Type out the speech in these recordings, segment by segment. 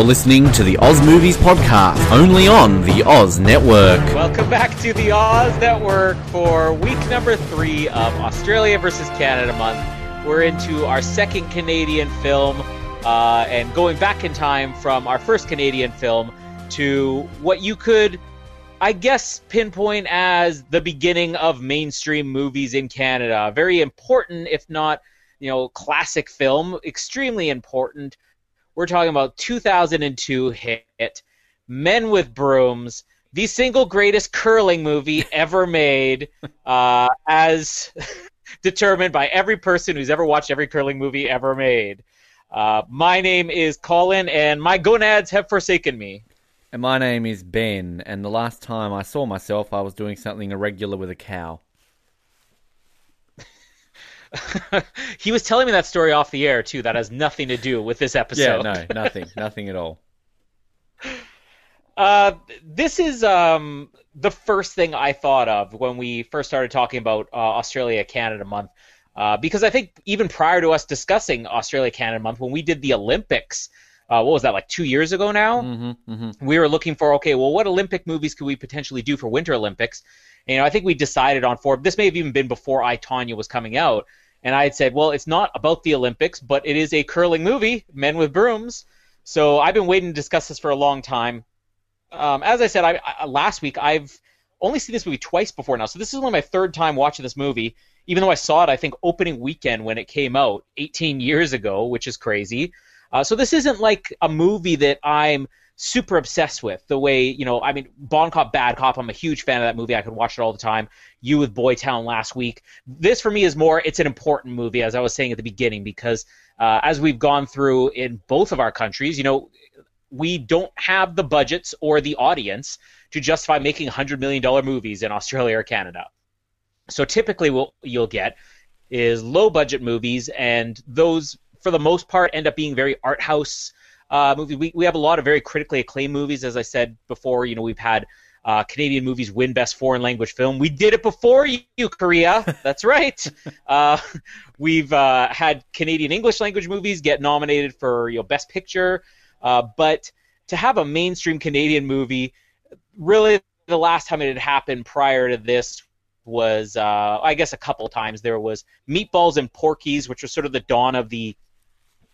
You're listening to the Oz Movies Podcast, only on the Oz Network. Welcome back to the Oz Network for week number three of Australia versus Canada month. We're into our second Canadian film uh, and going back in time from our first Canadian film to what you could, I guess, pinpoint as the beginning of mainstream movies in Canada. Very important, if not, you know, classic film, extremely important we're talking about 2002 hit Men with Brooms, the single greatest curling movie ever made, uh, as determined by every person who's ever watched every curling movie ever made. Uh, my name is Colin, and my gonads have forsaken me. And my name is Ben, and the last time I saw myself, I was doing something irregular with a cow. he was telling me that story off the air too. That has nothing to do with this episode. Yeah, no, nothing, nothing at all. Uh, this is um, the first thing I thought of when we first started talking about uh, Australia Canada month. Uh, because I think even prior to us discussing Australia Canada month, when we did the Olympics, uh, what was that like two years ago now? Mm-hmm, mm-hmm. We were looking for okay, well, what Olympic movies could we potentially do for Winter Olympics? And, you know, I think we decided on four. This may have even been before I Tonya was coming out, and I had said, well, it's not about the Olympics, but it is a curling movie, Men with Brooms. So I've been waiting to discuss this for a long time. Um, as I said I, I, last week, I've only seen this movie twice before now, so this is only my third time watching this movie. Even though I saw it, I think opening weekend when it came out 18 years ago, which is crazy. Uh, so this isn't like a movie that I'm super obsessed with. The way you know, I mean, Bon Cop, Bad Cop. I'm a huge fan of that movie. I could watch it all the time. You with Boytown last week. This for me is more. It's an important movie, as I was saying at the beginning, because uh, as we've gone through in both of our countries, you know, we don't have the budgets or the audience to justify making hundred million dollar movies in Australia or Canada. So typically, what you'll get is low budget movies, and those, for the most part, end up being very art house uh, movie. We, we have a lot of very critically acclaimed movies. As I said before, you know, we've had uh, Canadian movies win Best Foreign Language Film. We did it before you, Korea. That's right. uh, we've uh, had Canadian English language movies get nominated for you know Best Picture, uh, but to have a mainstream Canadian movie, really the last time it had happened prior to this was uh, I guess a couple times. There was Meatballs and Porkies, which was sort of the dawn of the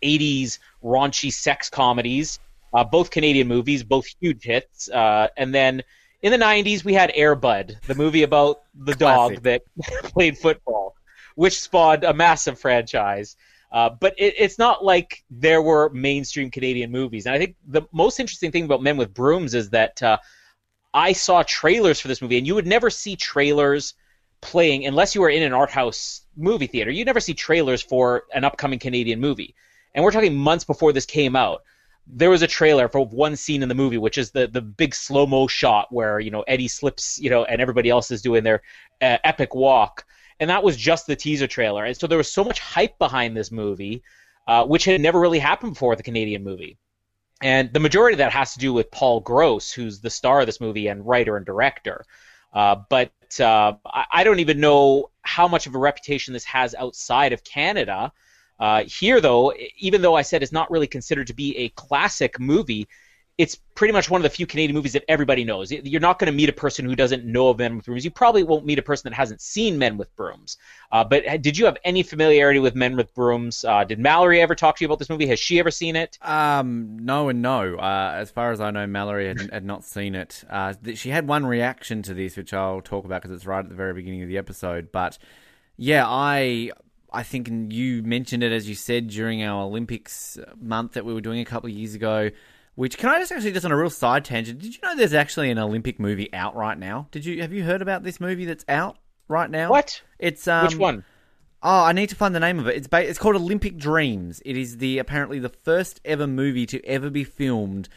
80s raunchy sex comedies, uh, both Canadian movies, both huge hits. Uh, and then in the 90s, we had Air Bud, the movie about the dog that played football, which spawned a massive franchise. Uh, but it, it's not like there were mainstream Canadian movies. And I think the most interesting thing about Men with Brooms is that uh, I saw trailers for this movie, and you would never see trailers playing unless you were in an art house movie theater. You'd never see trailers for an upcoming Canadian movie and we're talking months before this came out. There was a trailer for one scene in the movie, which is the the big slow mo shot where you know Eddie slips, you know, and everybody else is doing their uh, epic walk, and that was just the teaser trailer. And so there was so much hype behind this movie, uh, which had never really happened before with a Canadian movie. And the majority of that has to do with Paul Gross, who's the star of this movie and writer and director. Uh, but uh, I, I, don't even know how much of a reputation this has outside of Canada. Uh, here, though, even though I said it's not really considered to be a classic movie, it's pretty much one of the few Canadian movies that everybody knows. You're not going to meet a person who doesn't know of Men with Brooms. You probably won't meet a person that hasn't seen Men with Brooms. Uh, but did you have any familiarity with Men with Brooms? Uh, did Mallory ever talk to you about this movie? Has she ever seen it? Um, no and no. Uh, as far as I know, Mallory had, had not seen it. Uh, she had one reaction to this, which I'll talk about because it's right at the very beginning of the episode. But yeah, I I think you mentioned it as you said during our Olympics month that we were doing a couple of years ago. Which can I just actually just on a real side tangent? Did you know there's actually an Olympic movie out right now? Did you have you heard about this movie that's out right now? What? It's um, which one? Oh, I need to find the name of it. It's ba- it's called Olympic Dreams. It is the apparently the first ever movie to ever be filmed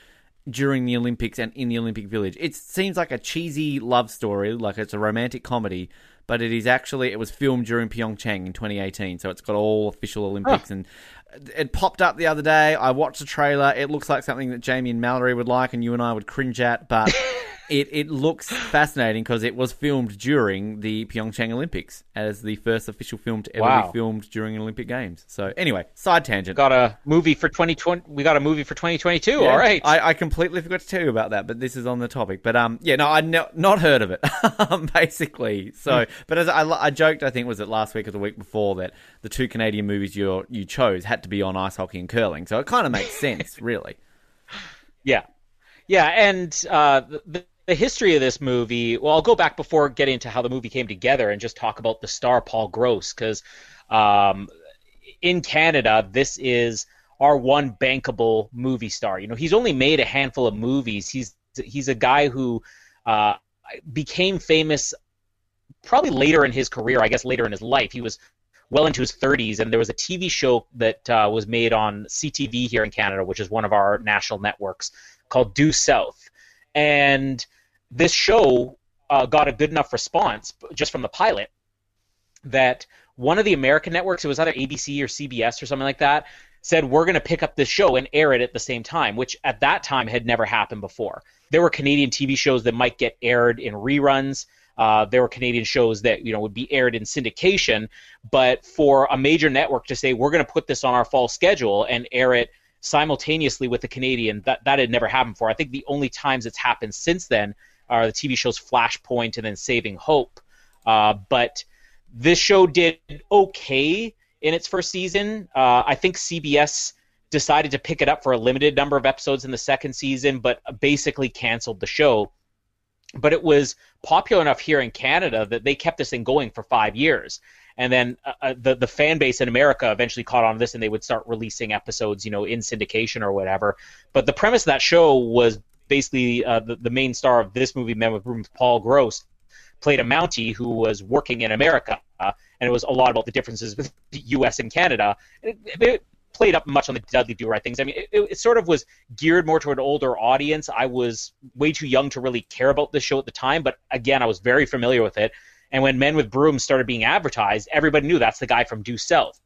during the Olympics and in the Olympic Village. It seems like a cheesy love story, like it's a romantic comedy, but it is actually it was filmed during Pyeongchang in 2018, so it's got all official Olympics and it popped up the other day. I watched the trailer. It looks like something that Jamie and Mallory would like, and you and I would cringe at. But it it looks fascinating because it was filmed during the Pyeongchang Olympics as the first official film to ever Wow. be filmed during an Olympic Games. So anyway, side tangent. Got a movie for 2020. We got a movie for 2022. Yeah, All right. I, I completely forgot to tell you about that, but this is on the topic. But um, yeah, no, I no, not heard of it, basically. So, but as I, I joked, I think was it last week or the week before that the two Canadian movies you you chose had to be on ice hockey and curling. So it kind of makes sense, really. Yeah, yeah, and uh, the, the history of this movie. Well, I'll go back before getting into how the movie came together and just talk about the star Paul Gross because um, in Canada, this is our one bankable movie star. You know, he's only made a handful of movies. He's he's a guy who uh, became famous probably later in his career. I guess later in his life, he was well into his 30s, and there was a TV show that uh, was made on CTV here in Canada, which is one of our national networks, called Due South. And this show uh, got a good enough response just from the pilot that one of the American networks, it was either ABC or CBS or something like that, said we're going to pick up this show and air it at the same time, which at that time had never happened before. There were Canadian TV shows that might get aired in reruns. Uh, there were Canadian shows that you know would be aired in syndication, but for a major network to say we're going to put this on our fall schedule and air it simultaneously with the Canadian, that that had never happened before. I think the only times it's happened since then are the TV shows Flashpoint and then Saving Hope. Uh, but this show did okay in its first season. Uh, I think CBS decided to pick it up for a limited number of episodes in the second season, but basically canceled the show. But it was popular enough here in Canada that they kept this thing going for five years. And then uh, uh, the the fan base in America eventually caught on to this, and they would start releasing episodes, you know, in syndication or whatever. But the premise of that show was basically uh, the the main star of this movie, Men with Brooms, Paul Gross, played a Mountie who was working in America, and it was a lot about the differences with the U.S. and Canada. It, it played up much on the Dudley Do Right things. I mean, it, it sort of was geared more toward an older audience. I was way too young to really care about this show at the time, but again, I was very familiar with it. And when Men with Brooms started being advertised, everybody knew that's the guy from Due South.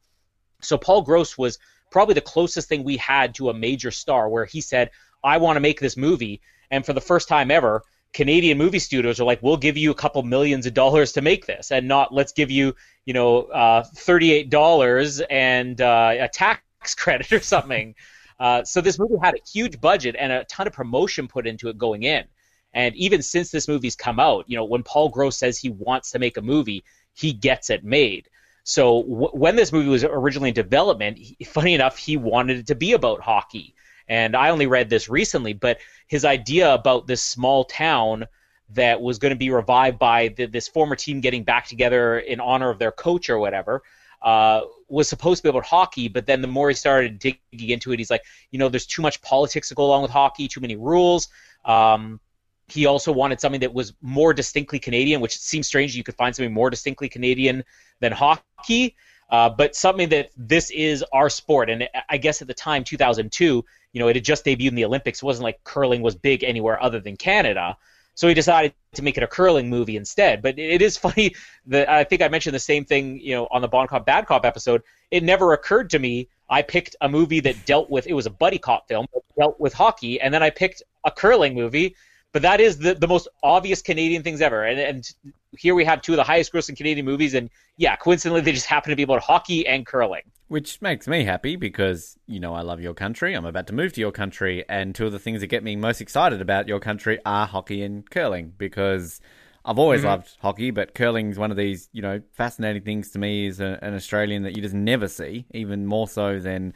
So Paul Gross was probably the closest thing we had to a major star where he said, I want to make this movie. And for the first time ever, Canadian movie studios are like, we'll give you a couple millions of dollars to make this, and not let's give you, you know, uh, thirty-eight dollars and uh, a tax credit or something. uh, so this movie had a huge budget and a ton of promotion put into it going in. And even since this movie's come out, you know, when Paul Gross says he wants to make a movie, he gets it made. So w- when this movie was originally in development, he, funny enough, he wanted it to be about hockey. And I only read this recently, but his idea about this small town that was going to be revived by the, this former team getting back together in honor of their coach or whatever uh, was supposed to be about hockey. But then the more he started digging into it, he's like, you know, there's too much politics to go along with hockey, too many rules. Um, he also wanted something that was more distinctly Canadian, which seems strange. You could find something more distinctly Canadian than hockey, uh, but something that this is our sport. And I guess at the time, 2002, you know, it had just debuted in the Olympics. It wasn't like curling was big anywhere other than Canada. So he decided to make it a curling movie instead. But it is funny that I think I mentioned the same thing, you know, on the Bon Cop Bad Cop episode. It never occurred to me. I picked a movie that dealt with it was a buddy cop film, dealt with hockey, and then I picked a curling movie. But that is the, the most obvious Canadian things ever. And, and here we have two of the highest grossing Canadian movies, and yeah, coincidentally, they just happen to be about hockey and curling. Which makes me happy because, you know, I love your country. I'm about to move to your country. And two of the things that get me most excited about your country are hockey and curling because I've always mm-hmm. loved hockey, but curling's one of these, you know, fascinating things to me as a, an Australian that you just never see, even more so than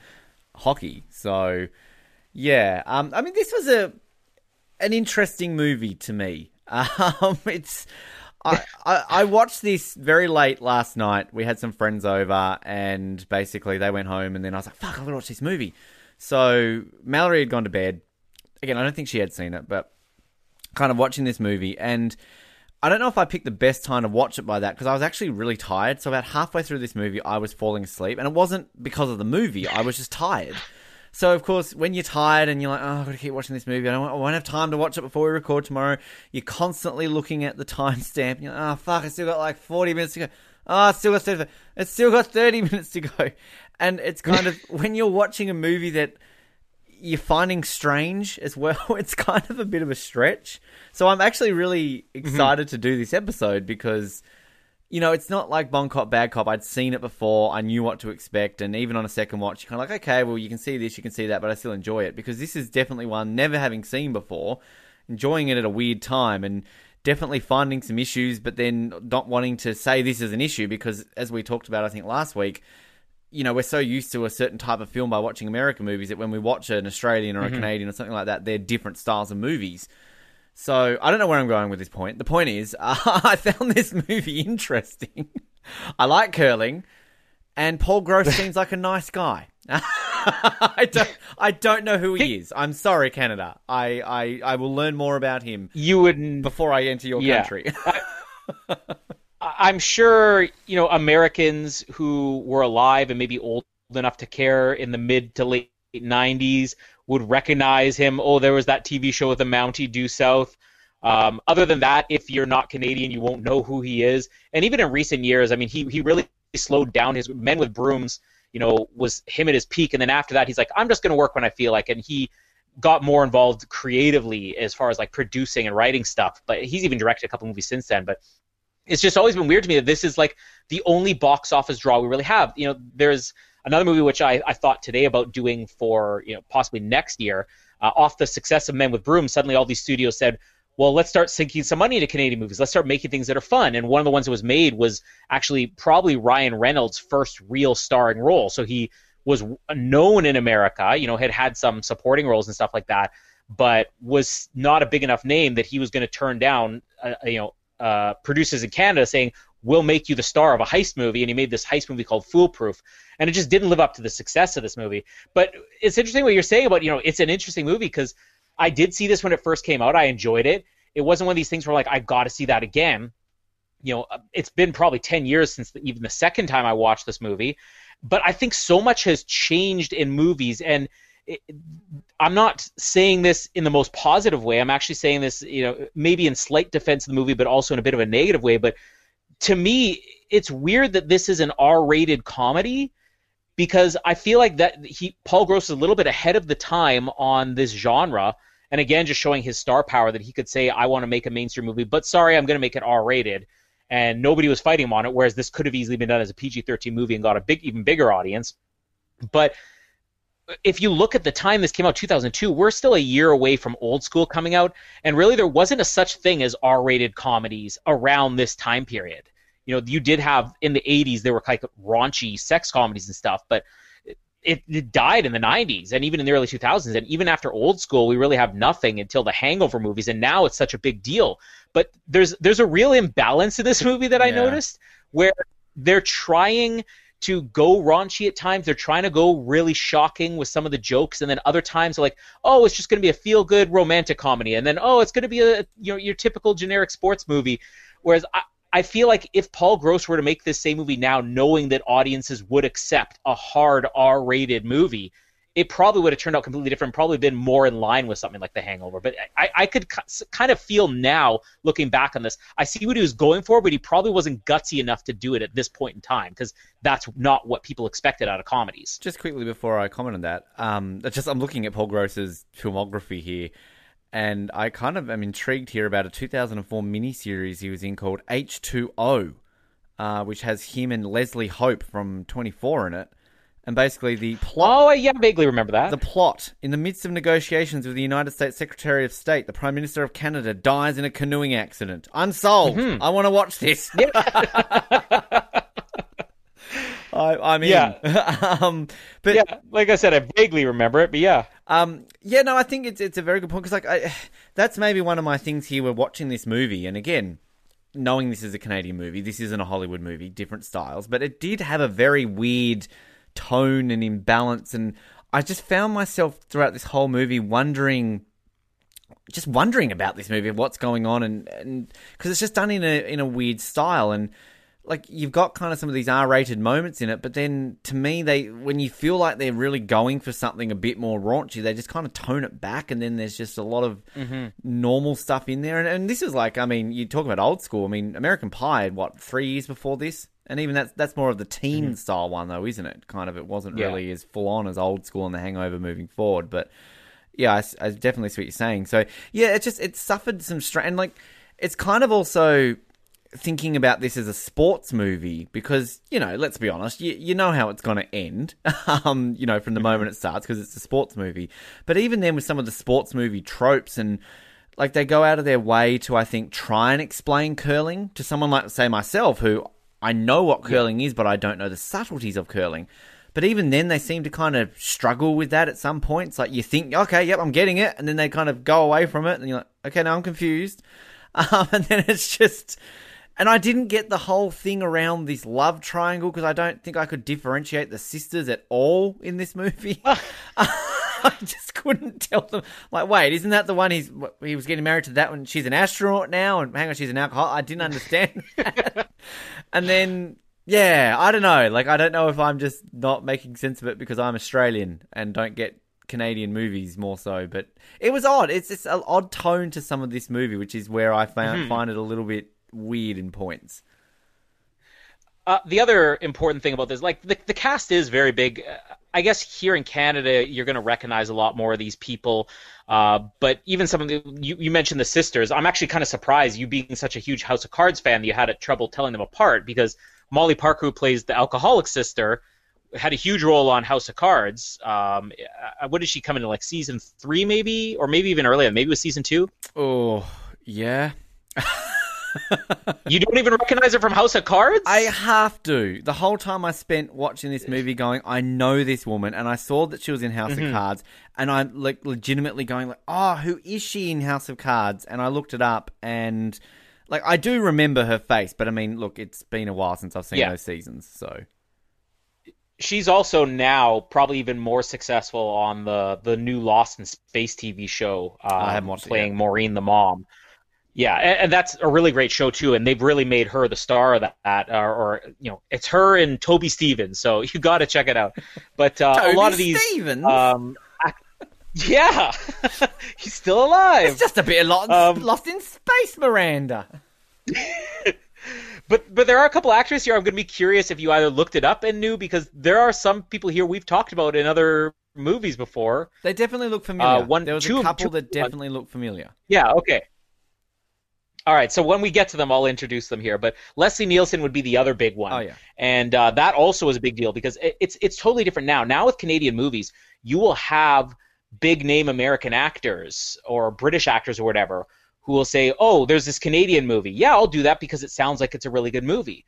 hockey. So, yeah. Um, I mean, this was a an interesting movie to me. Um, it's. I, I, I watched this very late last night. We had some friends over, and basically they went home, and then I was like, "Fuck, I gotta watch this movie." So Mallory had gone to bed. Again, I don't think she had seen it, but kind of watching this movie, and I don't know if I picked the best time to watch it by that because I was actually really tired. So about halfway through this movie, I was falling asleep, and it wasn't because of the movie. I was just tired. So of course, when you're tired and you're like, "Oh, I've got to keep watching this movie. I don't, I won't have time to watch it before we record tomorrow." You're constantly looking at the timestamp. You're like, "Oh fuck, I still got like 40 minutes to go." Oh, it's still got 30, it's still got 30 minutes to go, and it's kind of when you're watching a movie that you're finding strange as well. It's kind of a bit of a stretch. So I'm actually really mm-hmm. excited to do this episode because you know, it's not like Bon Cop, Bad Cop. I'd seen it before. I knew what to expect. And even on a second watch, you're kind of like, okay, well, you can see this, you can see that, but I still enjoy it because this is definitely one never having seen before, enjoying it at a weird time and definitely finding some issues, but then not wanting to say this is an issue because, as we talked about, I think last week, you know, we're so used to a certain type of film by watching American movies that when we watch an Australian or a mm-hmm. Canadian or something like that, they're different styles of movies. So I don't know where I'm going with this point. The point is, uh, I found this movie interesting. I like curling, and Paul Gross seems like a nice guy. I don't, I don't know who he is. I'm sorry, Canada. I, I, I will learn more about him You would before I enter your Yeah. country. I- I'm sure you know Americans who were alive and maybe old enough to care in the mid to late 90s would recognize him. Oh, there was that TV show with the Mountie due south. Um, other than that, if you're not Canadian, you won't know who he is. And even in recent years, I mean, he he really slowed down. His Men with Brooms, you know, was him at his peak, and then after that, he's like, I'm just going to work when I feel like, and he got more involved creatively as far as like producing and writing stuff. But he's even directed a couple movies since then. But it's just always been weird to me that this is like the only box office draw we really have. You know, there's another movie which I, I thought today about doing for you know possibly next year. Uh, off the success of Men with Brooms, suddenly all these studios said, "Well, let's start sinking some money into Canadian movies. Let's start making things that are fun." And one of the ones that was made was actually probably Ryan Reynolds' first real starring role. So he was known in America, you know, had had some supporting roles and stuff like that, but was not a big enough name that he was going to turn down, uh, you know, uh, producers in Canada saying, "We'll make you the star of a heist movie," and he made this heist movie called Foolproof, and it just didn't live up to the success of this movie. But it's interesting what you're saying about, you know, it's an interesting movie because I did see this when it first came out. I enjoyed it. It wasn't one of these things where like I got to see that again. You know, it's been probably ten years since the, even the second time I watched this movie, but I think so much has changed in movies and. I'm not saying this in the most positive way. I'm actually saying this, you know, maybe in slight defense of the movie, but also in a bit of a negative way. But to me, it's weird that this is an R-rated comedy because I feel like that he Paul Gross is a little bit ahead of the time on this genre. And again, just showing his star power that he could say, "I want to make a mainstream movie, but sorry, I'm going to make it R-rated," and nobody was fighting him on it. Whereas this could have easily been done as a PG-13 movie and got a big, even bigger audience. But if you look at the time this came out 2002 we're still a year away from old school coming out and really there wasn't a such thing as r-rated comedies around this time period you know you did have in the 80s there were like raunchy sex comedies and stuff but it, it died in the 90s and even in the early 2000s and even after old school we really have nothing until the hangover movies and now it's such a big deal but there's there's a real imbalance in this movie that i Yeah. noticed where they're trying to go raunchy at times. They're trying to go really shocking with some of the jokes, and then other times they're like, "Oh, it's just going to be a feel-good romantic comedy," and then, "Oh, it's going to be a you know your typical generic sports movie." Whereas I, I feel like if Paul Gross were to make this same movie now, knowing that audiences would accept a hard R-rated movie, it probably would have turned out completely different. Probably been more in line with something like The Hangover. But I, I could ki- kind of feel now, looking back on this, I see what he was going for, but he probably wasn't gutsy enough to do it at this point in time because that's not what people expected out of comedies. just quickly before I comment on that, um, just I'm looking at Paul Gross's filmography here, and I kind of am intrigued here about a 2004 miniseries he was in called H2O, uh, which has him and Leslie Hope from 24 in it, and basically the plot. Oh, yeah, I vaguely remember that. The plot. In the midst of negotiations with the United States Secretary of State, the Prime Minister of Canada dies in a canoeing accident. Unsolved. Mm-hmm. I want to watch this. I, I'm in. Yeah. um, but yeah, like I said, I vaguely remember it, but yeah. um, yeah, no, I think it's it's a very good point because like I, that's maybe one of my things here. We're watching this movie, and again, knowing this is a Canadian movie, this isn't a Hollywood movie, different styles, but it did have a very weird tone and imbalance, and I just found myself throughout this whole movie wondering. Just wondering about this movie, of what's going on, and and because it's just done in a in a weird style, and like you've got kind of some of these R-rated moments in it, but then to me, they when you feel like they're really going for something a bit more raunchy, they just kind of tone it back, and then there's just a lot of mm-hmm. normal stuff in there. And, and this is like, I mean, you talk about old school. I mean, American Pie, what three years before this, And even that's that's more of the teen style one, though, isn't it? Kind of, it wasn't Mm-hmm. Yeah. really as full on as old school and The Hangover moving forward. But yeah, I definitely see what you're saying. So yeah, it just it suffered some strain. And like, it's kind of also thinking about this as a sports movie because you know, let's be honest, you you know how it's going to end. um, you know, from the moment it starts because it's a sports movie. But even then, with some of the sports movie tropes and like they go out of their way to I think try and explain curling to someone like say myself who I know what curling is but I don't know the subtleties of curling. But even then they seem to kind of struggle with that at some points. Like you think, okay, yep, I'm getting it, and then they kind of go away from it and you're like, okay, now I'm confused. Um, and then it's just and I didn't get the whole thing around this love triangle because I don't think I could differentiate the sisters at all in this movie. I just couldn't tell them. Like, wait, isn't that the one he's he was getting married to that one? She's an astronaut now, and hang on, she's an alcoholic. I didn't understand. and then, yeah, I don't know. Like, I don't know if I'm just not making sense of it because I'm Australian and don't get Canadian movies more so. But it was odd. It's it's an odd tone to some of this movie, which is where I found, find it a little bit weird in points. Uh, the other important thing about this, like the, the cast is very big. I guess here in Canada, you're going to recognize a lot more of these people. Uh, but even some of the, you, you mentioned the sisters. I'm actually kind of surprised, you being such a huge House of Cards fan, that you had trouble telling them apart because Molly Parker, who plays the alcoholic sister, had a huge role on House of Cards. Um, uh, what did she come into like season three, maybe, or maybe even earlier? Maybe it was season two. Oh, yeah. You don't even recognize her from House of Cards. I have to. The whole time I spent watching this movie, going, I know this woman, and I saw that she was in House of Cards, and I'm like legitimately going, like, oh, who is she in House of Cards? And I looked it up, and like I do remember her face, but I mean, look, it's been a while since I've seen Yeah. those seasons, so she's also now probably even more successful on the the new Lost in Space TV show. Um, I haven't watched it playing. Maureen the mom. Yeah, and, and that's a really great show too, and they've really made her the star of that. Or, or you know, it's her and Toby Stephens, so you got to check it out. But uh, a lot of these, Stephens. um, yeah, he's still alive. it's just a bit lost, um, lost in space, Miranda. But but there are a couple actors here. I'm going to be curious if you either looked it up and knew because there are some people here we've talked about in other movies before. They definitely look familiar. Uh, one- there was two a couple two- that definitely look familiar. Yeah, okay. All right, so when we get to them, I'll introduce them here. But Leslie Nielsen would be the other big one. Oh, yeah. and uh, that also is a big deal because it, it's it's totally different now. Now with Canadian movies, you will have big name American actors or British actors or whatever who will say, "Oh, there's this Canadian movie. Yeah, I'll do that because it sounds like it's a really good movie."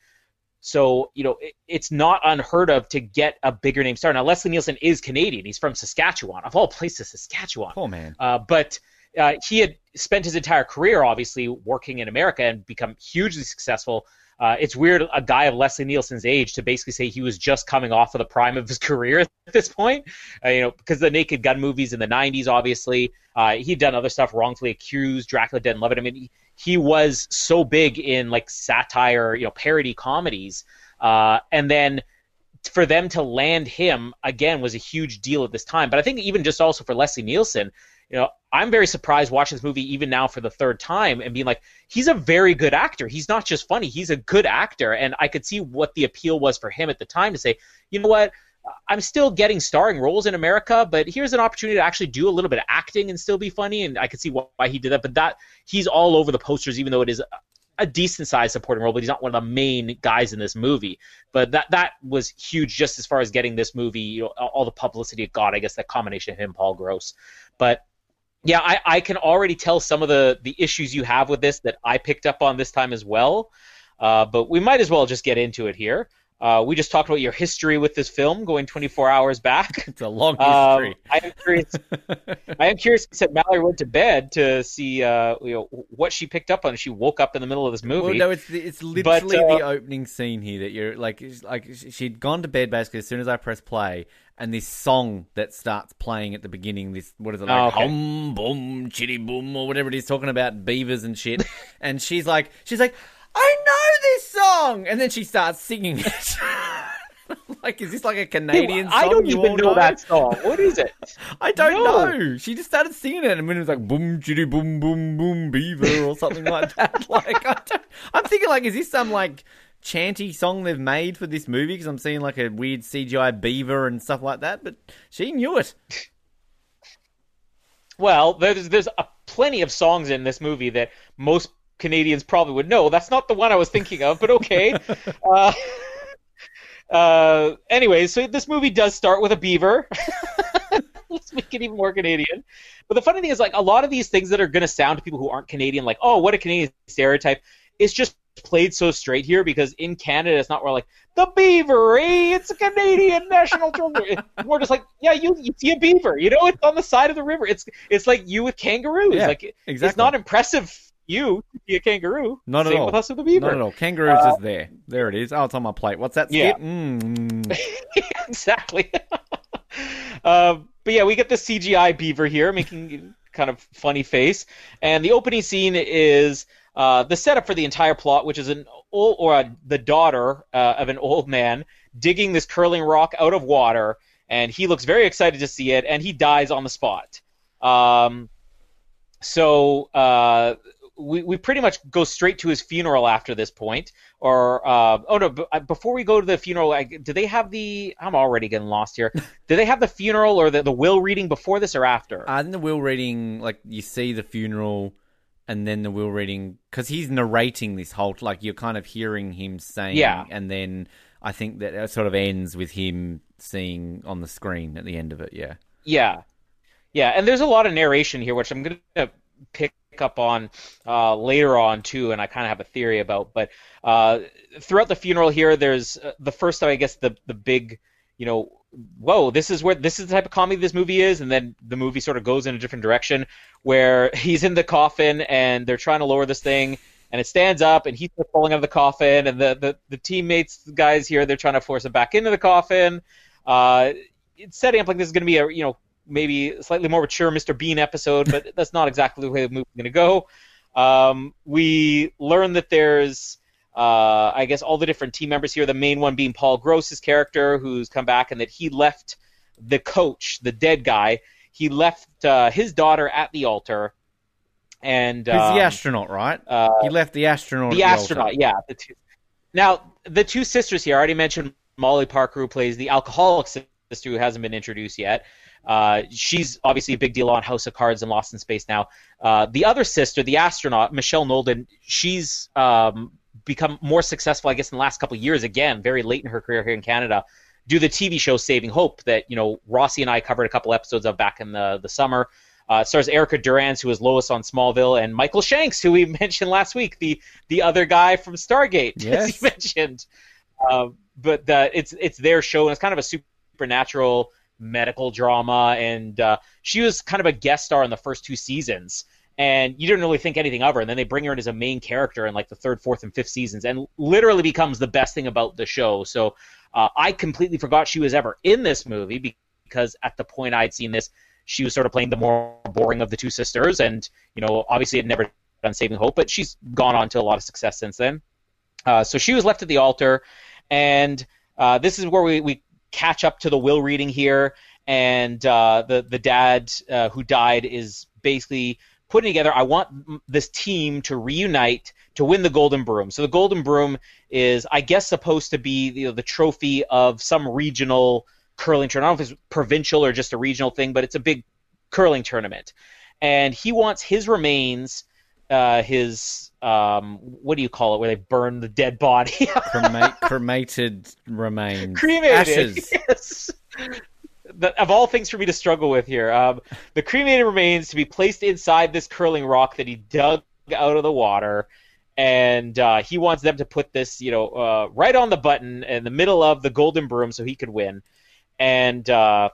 So you know, it, it's not unheard of to get a bigger name star. Now Leslie Nielsen is Canadian. He's from Saskatchewan, of all places, Saskatchewan. Oh man. Uh, but uh, he had spent his entire career, obviously, working in America and become hugely successful. Uh, it's weird, a guy of Leslie Nielsen's age, to basically say he was just coming off of the prime of his career at this point. Uh, you know, because the Naked Gun movies in the '90s, obviously, uh, he'd done other stuff, wrongfully accused, Dracula and Love It. I mean, he, he was so big in like satire, you know, parody comedies, uh, and then for them to land him again was a huge deal at this time. But I think even just also for Leslie Nielsen, you know, I'm very surprised watching this movie even now for the third time and being like, he's a very good actor. He's not just funny; he's a good actor, and I could see what the appeal was for him at the time to say, you know what. I'm still getting starring roles in America, but here's an opportunity to actually do a little bit of acting and still be funny, and I could see why he did that. But that he's all over the posters, even though it is a decent sized supporting role, but he's not one of the main guys in this movie. But that that was huge just as far as getting this movie, you know, all the publicity it got. I guess that combination of him, Paul Gross. But yeah, I, I can already tell some of the the issues you have with this that I picked up on this time as well. Uh, but we might as well just get into it here. Uh, we just talked about your history with this film, going 24 hours back. It's a long Um, history. I am curious. I am curious. Said Mallory went to bed to see uh, you know what she picked up on. She woke up in the middle of this movie. Well, no, it's it's literally uh, the opening scene here that you're like like she'd gone to bed basically as soon as I press play, and this song that starts playing at the beginning. This what is it like? Oh, okay. Hum boom chitty boom or whatever it is, talking about beavers and shit. and she's like, she's like, I know this song, and then she starts singing it. like, is this like a Canadian song? I don't even all know that song. What is it? I don't No. know. She just started singing it, and when it was like boom, chitty, boom, boom, boom, beaver, or something like that. Like, I don't, I'm thinking, like, is this some like chanty song they've made for this movie because I'm seeing like a weird CGI beaver and stuff like that, but she knew it. Well, there's there's a, plenty of songs in this movie that most Canadians probably would know. That's not the one I was thinking of, but okay. uh, uh, anyway, so this movie does start with a beaver. Let's make it even more Canadian. But the funny thing is, like, a lot of these things that are going to sound to people who aren't Canadian, like, oh, what a Canadian stereotype, it's just played so straight here because in Canada it's not where like the beaver, eh? It's a Canadian national treasure. It's more just like yeah, you, you see a beaver, you know, it's on the side of the river. It's it's like you with kangaroos. Yeah, like exactly. it's not impressive. You to be a kangaroo. Not Same at all. with us with the beaver. Not at all. Kangaroo's Uh, just there. There it is. Oh, it's on my plate. What's that? Yeah. Mm. exactly. um, but yeah, we get the CGI beaver here making kind of funny face, and the opening scene is uh, the setup for the entire plot, which is an old or uh, the daughter uh, of an old man digging this curling rock out of water, and he looks very excited to see it, and he dies on the spot. Um, so uh, we we pretty much go straight to his funeral after this point. Or uh, oh no, b- uh, before we go to the funeral, I, do they have the? I'm already getting lost here. do they have the funeral or the, the will reading before this or after? Uh, in the will reading, like you see the funeral, and then the will reading because he's narrating this whole like you're kind of hearing him saying, Yeah. and then I think that it sort of ends with him seeing on the screen at the end of it. Yeah, Yeah, yeah, and there's a lot of narration here, which I'm gonna pick up on uh, later on too, and I kind of have a theory about. But uh, throughout the funeral here, there's uh, the first time I guess the the big, you know, whoa, this is where this is the type of comedy this movie is, and then the movie sort of goes in a different direction where he's in the coffin and they're trying to lower this thing. And it stands up, and he's falling out of the coffin, and the, the, the teammates, the guys here, they're trying to force him back into the coffin. Uh, it's setting up like this is going to be a you know maybe slightly more mature Mr. Bean episode, but that's not exactly the way the movie's going to go. Um, we learn that there's, uh, I guess, all the different team members here. The main one being Paul Gross's character, who's come back, and that he left the coach, the dead guy. He left uh, his daughter at the altar, and he's um, the astronaut, right? uh, he left the astronaut. the astronaut, yeah. The two. Now, the two sisters here, I already mentioned Molly Parker, who plays the alcoholic sister who hasn't been introduced yet. Uh, she's obviously a big deal on House of Cards and Lost in Space now. Uh, the other sister, the astronaut, Michelle Nolden, she's um, become more successful, I guess, in the last couple of years, again, very late in her career here in Canada, do the TV show Saving Hope that, you know, Rossi and I covered a couple episodes of back in the, the summer. Uh, it stars Erica Durance, who was Lois on Smallville, and Michael Shanks, who we mentioned last week, the the other guy from Stargate, as Yes. you mentioned. Uh, but uh, it's it's their show, and it's kind of a supernatural medical drama. And uh, she was kind of a guest star in the first two seasons, and you didn't really think anything of her. And then they bring her in as a main character in like the third, fourth, and fifth seasons, and literally becomes the best thing about the show. So uh, I completely forgot she was ever in this movie because at the point I'd seen this, she was sort of playing the more boring of the two sisters, and you know, obviously had never done Saving Hope, but she's gone on to a lot of success since then. Uh, so she was left at the altar, and uh, this is where we, we catch up to the will reading here, and uh, the the dad uh, who died is basically putting together. I want this team to reunite to win the Golden Broom. So the Golden Broom is, I guess, supposed to be you know, the trophy of some regional curling tournament. I don't know if it's provincial or just a regional thing, but it's a big curling tournament, and he wants his remains. Uh, his um, what do you call it? Where they burn the dead body? Crema- cremated remains, cremated. ashes. Yes. Of all things for me to struggle with here, um, the cremated remains to be placed inside this curling rock that he dug out of the water, and uh, he wants them to put this, you know, uh, right on the button in the middle of the golden broom so he could win. And uh,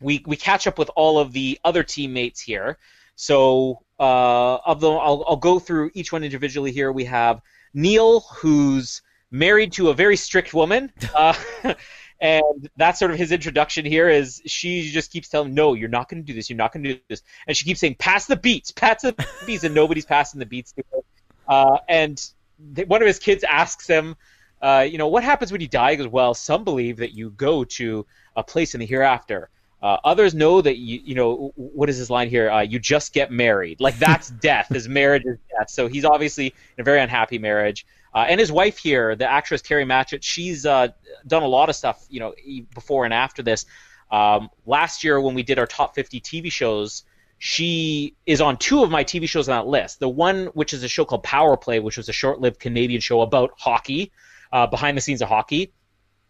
we we catch up with all of the other teammates here. So uh, of I'll, I'll go through each one individually here. We have Neil, who's married to a very strict woman. And that's sort of his introduction here is she just keeps telling him, no you're not going to do this you're not going to do this and she keeps saying pass the beats pass the beats and nobody's passing the beats to her uh, and th- one of his kids asks him uh, you know what happens when you die he goes well some believe that you go to a place in the hereafter uh, others know that you, you know, what is his line here? Uh, you just get married. Like that's death. His marriage is death. So he's obviously in a very unhappy marriage. Uh, and his wife here, the actress Kari Matchett, she's uh, done a lot of stuff, you know, before and after this. Um, last year when we did our top 50 TV shows, she is on two of my TV shows on that list. The one, which is a show called Power Play, which was a short-lived Canadian show about hockey, uh, behind the scenes of hockey.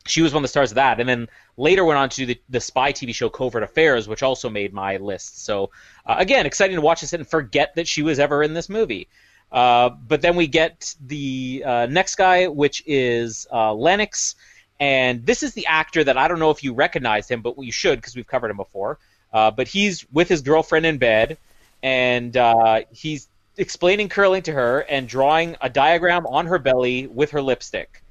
She was one of the stars of that, and then later went on to the, the spy TV show Covert Affairs, which also made my list. So uh, again, exciting to watch this and forget that she was ever in this movie. Uh, but then we get the uh, next guy, which is uh, Lennox, and this is the actor that I don't know if you recognize him, but you should because we've covered him before. Uh, but he's with his girlfriend in bed, and uh, he's explaining curling to her and drawing a diagram on her belly with her lipstick.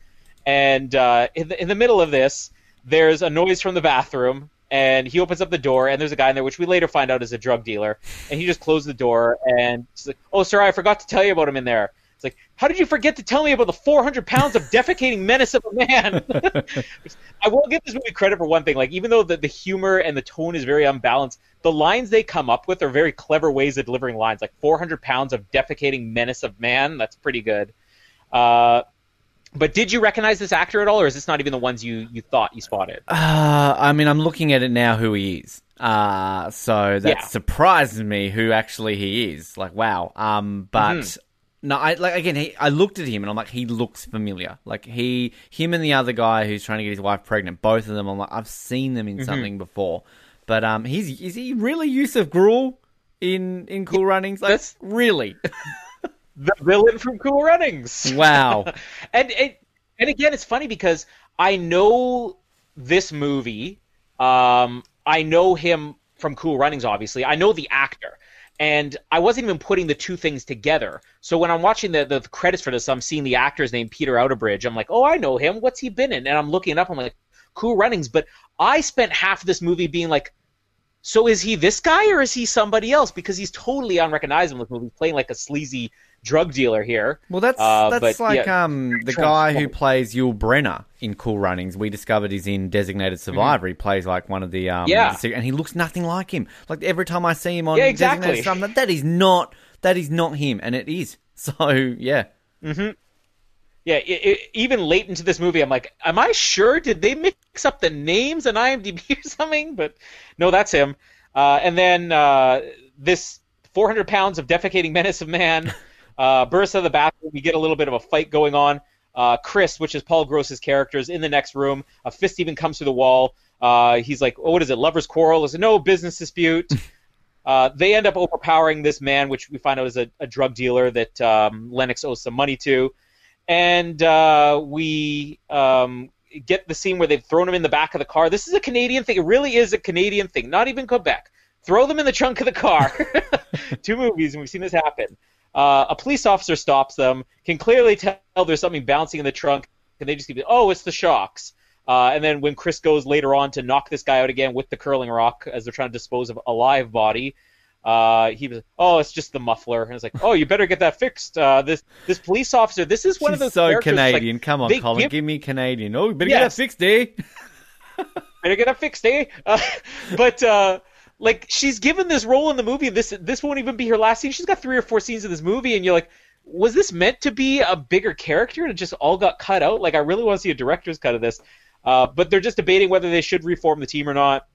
And in, the, in the middle of this, there's a noise from the bathroom, and he opens up the door, and there's a guy in there, which we later find out is a drug dealer. And he just closed the door, and he's like, "Oh, sorry, I forgot to tell you about him in there." It's like, how did you forget to tell me about the 400 pounds of defecating menace of a man? I will give this movie credit for one thing. Like, even though the, the humor and the tone is very unbalanced, the lines they come up with are very clever ways of delivering lines. Like 400 pounds of defecating menace of man. That's pretty good. Uh, but did you recognize this actor at all, or is this not even the ones you, you thought you spotted? Uh, I mean, I'm looking at it now who he is. Uh, so that yeah. surprises me who actually he is. Like, wow. Um, but mm-hmm. No, I like again. He, I looked at him and I'm like, he looks familiar. Like he, him, and the other guy who's trying to get his wife pregnant. Both of them, I'm like, I've seen them in mm-hmm. something before. But um, he's is he really Josef Grool in in Cool Runnings? Like, That's really the villain from Cool Runnings. Wow. and, and and again, it's funny because I know this movie. Um, I know him from Cool Runnings, obviously. I know the actor and I wasn't even putting the two things together. So when I'm watching the, the, the credits for this, I'm seeing the actor's name Peter Outerbridge. I'm like, oh, I know him. What's he been in? And I'm looking it up. I'm like, Cool Runnings. But I spent half of this movie being like, so is he this guy or is he somebody else? Because he's totally unrecognizable in this movie, playing like a sleazy drug dealer here. Well, that's uh, that's but, like yeah, um, the guy who plays Yul Brenner in Cool Runnings. We discovered he's in Designated Survivor. Mm-hmm. He plays like one of the um, yeah, and he looks nothing like him. Like every time I see him on yeah, exactly. Designated Survivor, that is not that is not him, and it is. So yeah. Mm-hmm. Yeah, it, it, even late into this movie, I'm like, am I sure? Did they mix up the names on IMDb or something? But no, that's him. Uh, and then uh, this 400 pounds of defecating menace of man uh, bursts out of the bathroom. We get a little bit of a fight going on. Uh, Chris, which is Paul Gross's character, is in the next room. A fist even comes through the wall. Uh, he's like, oh, what is it? Lovers quarrel? Is it no business dispute? Uh, they end up overpowering this man, which we find out is a, a drug dealer that um, Lennox owes some money to. And uh, we um, get the scene where they've thrown him in the back of the car. This is a Canadian thing. It really is a Canadian thing, not even Quebec. Throw them in the trunk of the car. Two movies, and we've seen this happen. Uh, a police officer stops them, can clearly tell there's something bouncing in the trunk, and they just keep, oh, it's the shocks. Uh, and then when Chris goes later on to knock this guy out again with the curling rock as they're trying to dispose of a live body, uh, he was, oh, it's just the muffler. And it's like, oh, you better get that fixed. Uh, this this police officer, this is one She's of those so Canadian. Like, Come on, Colin, give... give... me Canadian. Oh, you better yes. get that fixed, eh? better get that fixed, eh? Uh, but uh, like she's given this role in the movie. This this won't even be her last scene. She's got three or four scenes in this movie, and you're like, was this meant to be a bigger character and it just all got cut out? Like I really want to see a director's cut of this. Uh, but they're just debating whether they should reform the team or not.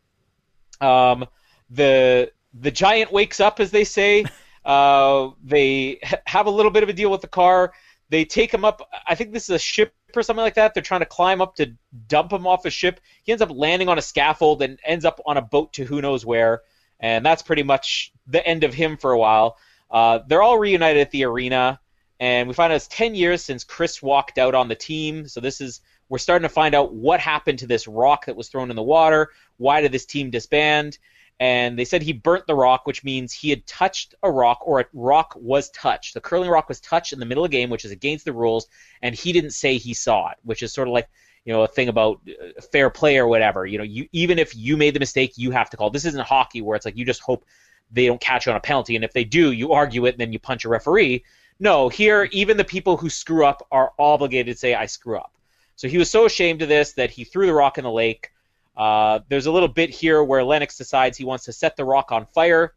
Um, the the giant wakes up, as they say. Uh, they have a little bit of a deal with the car. They take him up. I think this is a ship or something like that. They're trying to climb up to dump him off a ship. He ends up landing on a scaffold and ends up on a boat to who knows where. And that's pretty much the end of him for a while. Uh, they're all reunited at the arena, and we find out it's 10 years since Chris walked out on the team. So this is we're starting to find out what happened to this rock that was thrown in the water. Why did this team disband? And they said he burnt the rock, which means he had touched a rock or a rock was touched. The curling rock was touched in the middle of the game, which is against the rules, and he didn't say he saw it, which is sort of like you know a thing about uh, fair play or whatever. You know, you even if you made the mistake, you have to call. This isn't hockey where it's like you just hope they don't catch you on a penalty, and if they do, you argue it and then you punch a referee. No, here even the people who screw up are obligated to say I screw up. So he was so ashamed of this that he threw the rock in the lake. Uh, there's a little bit here where Lennox decides he wants to set the rock on fire,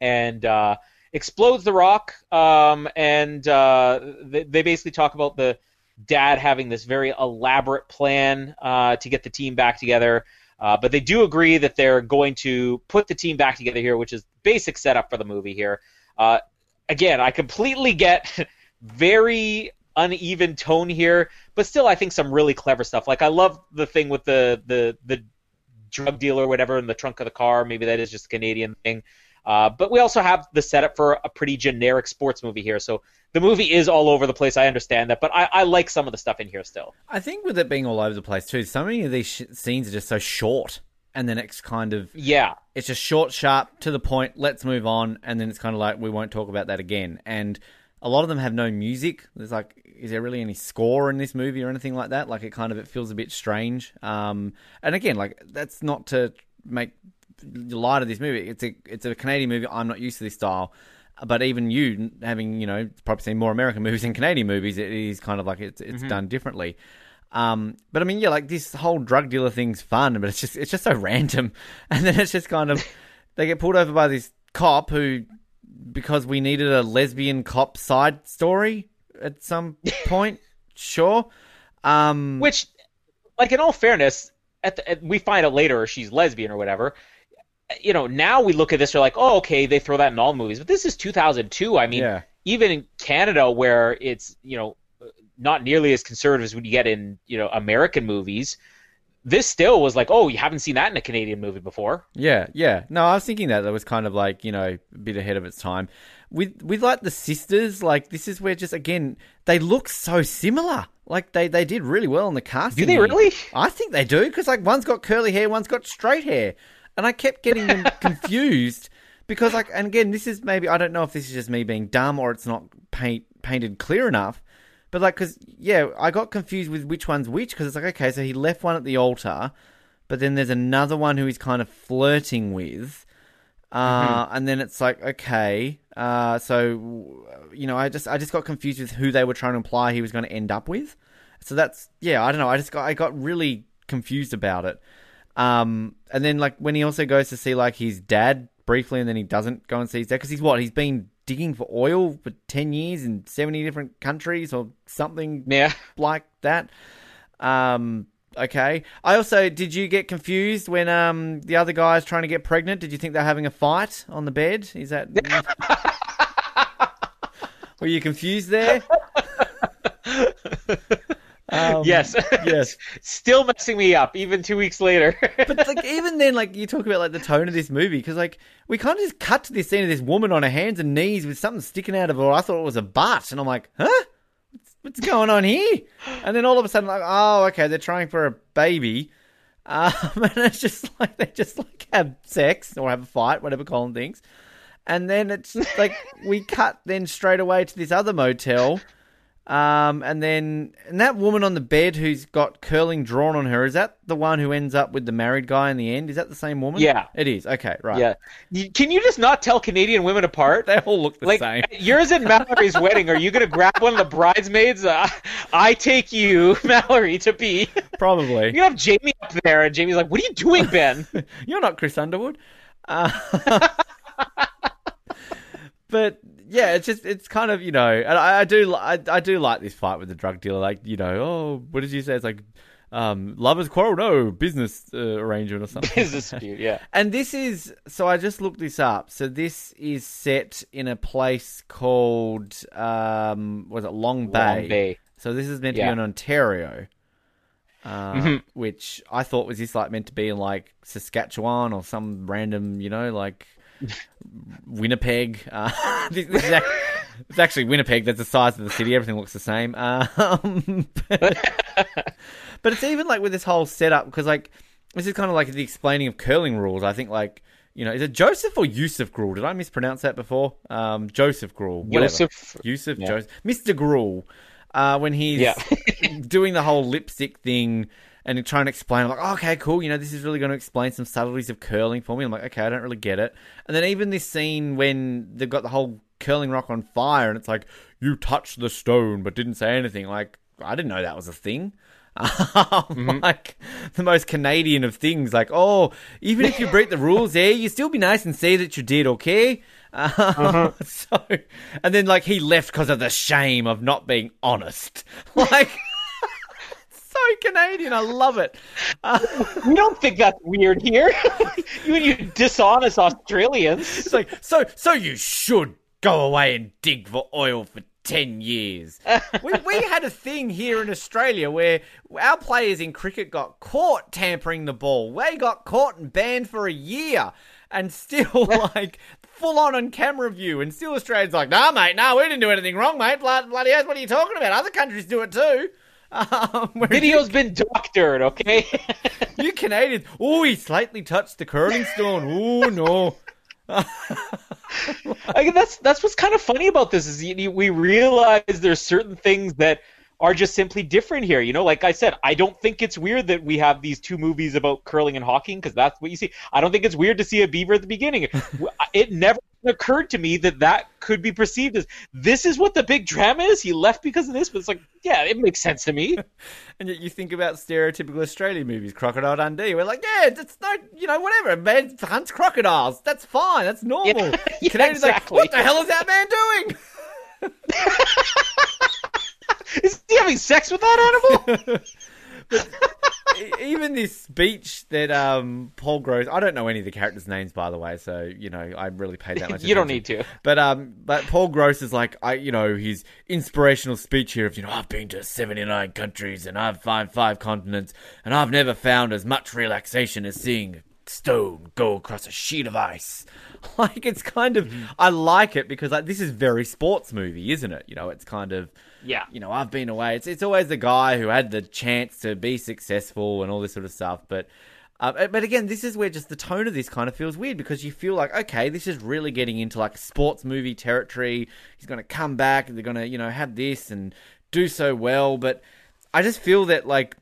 and uh, explodes the rock, um, and uh, they, they basically talk about the dad having this very elaborate plan uh, to get the team back together. Uh, but they do agree that they're going to put the team back together here, which is basic setup for the movie here. Again, I completely get very uneven tone here, but still, I think some really clever stuff. Like I love the thing with the the the drug dealer or whatever in the trunk of the car. Maybe that is just a Canadian thing. Uh, but we also have the setup for a pretty generic sports movie here. So the movie is all over the place. I understand that, but I, I like some of the stuff in here still. I think with it being all over the place too, so many of these sh- scenes are just so short, and then it's kind of Yeah. it's just short, sharp, to the point. Let's move on, and then it's kind of like we won't talk about that again. And a lot of them have no music. There's like, is there really any score in this movie or anything like that? Like it kind of it feels a bit strange. Um, and again, like that's not to make light of this movie. It's a it's a Canadian movie. I'm not used to this style. But even you, having you know probably seen more American movies than Canadian movies, it is kind of like it's it's done differently. Um, but I mean, yeah, like this whole drug dealer thing's fun, but it's just it's just so random, and then it's just kind of they get pulled over by this cop who, because we needed a lesbian cop side story at some point, sure. Um, Which, like in all fairness, at, the, at we find out later she's lesbian or whatever. You know, now we look at this, we're like, oh, okay, they throw that in all movies, but this is 2002. I mean, Yeah. even in Canada, where it's you know not nearly as conservative as when you get in you know American movies, this still was like, oh, you haven't seen that in a Canadian movie before. Yeah, yeah. No, I was thinking that that was kind of like you know a bit ahead of its time. With with like the sisters, like this is where just again they look so similar. Like they they did really well in the casting. Do they really? I think they do because like one's got curly hair, one's got straight hair, and I kept getting them confused because like and again this is maybe I don't know if this is just me being dumb or it's not paint painted clear enough. But like, cause yeah, I got confused with which one's which because it's like, okay, so he left one at the altar, but then there's another one who he's kind of flirting with, uh, and then it's like, okay, uh, so you know, I just I just got confused with who they were trying to imply he was going to end up with. So that's yeah, I don't know. I just got I got really confused about it. Um, and then like when he also goes to see like his dad briefly, and then he doesn't go and see his dad because he's what he's been digging for oil for ten years in seventy different countries or something Yeah. like that. Um, okay. I also did you get confused when um the other guy's trying to get pregnant? Did you think they're having a fight on the bed? Is that were you confused there? Um, Yes. Yes. Still messing me up, even two weeks later. but like even then, like you talk about like the tone of this movie because like we kind of just cut to this scene of this woman on her hands and knees with something sticking out of her. I thought it was a butt, and I'm like, huh? What's, what's going on here? And then all of a sudden, like, oh, okay, they're trying for a baby, um, and it's just like they just like have sex or have a fight, whatever Colin thinks. And then it's like we cut then straight away to this other motel. Um, and then and that woman on the bed who's got curling drawn on her is that the one who ends up with the married guy in the end? Is that the same woman? Yeah. it is. Okay, right. yeah. You- Can you just not tell Canadian women apart? they all look the like same. yours and Mallory's wedding, are you gonna grab one of the bridesmaids? Uh, I take you, Mallory, to be. Probably. You have Jamie up there, and Jamie's like, "What are you doing, Ben?" You're not Chris Underwood. Uh, but yeah, it's just it's kind of you know, and I, I do I, I do like this fight with the drug dealer. Like you know, oh, what did you say? It's like um, lovers quarrel, no business uh, arrangement or something. Business dispute, yeah. And this is so I just looked this up. So this is set in a place called um was it Long Bay? Long Bay. So this is meant to be in Ontario. Uh, Mhm. which I thought was this like meant to be in like Saskatchewan or some random, you know, like Winnipeg. Uh, this, this is ac- it's actually Winnipeg. That's the size of the city. Everything looks the same. Um, but, but it's even like with this whole setup because like this is kind of like the explaining of curling rules. I think like you know is it Joseph or Yusuf Grool? Did I mispronounce that before? Um, Joseph Grool. whatever. Yusuf- Yusuf yeah. Joseph. Mr. Grool. Uh, when he's Yeah. doing the whole lipstick thing and trying to explain, I'm like, oh, okay, cool. You know, this is really going to explain some subtleties of curling for me. I'm like, okay, I don't really get it. And then even this scene when they've got the whole curling rock on fire and it's like, you touched the stone but didn't say anything. Like, I didn't know that was a thing. like the most Canadian of things, like oh, even if you break the rules, eh, you still be nice and say that you did, okay? Um, uh-huh. So, and then like he left because of the shame of not being honest. Like, so Canadian. I love it. Uh, we don't think that's weird here. you and you dishonest Australians. It's like so. So you should go away and dig for oil for 10 years. we, we had a thing here in Australia where our players in cricket got caught tampering the ball. They got caught and banned for a year and still, like, full on on camera view. And still Australia's like, nah, mate, no, nah, we didn't do anything wrong, mate. Bloody, bloody what are you talking about? Other countries do it too. Um, Video's you, been doctored, okay? you Canadians, oh, he slightly touched the curling stone. Oh, no. I mean, that's that's what's kind of funny about this is you, we realize there's certain things that are just simply different here. You know, like I said, I don't think it's weird that we have these two movies about curling and hawking because that's what you see. I don't think it's weird to see a beaver at the beginning. it never occurred to me that that could be perceived as this is what the big drama is. He left because of this, but it's like, yeah, it makes sense to me. and yet you think about stereotypical Australian movies, Crocodile Dundee. We're like, yeah, that's no, you know, whatever. A man hunts crocodiles. That's fine. That's normal. Yeah, yeah exactly. Like, what the hell is that man doing? Is he having sex with that animal? even this beach that um, Paul Gross, I don't know any of the characters' names by the way, so you know I really paid that much. you don't need to. But um, but Paul Gross is like I, you know, his inspirational speech here of you know I've been to seventy nine countries and I've found five continents and I've never found as much relaxation as seeing a stone go across a sheet of ice. Like it's kind of, mm-hmm. I like it because like this is very sports movie, isn't it? You know, it's kind of yeah. You know, I've been away. It's it's always the guy who had the chance to be successful and all this sort of stuff. But uh, but again, this is where just the tone of this kind of feels weird because you feel like, okay, this is really getting into like sports movie territory. He's going to come back they're going to, you know, have this and do so well. But I just feel that like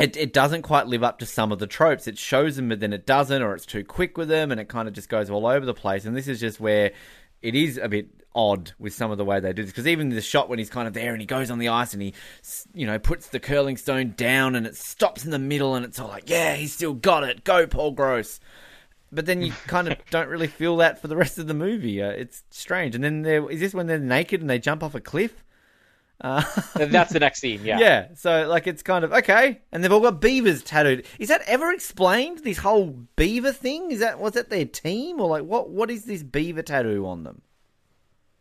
it, it doesn't quite live up to some of the tropes. It shows them, but then it doesn't, or it's too quick with them, and it kind of just goes all over the place. And this is just where it is a bit odd with some of the way they do this because even the shot when he's kind of there and he goes on the ice and he you know puts the curling stone down and it stops in the middle and it's all like yeah he's still got it. Go paul gross. But then you kind of don't really feel that for the rest of the movie. Uh, it's strange. And then there is this when they're naked and they jump off a cliff uh, that's the next scene yeah yeah so like it's kind of okay and they've all got beavers tattooed is that ever explained this whole beaver thing is that was that their team or like what what is this beaver tattoo on them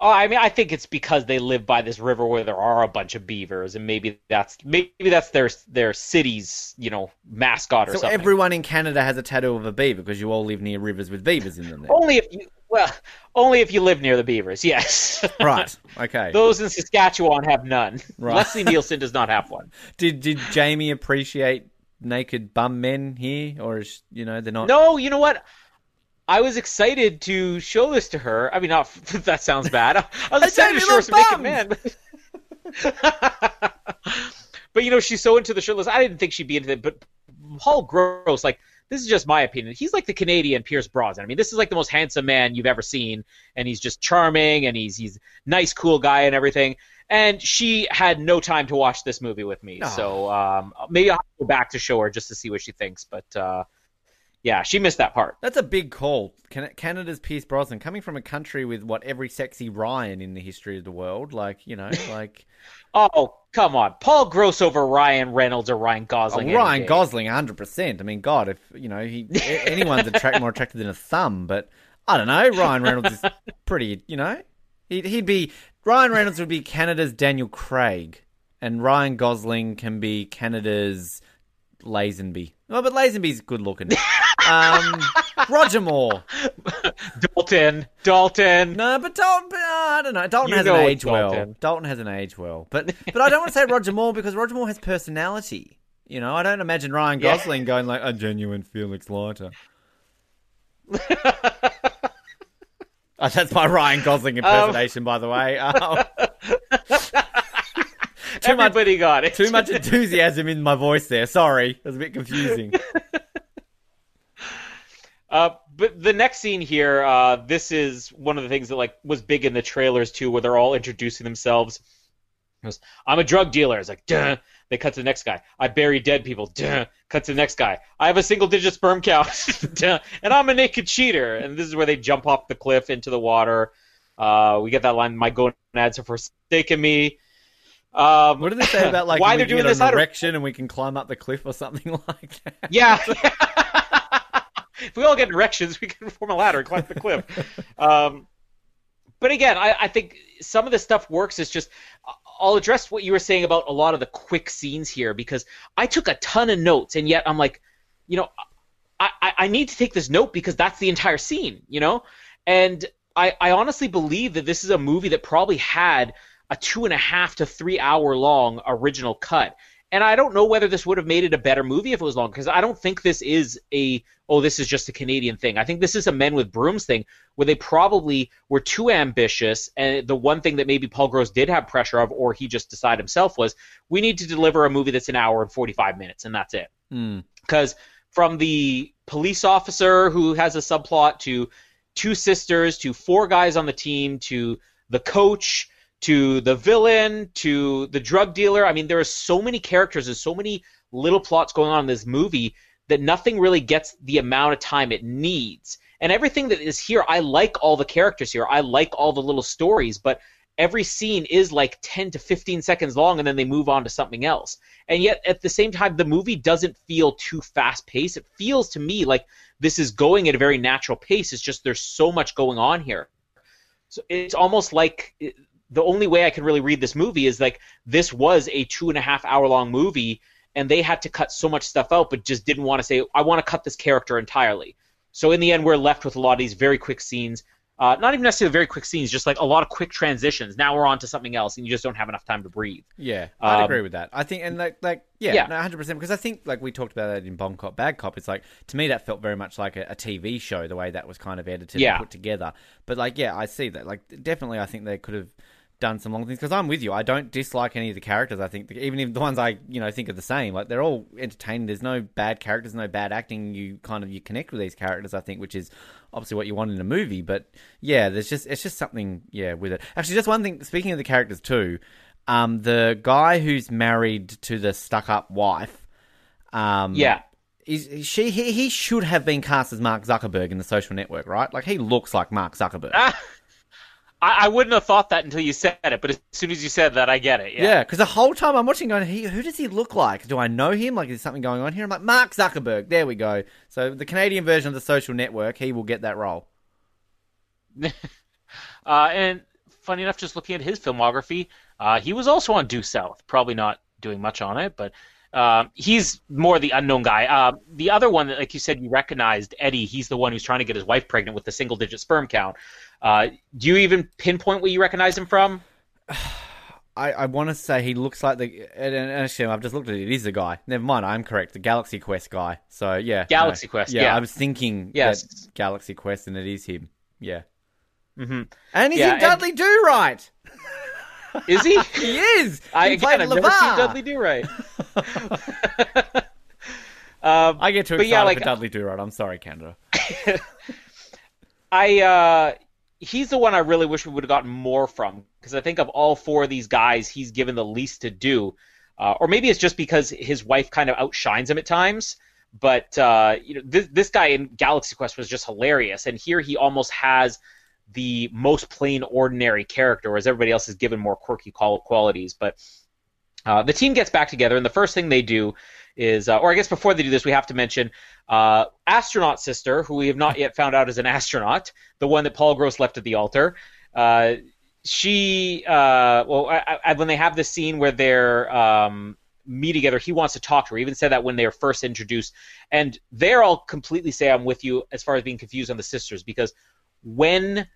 Oh, I mean, I think it's because they live by this river where there are a bunch of beavers, and maybe that's maybe that's their their city's you know mascot or so something. everyone in Canada has a tattoo of a beaver because you all live near rivers with beavers in them. Then. Only if you well, only if you live near the beavers. Yes. right. Okay. Those in Saskatchewan have none. Right. Leslie Nielsen does not have one. Did Did Jamie appreciate naked bum men here, or is you know they're not? No. You know what? I was excited to show this to her. I mean, not that sounds bad. I was excited to show her some naked men. but you know, she's so into the shirtless. I didn't think she'd be into it. But Paul Gross, like this is just my opinion. He's like the Canadian Pierce Brosnan. I mean, this is like the most handsome man you've ever seen, and he's just charming, and he's he's nice, cool guy, and everything. And she had no time to watch this movie with me, oh. so um, maybe I'll go back to show her just to see what she thinks. But uh, yeah, she missed that part. That's a big call. Canada's Pierce Brosnan coming from a country with what every sexy Ryan in the history of the world, like you know, like. oh come on, Paul Gross over Ryan Reynolds or Ryan Gosling. Oh, Ryan Gosling, hundred percent. I mean, God, if you know he anyone's attract more attractive than a thumb, but I don't know. Ryan Reynolds is pretty. You know, he'd he'd be Ryan Reynolds would be Canada's Daniel Craig, and Ryan Gosling can be Canada's Lazenby. Oh, but Lazenby's good looking. Um, Roger Moore. Dalton. Dalton. No, but Dalton. But, uh, I don't know. Dalton you hasn't aged well. Dalton hasn't aged well. But but I don't want to say Roger Moore because Roger Moore has personality. You know, I don't imagine Ryan Gosling yeah. going like a genuine Felix Leiter. oh, that's my Ryan Gosling um, impersonation, by the way. Um, too Everybody much, got it. too much enthusiasm in my voice there. Sorry, it was a bit confusing. Uh, but the next scene here, uh, this is one of the things that like was big in the trailers too, where they're all introducing themselves. Goes, I'm a drug dealer. It's like, Duh. They cut to the next guy. I bury dead people. Duh. Cut to the next guy. I have a single digit sperm count. Duh. and I'm a naked cheater. And this is where they jump off the cliff into the water. Uh, we get that line, my gonads have forsaken me. Um, What do they say about like why we they're doing this? an erection and we can climb up the cliff or something like that? Yeah. If we all get erections, we can form a ladder and climb the cliff. Um, but again, I, I think some of the stuff works. It's just I'll address what you were saying about a lot of the quick scenes here because I took a ton of notes, and yet I'm like, you know, I, I, I need to take this note because that's the entire scene, you know, and I, I honestly believe that this is a movie that probably had a two and a half to three hour long original cut. And I don't know whether this would have made it a better movie if it was long, because I don't think this is a oh this is just a Canadian thing. I think this is a Men with Brooms thing where they probably were too ambitious, and the one thing that maybe Paul Gross did have pressure of, or he just decided himself was we need to deliver a movie that's an hour and forty five minutes, and that's it Hmm. because from the police officer who has a subplot to two sisters to four guys on the team to the coach to the villain to the drug dealer. I mean there are so many characters and so many little plots going on in this movie that nothing really gets the amount of time it needs. And everything that is here i like all the characters here. I like all the little stories but every scene is like 10 to 15 seconds long and then they move on to something else. And yet at the same time the movie doesn't feel too fast paced. It feels to me like this is going at a very natural pace. It's just there's so much going on here. So it's almost like the only way i can really read this movie is like this was a two and a half hour long movie and they had to cut so much stuff out but just didn't want to say i want to cut this character entirely so in the end we're left with a lot of these very quick scenes uh, not even necessarily very quick scenes just like a lot of quick transitions now we're on to something else and you just don't have enough time to breathe Yeah, Um, agree with that. I think, and like, like, yeah, Yeah. no, hundred percent. Because I think, like, we talked about that in Bon Cop, Bad Cop. It's like to me that felt very much like a, a TV show, the way that was kind of edited Yeah. and put together. But like, yeah, I see that. Like, definitely, I think they could have done some long things. Because I'm with you. I don't dislike any of the characters. I think even if the ones I you know think are the same, like they're all entertaining. There's no bad characters, no bad acting. You kind of you connect with these characters. I think, which is obviously what you want in a movie. But yeah, there's just it's just something yeah with it. Actually, just one thing. Speaking of the characters too, um, the guy who's married to the stuck-up wife, um, yeah is she? He, he should have been cast as Mark Zuckerberg in the Social Network, right? Like he looks like Mark Zuckerberg. I, I wouldn't have thought that until you said it but as soon as you said that i get it yeah, Yeah, because the whole time I'm watching, going, he, who does he look like? Do I know him? Like, is something going on here? I'm like, Mark Zuckerberg. There we go. So the Canadian version of the Social Network, he will get that role. Uh, and funny enough, just looking at his filmography, uh, he was also on Due South. Probably not doing much on it, but um, he's more the unknown guy. Uh, the other one, that, like you said, you recognized Eddie. He's the one who's trying to get his wife pregnant with the single-digit sperm count. Uh, do you even pinpoint where you recognize him from? I, I want to say he looks like the. And, and actually, I've just looked at it. It is the guy. Never mind, I'm correct. The Galaxy Quest guy. So yeah, Galaxy no. Quest, Yeah, yeah. I was thinking Yes. Galaxy Quest, and it is him. Yeah, hmm and he's Yeah, in and- Dudley Do Right. Is he? He is. I, he again, played I've never seen Dudley Do Right. um, I get too excited yeah, like- for Dudley Do Right. I'm sorry, Canada. I uh, he's the one I really wish we would have gotten more from because I think of all four of these guys, he's given the least to do, uh, or maybe it's just because his wife kind of outshines him at times. But uh, you know, this this guy in Galaxy Quest was just hilarious, and here he almost has the most plain ordinary character, whereas everybody else is given more quirky qualities. But uh, the team gets back together, and the first thing they do is, uh, or I guess before they do this, we have to mention uh, astronaut sister, who we have not yet found out is an astronaut, the one that Paul Gross left at the altar. Uh, she, uh, well, I, I, when they have this scene where they're um, meet together, he wants to talk to her. He even said that when they were first introduced, and they're all completely say I'm with you as far as being confused on the sisters because when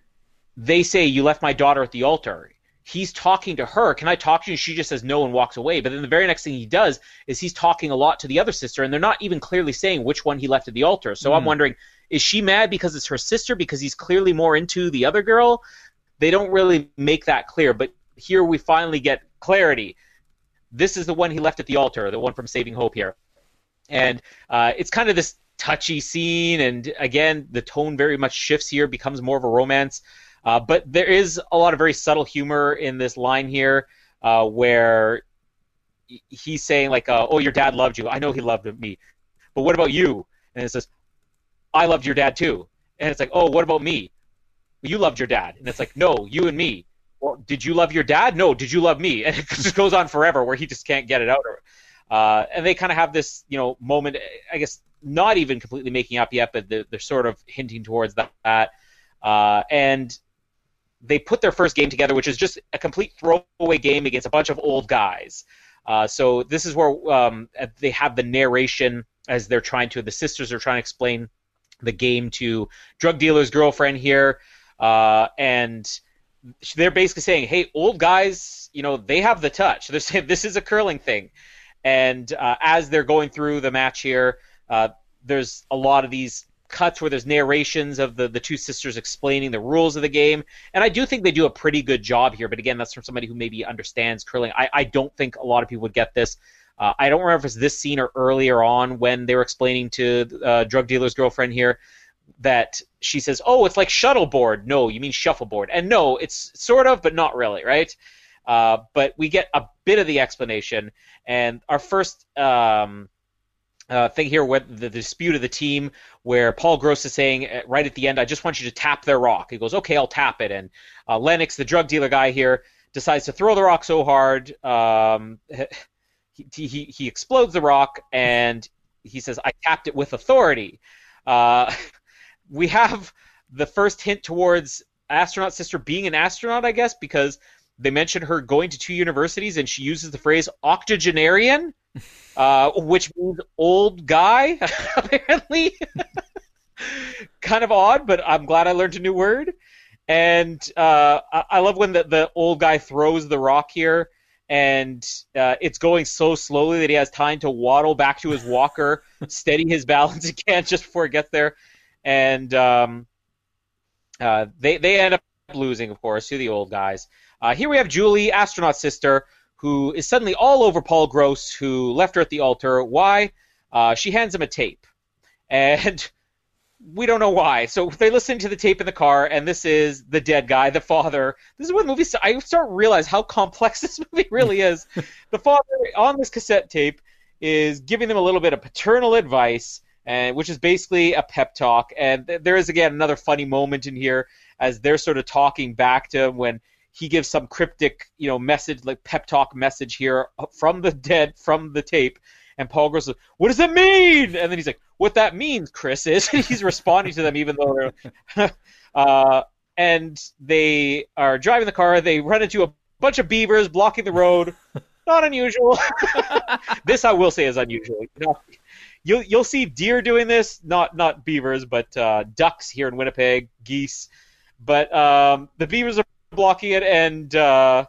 they say you left my daughter at the altar he's talking to her. Can i talk to you? She just says no and walks away. But then the very next thing he does is he's talking a lot to the other sister and they're not even clearly saying which one he left at the altar. So i'm Mm. wondering is she mad because it's her sister because he's clearly more into the other girl? They don't really make that clear but here we finally get clarity. This is the one he left at the altar the one from saving hope here. And uh, it's kind of this touchy scene and again the tone very much shifts here becomes more of a romance uh, but there is a lot of very subtle humor in this line here uh, where he's saying like, uh, "Oh, your dad loved you. I know he loved me, but what about you?" And it says, "I loved your dad too." And it's like, "Oh, what about me? You loved your dad." And it's like, "No, you and me." Well, did you love your dad? No, did you love me? And it just goes on forever where he just can't get it out. Uh, and they kind of have this, you know, moment. I guess not even completely making up yet, but they're, sort of hinting towards that. Uh, and they put their first game together, which is just a complete throwaway game against a bunch of old guys. Uh, so this is where um, they have the narration as they're trying to. The sisters are trying to explain the game to drug dealer's girlfriend here, uh, and they're basically saying, "Hey, old guys, you know, they have the touch." They're saying this is a curling thing, and uh, as they're going through the match here, uh, there's a lot of these cuts where there's narrations of the, the two sisters explaining the rules of the game. And I do think they do a pretty good job here. But again, that's from somebody who maybe understands curling. I, I don't think a lot of people would get this. Uh, I don't remember if it's this scene or earlier on when they were explaining to uh, drug dealer's girlfriend here that she says, "Oh, it's like shuttleboard." No, you mean shuffleboard. And no, it's sort of, but not really, right? Uh, but we get a bit of the explanation, and our first um, uh, thing here with the, dispute of the team where Paul Gross is saying uh, right at the end, I just want you to tap their rock. He goes, okay, I'll tap it. And uh, Lennox, the drug dealer guy here, decides to throw the rock so hard, um, he, he, he explodes the rock and he says, I tapped it with authority. Uh, we have the first hint towards astronaut sister being an astronaut, I guess, because they mention her going to two universities and she uses the phrase octogenarian uh, which means old guy, apparently. kind of odd, but I'm glad I learned a new word. And uh, I love when the, the old guy throws the rock here, and uh, it's going so slowly that he has time to waddle back to his walker, steady his balance again just before it gets there. And um, uh, they, they end up losing, of course, to the old guys. Uh, here we have Julie, astronaut sister, who is suddenly all over Paul Gross, who left her at the altar. Why? Uh, she hands him a tape, and we don't know why. So they listen to the tape in the car, and this is the dead guy, the father. This is what movies. I start to realize how complex this movie really is. the father on this cassette tape is giving them a little bit of paternal advice, and which is basically a pep talk. And there is again another funny moment in here as they're sort of talking back to him when he gives some cryptic, you know, message like pep talk message here from the dead from the tape. And Paul goes, "What does it mean?" And then he's like, "What that means, Chris, is he's responding to them even though they're." uh, and they are driving the car. They run into a bunch of beavers blocking the road. Not unusual. this I will say is unusual. You know, you'll you'll see deer doing this, not not beavers, but uh, ducks here in Winnipeg, geese. But um, the beavers are blocking it, and uh,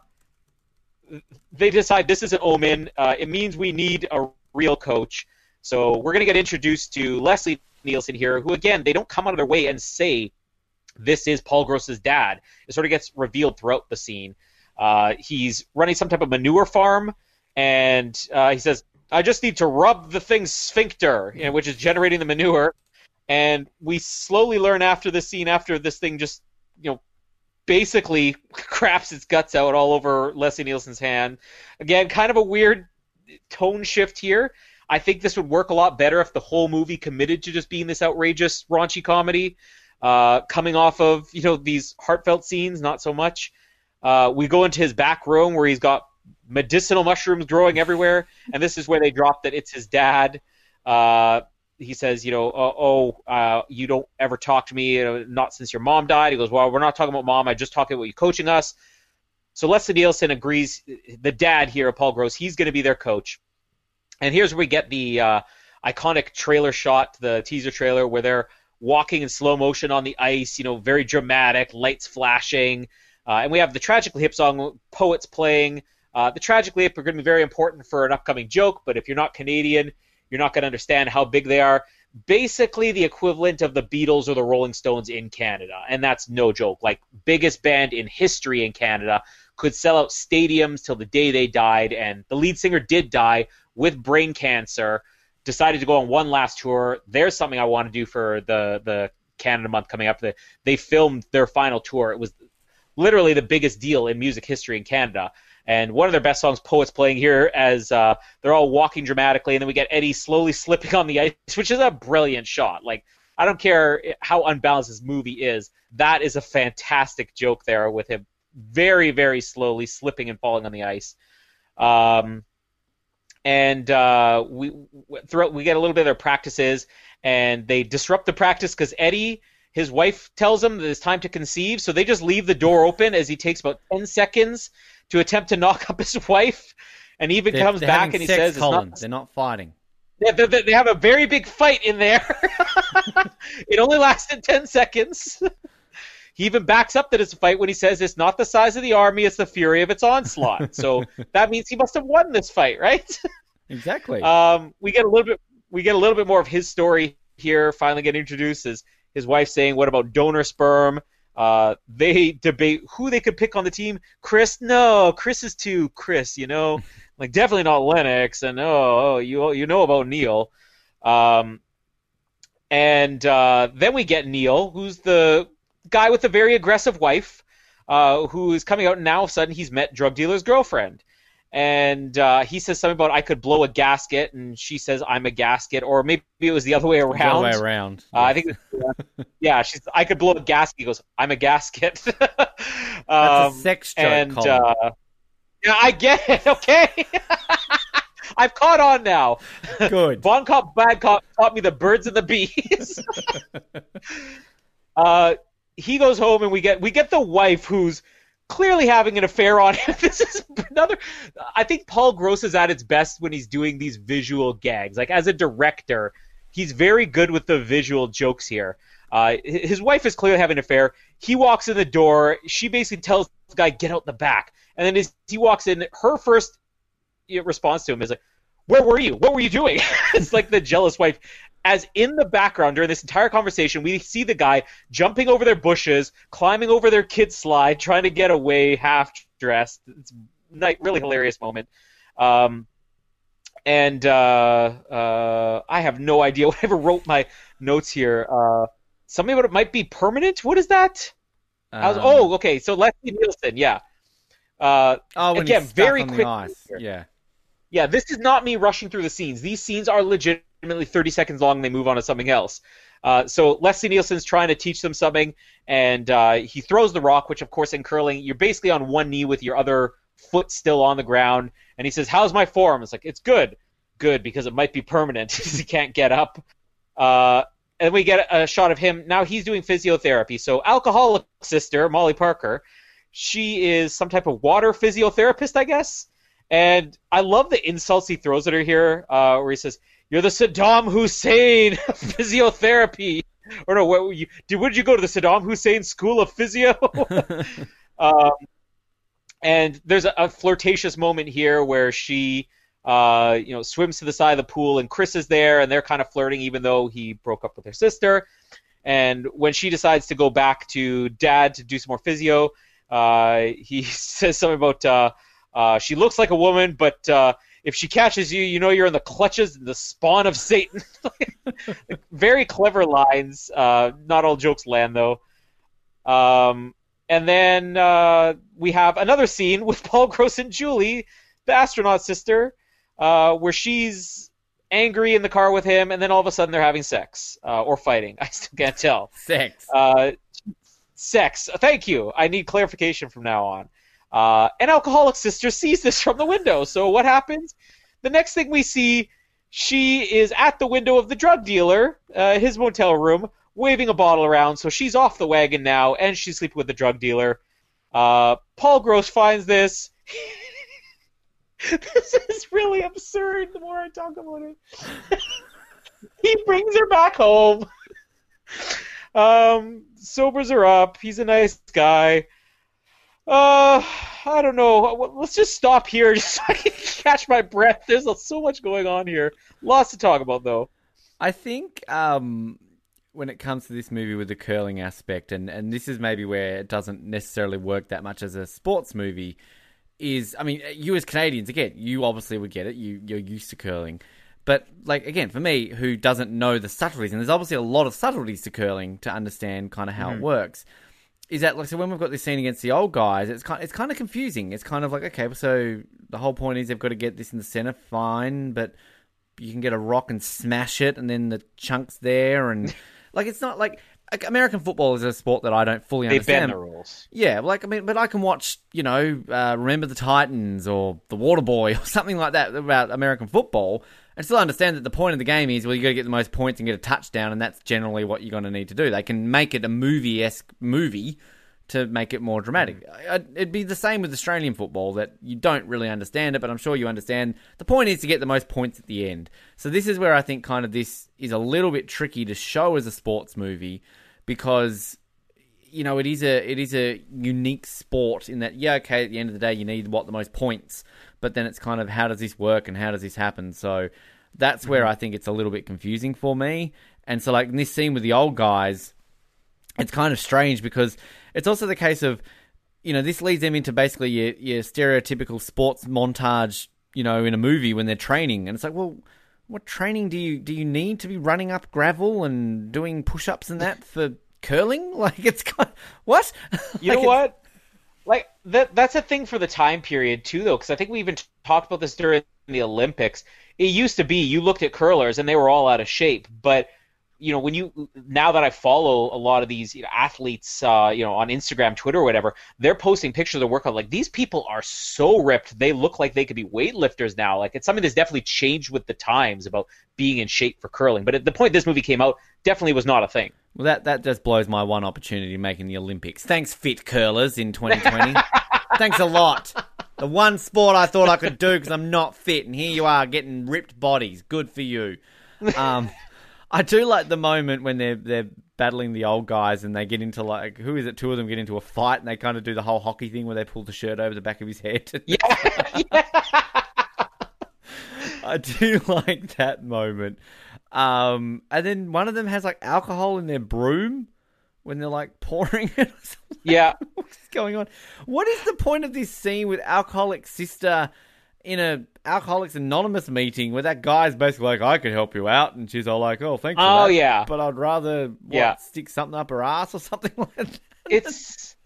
they decide this is an omen. Uh, it means we need a real coach. So we're going to get introduced to Leslie Nielsen here, who again they don't come out of their way and say this is Paul Gross's dad. It sort of gets revealed throughout the scene. Uh, he's running some type of manure farm, and uh, he says, "I just need to rub the thing's sphincter, you know, which is generating the manure." And we slowly learn after the scene, after this thing just you know basically craps its guts out all over Leslie Nielsen's hand. Again, kind of a weird tone shift here. I think this would work a lot better if the whole movie committed to just being this outrageous, raunchy comedy, uh, coming off of you know these heartfelt scenes. Not so much. Uh, we go into his back room where he's got medicinal mushrooms growing everywhere, and this is where they drop that it's his dad. Uh, he says, you know, oh, oh uh, you don't ever talk to me, you know, not since your mom died. He goes, well, we're not talking about mom. I just talking about you coaching us. So Leslie Nielsen agrees. The dad here, Paul Gross, he's going to be their coach. And here's where we get the uh, iconic trailer shot, the teaser trailer, where they're walking in slow motion on the ice. You know, very dramatic, lights flashing, uh, and we have the Tragically Hip song, Poets playing. Uh, the Tragically Hip are going to be very important for an upcoming joke, but if you're not Canadian, you're not going to understand how big they are. Basically, the equivalent of the Beatles or the Rolling Stones in Canada, and that's no joke. Like biggest band in history in Canada could sell out stadiums till the day they died, and the lead singer did die with brain cancer. Decided to go on one last tour. There's something I want to do for the the Canada month coming up. They filmed their final tour. It was literally the biggest deal in music history in Canada. And one of their best songs, Poets, playing here as uh, they're all walking dramatically, and then we get Eddie slowly slipping on the ice, which is a brilliant shot. Like, I don't care how unbalanced this movie is, that is a fantastic joke there with him very, very slowly slipping and falling on the ice. Um, and uh, we throughout we get a little bit of their practices, and they disrupt the practice because Eddie, his wife, tells him that it's time to conceive, so they just leave the door open as he takes about ten seconds to attempt to knock up his wife, and even They're, comes they're back and he sex, says, Colin. "It's They're not fighting. They, they, they have a very big fight in there. it only lasted ten seconds. He even backs up that it's a fight when he says it's not the size of the army, it's the fury of its onslaught. So that means he must have won this fight, right? Exactly. Um, we get a little bit we get a little bit more of his story here. Finally, get introduced as his wife saying, "What about donor sperm?" Uh, they debate who they could pick on the team. Chris, no, Chris is too Chris. You know, like definitely not Lennox. And oh, oh you you know about Neil. Um, and uh, then we get Neil, who's the guy with the very aggressive wife, uh, who is coming out and now all of a sudden he's met drug dealer's girlfriend and uh, he says something about I could blow a gasket, and she says I'm a gasket, or maybe it was the other way around. the other way around. Uh, I think, uh, yeah, she's I could blow a gasket. He goes, I'm a gasket. That's um, a sex joke, and uh, yeah, I get it. Okay, I've caught on now. Good. Bon cop, bad cop taught me the birds and the bees. uh, he goes home, and we get we get the wife who's clearly having an affair on him. This is another. I think Paul Gross is at its best when he's doing these visual gags. Like as a director, he's very good with the visual jokes here. Uh, his wife is clearly having an affair. He walks in the door. She basically tells the guy, "Get out the back." And then as he walks in, her first response to him is like, "Where were you? What were you doing?" it's like the jealous wife. As in the background during this entire conversation, we see the guy jumping over their bushes, climbing over their kid slide, trying to get away half dressed. It's a really hilarious moment. Um, and uh, uh, I have no idea. Whatever wrote my notes here. Uh, something about it might be permanent. What is that? I was, Um, oh, okay. So Leslie Nielsen, yeah. Uh, oh, again, very quick Yeah. yeah, this is not me rushing through the scenes. These scenes are legitimately 30 seconds long. And they move on to something else. Uh, so Leslie Nielsen's trying to teach them something, and uh, he throws the rock, which of course in curling you're basically on one knee with your other foot still on the ground. And he says, "How's my form?" It's like it's good, good because it might be permanent because he can't get up. Uh, and we get a shot of him now. He's doing physiotherapy. So alcoholic sister Molly Parker, she is some type of water physiotherapist, I guess. And I love the insults he throws at her here, uh, where he says, "You're the Saddam Hussein of physiotherapy." Or no, what, you, did, would you go to the Saddam Hussein School of Physio? um, and there's a, a flirtatious moment here where she, uh, you know, swims to the side of the pool, and Chris is there, and they're kind of flirting, even though he broke up with her sister. And when she decides to go back to dad to do some more physio, uh, he says something about uh, uh, she looks like a woman, but uh, if she catches you, you know you're in the clutches, and the spawn of Satan. Very clever lines. Uh, not all jokes land though. Um, and then uh, we have another scene with Paul Gross and Julie, the astronaut sister, uh, where she's angry in the car with him, and then all of a sudden they're having sex uh, or fighting. I still can't tell. Sex. Uh, sex. Thank you. I need clarification from now on. Uh, an alcoholic sister sees this from the window. So what happens? The next thing we see, she is at the window of the drug dealer, uh, his motel room, waving a bottle around. So she's off the wagon now, and she's sleeping with the drug dealer. Uh, Paul Gross finds this. this is really absurd. The more I talk about it, he brings her back home. Um, sobers her up. He's a nice guy. Uh, I don't know. Let's just stop here just so I can catch my breath. There's so much going on here. Lots to talk about, though. I think um, when it comes to this movie with the curling aspect, and, and this is maybe where it doesn't necessarily work that much as a sports movie, is I mean, you as Canadians, again, you obviously would get it. You you're used to curling, but like again, for me, who doesn't know the subtleties, and there's obviously a lot of subtleties to curling to understand kind of how it works. Is that like so when we've got this scene against the old guys, it's kind it's kind of confusing. It's kind of like okay, so the whole point is they've got to get this in the center, fine, but you can get a rock and smash it, and then the chunks there, and like it's not like. American football is a sport that I don't fully They understand. bend the rules. Yeah, like I mean, but I can watch, you know, uh, Remember the Titans or The Water Boy or something like that about American football, and still understand that the point of the game is well, you got to get the most points and get a touchdown, and that's generally what you're going to need to do. They can make it a movie esque movie to make it more dramatic. Mm. It'd be the same with Australian football that you don't really understand it, but I'm sure you understand. The point is to get the most points at the end. So this is where I think kind of this is a little bit tricky to show as a sports movie because you know it is a it is a unique sport in that yeah okay at the end of the day you need what the most points but then it's kind of how does this work and how does this happen? So that's where mm-hmm. I think it's a little bit confusing for me. And so like in this scene with the old guys it's kind of strange because it's also the case of you know this leads them into basically your, your stereotypical sports montage you know in a movie when they're training. And it's like well what training do you do you need to be running up gravel and doing push-ups and that for curling? Like it's kind what? You Like, know what? Like that that's a thing for the time period too though cuz I think we even t- talked about this during the Olympics. It used to be you looked at curlers and they were all out of shape, but you know when you now that I follow a lot of these you know, athletes uh, you know on Instagram, Twitter or whatever, they're posting pictures of their workout like these people are so ripped. They look like they could be weightlifters now. Like it's something that's definitely changed with the times about being in shape for curling. But at the point this movie came out, definitely was not a thing. Well, that that just blows my one opportunity making the Olympics. Thanks, fit curlers in 2020. Thanks a lot. The one sport I thought I could do because I'm not fit, and here you are getting ripped bodies. Good for you. Um, I do like the moment when they're they're battling the old guys and they get into like who is it? Two of them get into a fight and they kind of do the whole hockey thing where they pull the shirt over the back of his head. Yeah. I do like that moment. Um, and then one of them has like alcohol in their broom when they're like pouring it. or something. yeah. What's going on? What is the point of this scene with alcoholic sister in a Alcoholics Anonymous meeting where that guy's basically like, "I could help you out," and she's all like, "Oh, thanks." Oh, that, yeah. but I'd rather what, Yeah. stick something up her ass or something like that. it's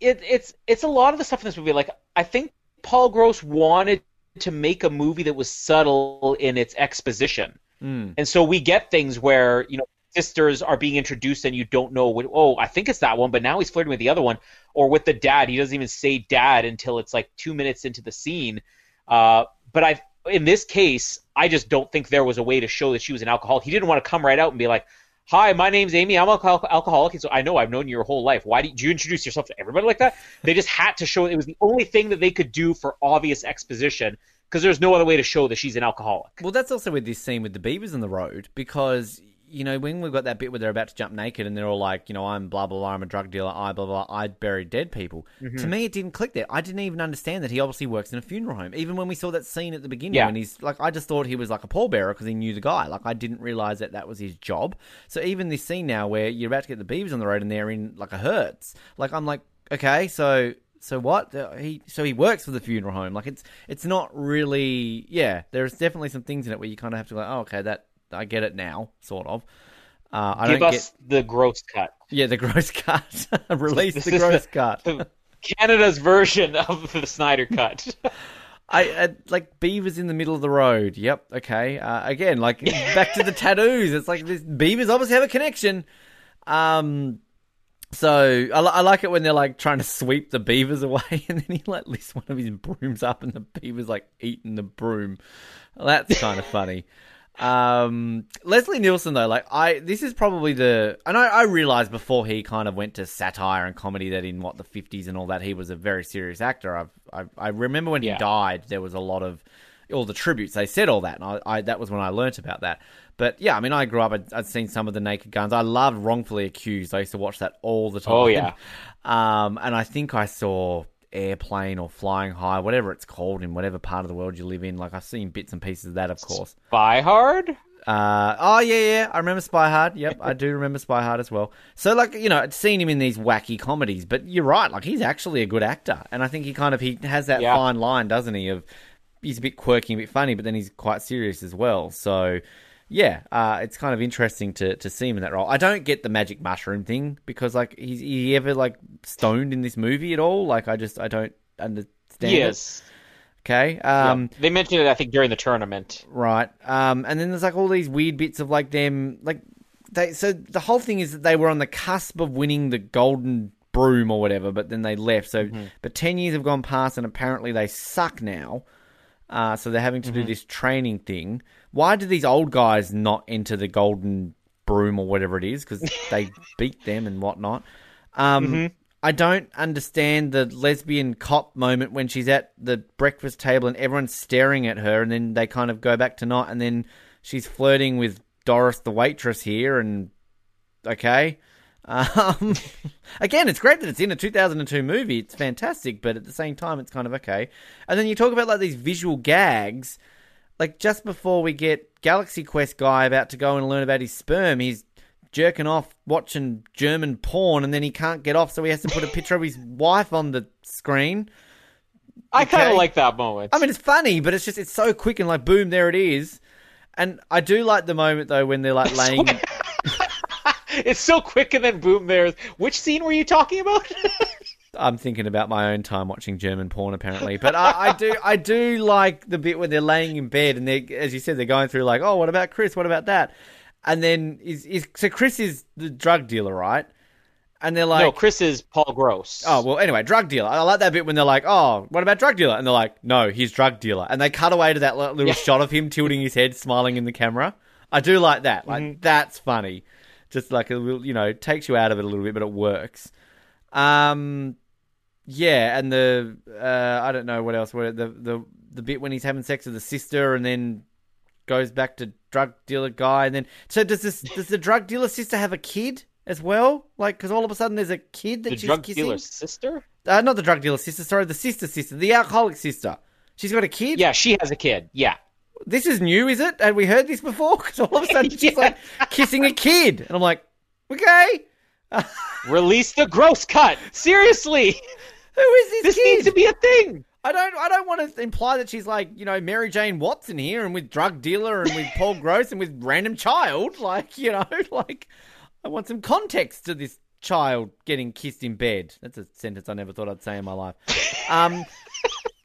it, it's it's a lot of the stuff in this movie. Like I think Paul Gross wanted to make a movie that was subtle in its exposition, Mm. and so we get things where you know sisters are being introduced and you don't know what. Oh, I think it's that one, but now he's flirting with the other one, or with the dad. He doesn't even say dad until it's like two minutes into the scene. Uh, but I, in this case, I just don't think there was a way to show that she was an alcoholic. He didn't want to come right out and be like, "Hi, my name's Amy. I'm an alcohol- alcoholic." So I know I've known you your whole life. Why did you introduce yourself to everybody like that? They just had to show it was the only thing that they could do for obvious exposition because there's no other way to show that she's an alcoholic. Well, that's also with this scene with the beavers in the road because you know when we've got that bit where they're about to jump naked and they're all like, you know, I'm blah blah blah, I'm a drug dealer, I blah blah, blah I bury dead people. Mm-hmm. To me, it didn't click there. I didn't even understand that he obviously works in a funeral home. Even when we saw that scene at the beginning, Yeah. when he's like, I just thought he was like a pallbearer because he knew the guy. Like I didn't realize that that was his job. So even this scene now where you're about to get the beavers on the road and they're in like a Hertz, like I'm like, okay, so so what? He so he works for the funeral home. Like it's it's not really yeah. There's definitely some things in it where you kind of have to go, oh, okay, that I get it now, sort of. Uh, I Give don't us the gross cut. yeah the gross cut. Release This the gross the- cut. the- Canada's version of the Snyder cut. I, I like beavers in the middle of the road. Yep. Okay. Uh, again, like back to the tattoos. It's like this beavers obviously have a connection. Um. So I, I like it when they're like trying to sweep the beavers away, and then he like lifts one of his brooms up, and the beaver's like eating the broom. That's kind of funny. Um, Leslie Nielsen though, like I, this is probably the, and I, I realized before he kind of went to satire and comedy that in what the fifties and all that he was a very serious actor. I've, I, I remember when he Yeah. died, there was a lot of all the tributes. They said all that, and I, I that was when I learnt about that. But yeah, I mean, I grew up. I'd, I'd seen some of the Naked Guns. I loved Wrongfully Accused. I used to watch that all the time. Oh, yeah. Um, and I think I saw Airplane or Flying High, whatever it's called in whatever part of the world you live in. Like I've seen bits and pieces of that, of course. Spy Hard? Uh, oh yeah, yeah, I remember Spy Hard. Yep, I do remember Spy Hard as well. So like, you know, I'd seen him in these wacky comedies, but you're right, like he's actually a good actor, and I think he kind of he has that Yeah. fine line, doesn't he? Of he's a bit quirky, a bit funny, but then he's quite serious as well. So. Yeah, uh, it's kind of interesting to, to see him in that role. I don't get the magic mushroom thing because like he's he ever like stoned in this movie at all? Like I just I don't understand. Yes. It. Okay. Um, yeah. They mentioned it, I think, during the tournament. Right. Um, and then there's like all these weird bits of like them, like they. So the whole thing is that they were on the cusp of winning the golden broom or whatever, but then they left. So, mm-hmm. but ten years have gone past, and apparently they suck now. Uh, so they're having to mm-hmm. do this training thing. Why do these old guys not enter the golden broom or whatever it is? Because they beat them and whatnot. Um, mm-hmm. I don't understand the lesbian cop moment when she's at the breakfast table and everyone's staring at her, and then they kind of go back to not, and then she's flirting with Doris, the waitress here, and okay. Um, again, it's great that it's in a 2002 movie. It's fantastic, but at the same time, it's kind of okay. And then you talk about like these visual gags. Like just before we get Galaxy Quest guy about to go and learn about his sperm, he's jerking off watching German porn, and then he can't get off, so he has to put a picture of his wife on the screen. I okay. kind of like that moment. I mean, it's funny, but it's just it's so quick and like boom, there it is. And I do like the moment though when they're like laying. it's so quick and then boom there's which scene were you talking about i'm thinking about my own time watching german porn apparently but I, I, do i do like the bit where they're laying in bed and they as you said they're going through like oh what about chris what about that and then is, is so chris is the drug dealer right and they're like, "No, Chris is Paul Gross." Oh well, anyway, drug dealer. I like that bit when they're like, "Oh, what about drug dealer?" And they're like, "No, he's drug dealer." And they cut away to that little yeah. shot of him tilting his head, smiling in the camera. I do like that. Like mm-hmm. that's funny just like a little, you know, takes you out of it a little bit, but it works. Um, yeah, and the uh, I don't know what else. Where the the the bit when he's having sex with the sister, and then goes back to drug dealer guy, and then so does this does the drug dealer sister have a kid as well? Like, because all of a sudden there's a kid that the she's drug kissing. dealer sister. Uh, not the drug dealer sister. Sorry, the sister sister, the alcoholic sister. She's got a kid. Yeah, she has a kid. Yeah this is new, is it? Had we heard this before? Because all of a sudden she's like kissing a kid, and I'm like, okay. Release the gross cut. Seriously, who is this? This kid? needs to be a thing. I don't. I don't want to imply that she's like you know Mary Jane Watson here, and with drug dealer, and with Paul Gross, and with random child. Like you know, like I want some context to this child getting kissed in bed. That's a sentence I never thought I'd say in my life. Um,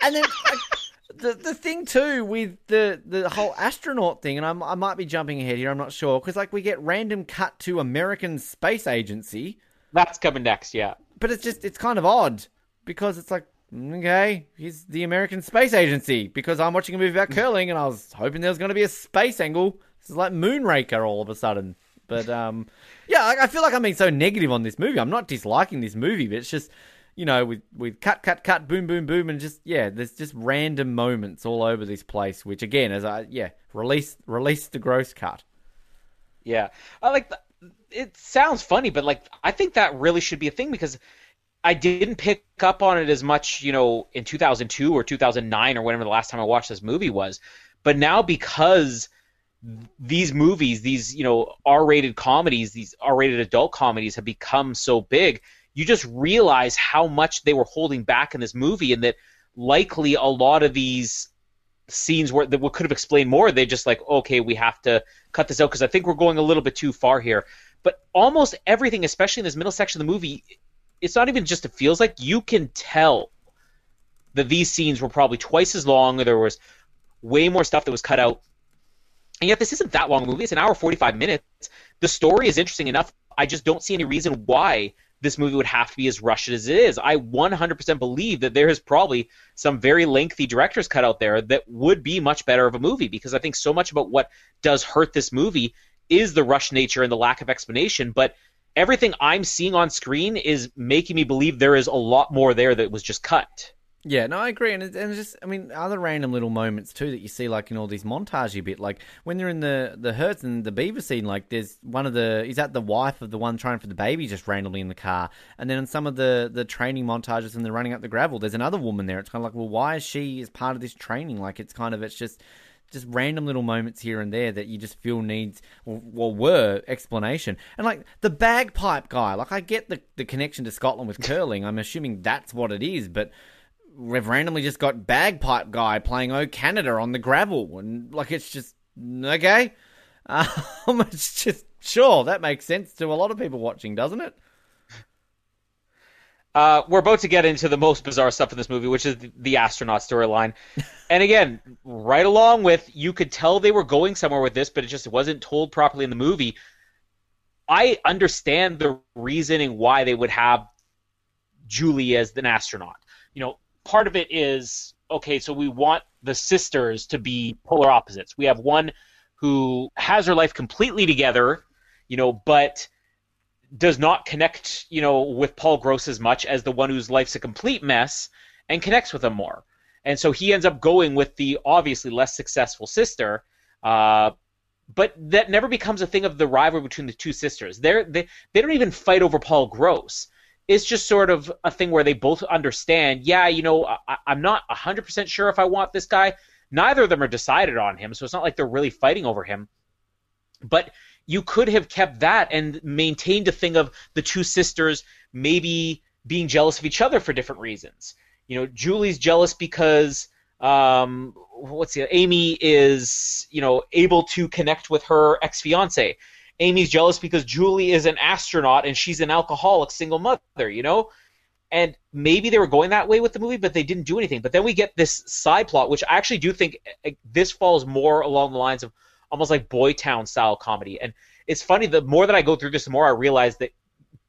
and then. Like, the the thing too with the the whole astronaut thing, and I'm, I might be jumping ahead here. I'm not sure because like we get random cut to American Space Agency. That's coming next, yeah. But it's just it's kind of odd because it's like okay, he's the American Space Agency because I'm watching a movie about curling and I was hoping there was going to be a space angle. This is like Moonraker all of a sudden. But um, yeah, I, I feel like I'm being so negative on this movie. I'm not disliking this movie, but it's just you know, with, with cut, cut, cut, boom, boom, boom, and just yeah, there's just random moments all over this place. Which again, as I yeah, release release the gross cut. Yeah, I like. The, it sounds funny, but like I think that really should be a thing because I didn't pick up on it as much, you know, in 2002 or 2009 or whenever the last time I watched this movie was. But now because these movies, these you know R-rated comedies, these R-rated adult comedies have become so big you just realize how much they were holding back in this movie, and that likely a lot of these scenes where that could have explained more. They just like, okay, we have to cut this out because I think we're going a little bit too far here. But almost everything, especially in this middle section of the movie, it's not even just it feels like you can tell that these scenes were probably twice as long. or There was way more stuff that was cut out. And yet, this isn't that long a movie. It's an hour 45 minutes. The story is interesting enough. I just don't see any reason why this movie would have to be as rushed as it is. I 100% believe that there is probably some very lengthy director's cut out there that would be much better of a movie because I think so much about what does hurt this movie is the rush nature and the lack of explanation. But everything I'm seeing on screen is making me believe there is a lot more there that was just cut. Yeah, no, I agree, and it's, and just, I mean, other random little moments too that you see, like in all these montagey bit, like when they're in the the Hertz and the Beaver scene, like there's one of the is that the wife of the one trying for the baby just randomly in the car, and then in some of the the training montages and they're running up the gravel, there's another woman there. It's kind of like, well, why is she as part of this training? Like it's kind of it's just just random little moments here and there that you just feel needs or, or, were explanation. And like the bagpipe guy, like I get the the connection to Scotland with curling. I'm assuming that's what it is, but we've randomly just got bagpipe guy playing "Oh Canada" on the gravel, and like it's just okay. Um, it's just sure that makes sense to a lot of people watching, doesn't it? Uh, we're about to get into the most bizarre stuff in this movie, which is the, the astronaut storyline. and again, right along with, you could tell they were going somewhere with this, but it just wasn't told properly in the movie. I understand the reasoning why they would have Julie as an astronaut. You know, part of it is okay, so we want the sisters to be polar opposites. We have one who has her life completely together, you know, but does not connect, you know, with Paul Gross as much as the one whose life's a complete mess and connects with him more. And so he ends up going with the obviously less successful sister. Uh, but that never becomes a thing of the rivalry between the two sisters. They're, they they don't even fight over Paul Gross. It's just sort of a thing where they both understand. Yeah, you know, I, I'm not hundred percent sure if I want this guy. Neither of them are decided on him, so it's not like they're really fighting over him. But you could have kept that and maintained a thing of the two sisters maybe being jealous of each other for different reasons. You know, Julie's jealous because um, what's the Amy is you know able to connect with her ex fiance. Amy's jealous because Julie is an astronaut and she's an alcoholic single mother. You know, and maybe they were going that way with the movie, but they didn't do anything. But then we get this side plot, which I actually do think eh, this falls more along the lines of almost like Boytown style comedy. And it's funny, the more that I go through this, the more I realize that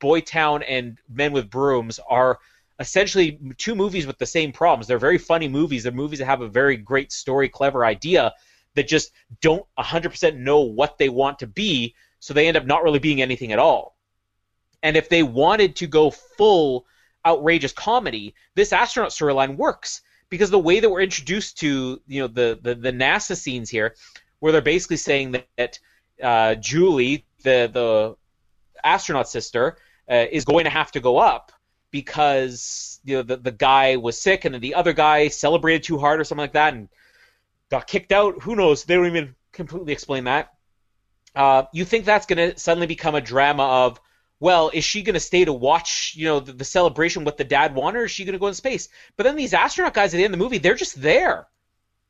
Boytown and Men with Brooms are essentially two movies with the same problems. They're very funny movies. They're movies that have a very great story, clever idea that just don't 100% know what they want to be, so they end up not really being anything at all. And if they wanted to go full outrageous comedy, this astronaut storyline works because the way that we're introduced to you know the, the, the NASA scenes here where they're basically saying that uh, Julie, the the astronaut sister, uh, is going to have to go up because you know the the guy was sick and then the other guy celebrated too hard or something like that and got kicked out. Who knows? They don't even completely explain that. Uh, you think that's going to suddenly become a drama of, well, is she going to stay to watch, you know, the, the celebration with the dad wanted, or is she going to go in space? But then these astronaut guys at the end of the movie, they're just there.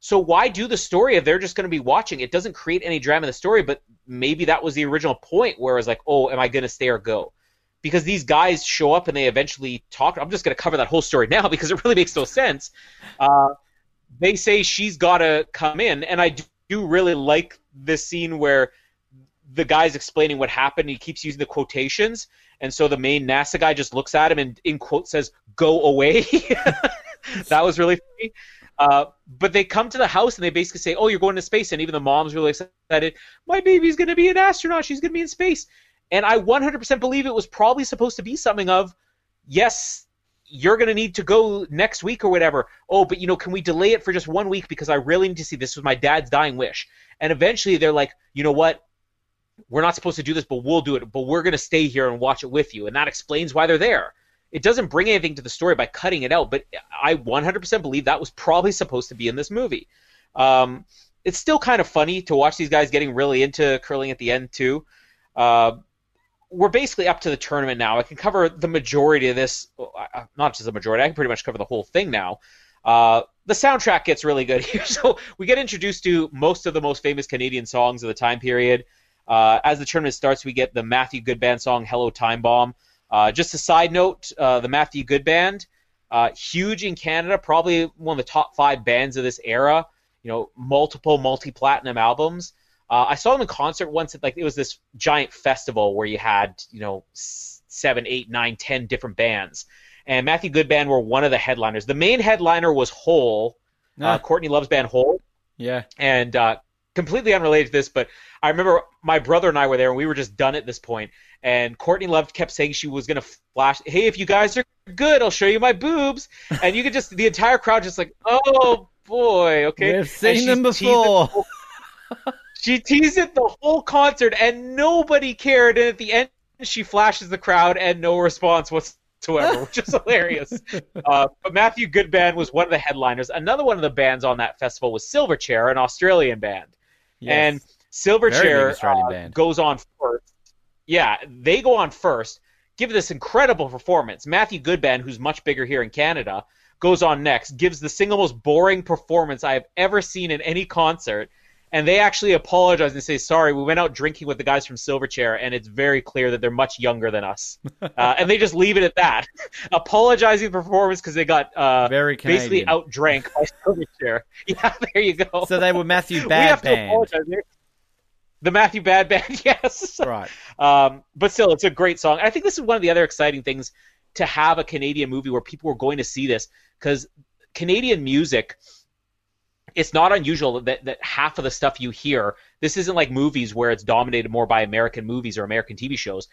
So why do the story if they're just going to be watching? It doesn't create any drama in the story, but maybe that was the original point where it's like, oh, am I going to stay or go? Because these guys show up and they eventually talk. I'm just going to cover that whole story now because it really makes no sense. Uh, they say she's got to come in, and I do really like this scene where the guy's explaining what happened. He keeps using the quotations, and so the main NASA guy just looks at him and in quote says, "Go away." that was really funny. Uh, but they come to the house and they basically say, "Oh, you're going to space," and even the mom's really excited. My baby's going to be an astronaut. She's going to be in space. And I 100% believe it was probably supposed to be something of, yes, you're going to need to go next week or whatever. Oh, but you know, can we delay it for just one week because I really need to see this was my dad's dying wish. And eventually they're like, you know what? We're not supposed to do this, but we'll do it. But we're going to stay here and watch it with you. And that explains why they're there it doesn't bring anything to the story by cutting it out, but I 100% believe that was probably supposed to be in this movie. Um, it's still kind of funny to watch these guys getting really into curling at the end too. Uh, we're basically up to the tournament now. I can cover the majority of this, uh, not just the majority. I can pretty much cover the whole thing now. Uh, the soundtrack gets really good here, so we get introduced to most of the most famous Canadian songs of the time period. Uh, as the tournament starts, we get the Matthew Good Band song "Hello Time Bomb." Uh, just a side note, uh, the Matthew Good Band, uh, huge in Canada, probably one of the top five bands of this era. You know, multiple multi-platinum albums. Uh, I saw them in concert once. At, like it was this giant festival where you had you know seven, eight, nine, ten different bands, and Matthew Good Band were one of the headliners. The main headliner was Hole, ah. Courtney Love's band Hole. Yeah, and uh, completely unrelated to this, but I remember my brother and I were there, and we were just done at this point. And Courtney Love kept saying she was gonna flash. Hey, if you guys are good, I'll show you my boobs. And you could just the entire crowd just like, oh boy, okay. We've seen them before. Whole, she teased it the whole concert, and nobody cared. And at the end, she flashes the crowd, and no response whatsoever, which is hilarious. Uh, but Matthew Good Band was one of the headliners. Another one of the bands on that festival was Silverchair, an Australian band. Yes. And Silverchair uh, goes on first. Yeah, they go on first, give this incredible performance. Matthew Good Band, who's much bigger here in Canada, goes on next, gives the single most boring performance I have ever seen in any concert. And they actually apologize and say, "Sorry, we went out drinking with the guys from Silverchair, and it's very clear that they're much younger than us." uh, and they just leave it at that, apologizing for performance because they got uh, Very basically outdrank by Silverchair. Yeah, there you go. So they were Matthew we Bad have to Band. apologize. The Matthew Bad Band, yes. Right. Um, but still, it's a great song. I think this is one of the other exciting things to have a Canadian movie where people are going to see this because Canadian music. It's not unusual that, that half of the stuff you hear. This isn't like movies where it's dominated more by American movies or American TV shows.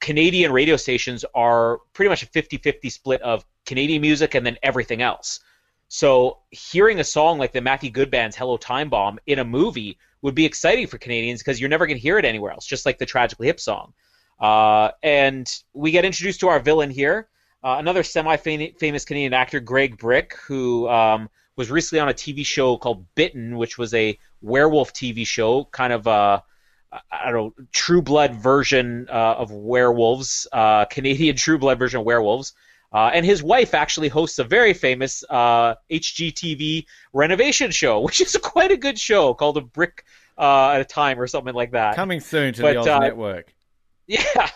Canadian radio stations are pretty much a 50-50 split of Canadian music and then everything else. So hearing a song like the Matthew Good Band's "Hello Time Bomb" in a movie would be exciting for Canadians because you're never going to hear it anywhere else, just like the Tragically Hip song. Uh, and we get introduced to our villain here, uh, another semi-famous Canadian actor, Greg Bryk, who um, was recently on a TV show called Bitten, which was a werewolf TV show, kind of a I don't know, True Blood version uh, of werewolves, uh, Canadian True Blood version of werewolves. Uh, and his wife actually hosts a very famous uh, HGTV renovation show, which is quite a good show called A Brick uh, at a Time or something like that. Coming soon to But, the Oz uh, Network. Yeah,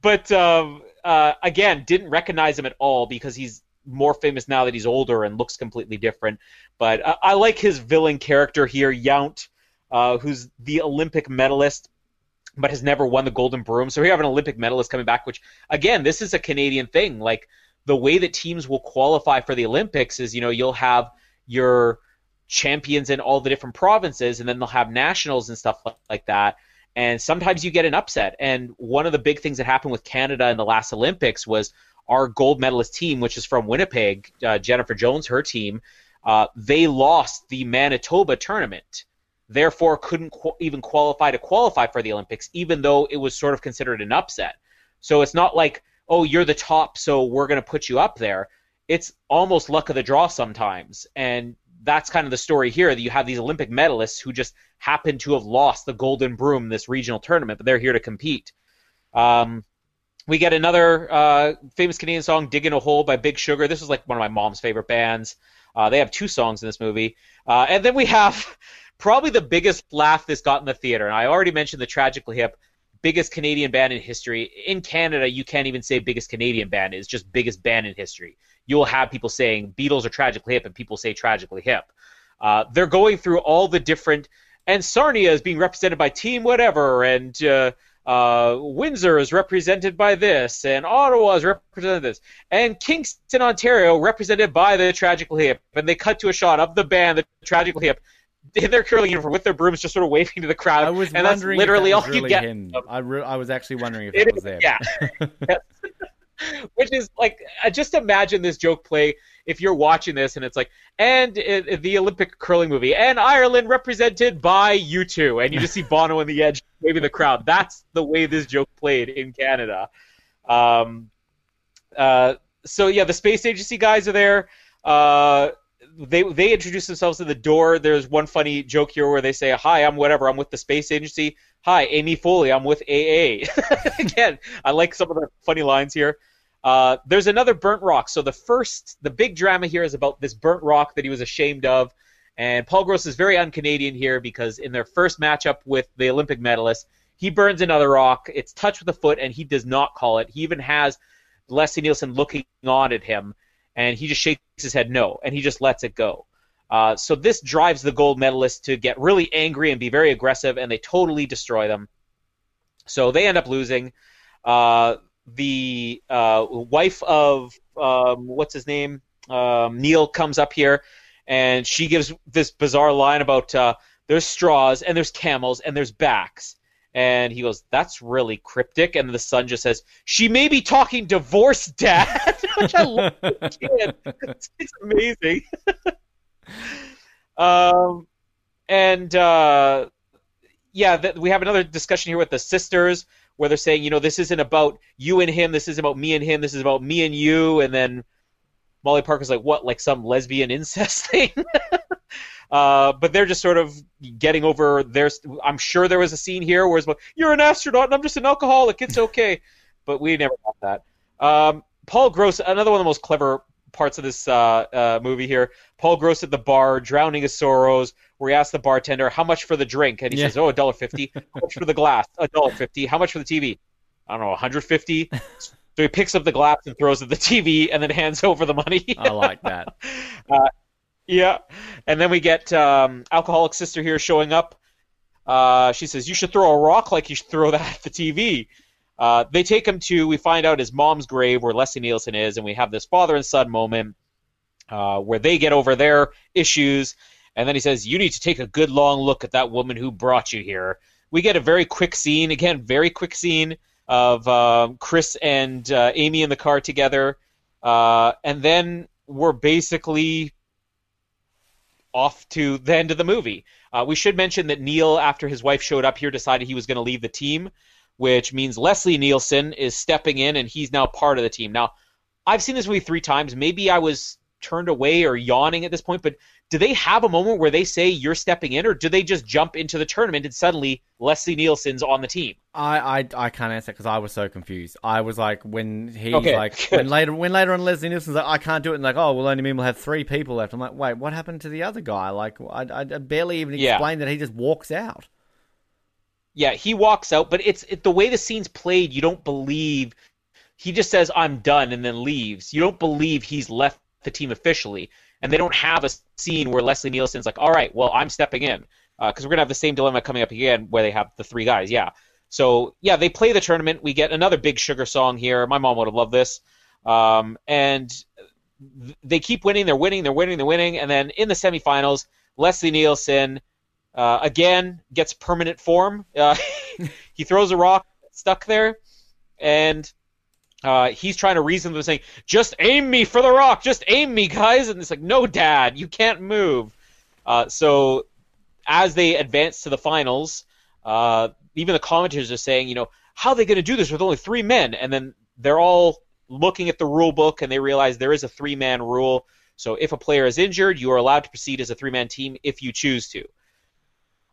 but um, uh, again, didn't recognize him at all because he's more famous now that he's older and looks completely different. But I, I like his villain character here, Yount, uh, who's the Olympic medalist but has never won the Golden Broom. So we have an Olympic medalist coming back, which again, this is a Canadian thing. Like the way that teams will qualify for the Olympics is, you know, you'll have your champions in all the different provinces, and then they'll have nationals and stuff like that. And sometimes you get an upset. And one of the big things that happened with Canada in the last Olympics was our gold medalist team, which is from Winnipeg, uh, Jennifer Jones, her team, uh, they lost the Manitoba tournament therefore couldn't qu- even qualify to qualify for the Olympics, even though it was sort of considered an upset. So it's not like, oh, you're the top, so we're going to put you up there. It's almost luck of the draw sometimes. And that's kind of the story here that you have these Olympic medalists who just happen to have lost the Golden Broom this regional tournament, but they're here to compete. Um, we get another uh, famous Canadian song, "Digging a Hole" by Big Sugar. This is like one of my mom's favorite bands. Uh, they have two songs in this movie, uh, and then we have probably the biggest laugh this got in the theater. And I already mentioned the Tragically Hip, biggest Canadian band in history. In Canada, you can't even say biggest Canadian band; it's just biggest band in history. You'll have people saying Beatles are Tragically Hip, and people say Tragically Hip. Uh, they're going through all the different, and Sarnia is being represented by Team whatever, and uh, Windsor is represented by this, and Ottawa is represented by this, and Kingston, Ontario, represented by the Tragically Hip. And they cut to a shot of the band, the Tragically Hip, in their curling uniform with their brooms, just sort of waving to the crowd. I was and that's wondering literally if all that was you really get. him. I, re- I was actually wondering if It that is- was there. yeah. Which is like, just imagine this joke play if you're watching this and it's like, and uh, the Olympic curling movie, and Ireland represented by you two, and you just see Bono on the edge waving the crowd. That's the way this joke played in Canada. Um, uh, so yeah, the space agency guys are there. Uh, they they introduce themselves to the door. There's one funny joke here where they say, "Hi, I'm whatever. I'm with the space agency." Hi, Amy Foley. I'm with AA. Again, I like some of the funny lines here. Uh, there's another burnt rock. So the first, the big drama here is about this burnt rock that he was ashamed of, and Paul Gross is very un-Canadian here because in their first matchup with the Olympic medalist, he burns another rock. It's touched with a foot, and he does not call it. He even has Leslie Nielsen looking on at him, and he just shakes his head no, and he just lets it go. Uh, so this drives the gold medalist to get really angry and be very aggressive, and they totally destroy them. So they end up losing. Uh, the uh, wife of um, what's his name um, Neil comes up here, and she gives this bizarre line about uh, there's straws and there's camels and there's backs. And he goes, "That's really cryptic." And the son just says, "She may be talking divorce, Dad," which I love. kid. It's, it's amazing. um, and uh, yeah, th- we have another discussion here with the sisters where they're saying, you know, this isn't about you and him. This is about me and him. This is about me and you. And then Molly Parker's like, what, like some lesbian incest thing? uh, but they're just sort of getting over their. I'm sure there was a scene here where it's like, you're an astronaut and I'm just an alcoholic. It's okay. but we never got that. Um, Paul Gross, another one of the most clever parts of this uh, uh, movie here. Paul Gross at the bar, drowning his sorrows, where he asks the bartender how much for the drink, and he Yeah. says, "Oh, a dollar fifty. How much for the glass? A dollar fifty. How much for the TV? I don't know, 150." So he picks up the glass and throws it at the TV, and then hands over the money. I like that. Yeah, and then we get um, alcoholic sister here showing up. Uh, she says, "You should throw a rock like you should throw that at the TV." Uh, they take him to. We find out his mom's grave where Leslie Nielsen is, and we have this father and son moment uh, where they get over their issues. And then he says, "You need to take a good long look at that woman who brought you here." We get a very quick scene, again, very quick scene of um, Chris and uh, Amy in the car together, uh, and then we're basically off to the end of the movie. Uh, we should mention that Neil, after his wife showed up here, decided he was going to leave the team, which means Leslie Nielsen is stepping in and he's now part of the team. Now, I've seen this movie three times. Maybe I was turned away or yawning at this point, but do they have a moment where they say you're stepping in, or do they just jump into the tournament and suddenly Leslie Nielsen's on the team? I, I, I can't answer because I was so confused. I was like, when he Okay, like, good. when later, when later on Leslie Nielsen's like, I can't do it, and like, oh, well, only mean we'll have three people left. I'm like, wait, what happened to the other guy? Like, I, I, barely even Yeah. explained that he just walks out. Yeah, he walks out, but it's it, the way the scene's played. You don't believe he just says I'm done and then leaves. You don't believe he's left the team officially, and they don't have a scene where Leslie Nielsen's like, "All right, well, I'm stepping in," because we're gonna have the same dilemma coming up again where they have the three guys. Yeah, so yeah, they play the tournament. We get another big sugar song here. My mom would have loved this, um, and th- they keep winning. They're winning. They're winning. They're winning, and then in the semifinals, Leslie Nielsen. Uh, again, gets permanent form. Uh, he throws a rock stuck there, and uh, he's trying to reason with them, saying, "Just aim me for the rock. Just aim me, guys." And it's like, "No, Dad, you can't move." Uh, so, as they advance to the finals, uh, even the commentators are saying, "You know, how are they going to do this with only three men?" And then they're all looking at the rule book and they realize there is a three-man rule. So, if a player is injured, you are allowed to proceed as a three-man team if you choose to.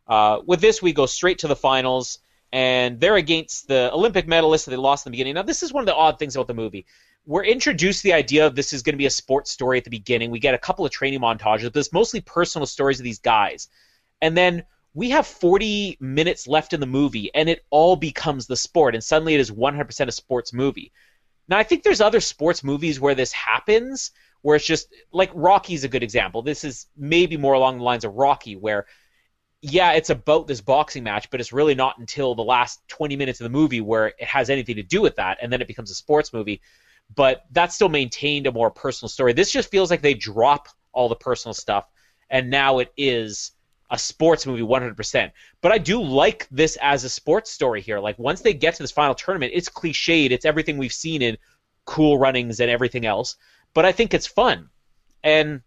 Uh, with this, we go straight to the finals, and they're against the Olympic medalists that they lost in the beginning. Now, this is one of the odd things about the movie. We're introduced to the idea of this is going to be a sports story at the beginning. We get a couple of training montages, but it's mostly personal stories of these guys. And then we have 40 minutes left in the movie, and it all becomes the sport, and suddenly it is 100% a sports movie. Now, I think there's other sports movies where this happens, where it's just like Rocky's a good example. This is maybe more along the lines of Rocky, where yeah, it's about this boxing match, but it's really not until the last 20 minutes of the movie where it has anything to do with that, and then it becomes a sports movie. But that still maintained a more personal story. This just feels like they drop all the personal stuff, and now it is a sports movie 100%. But I do like this as a sports story here. Like, once they get to this final tournament, it's cliched, it's everything we've seen in cool runnings and everything else, but I think it's fun. And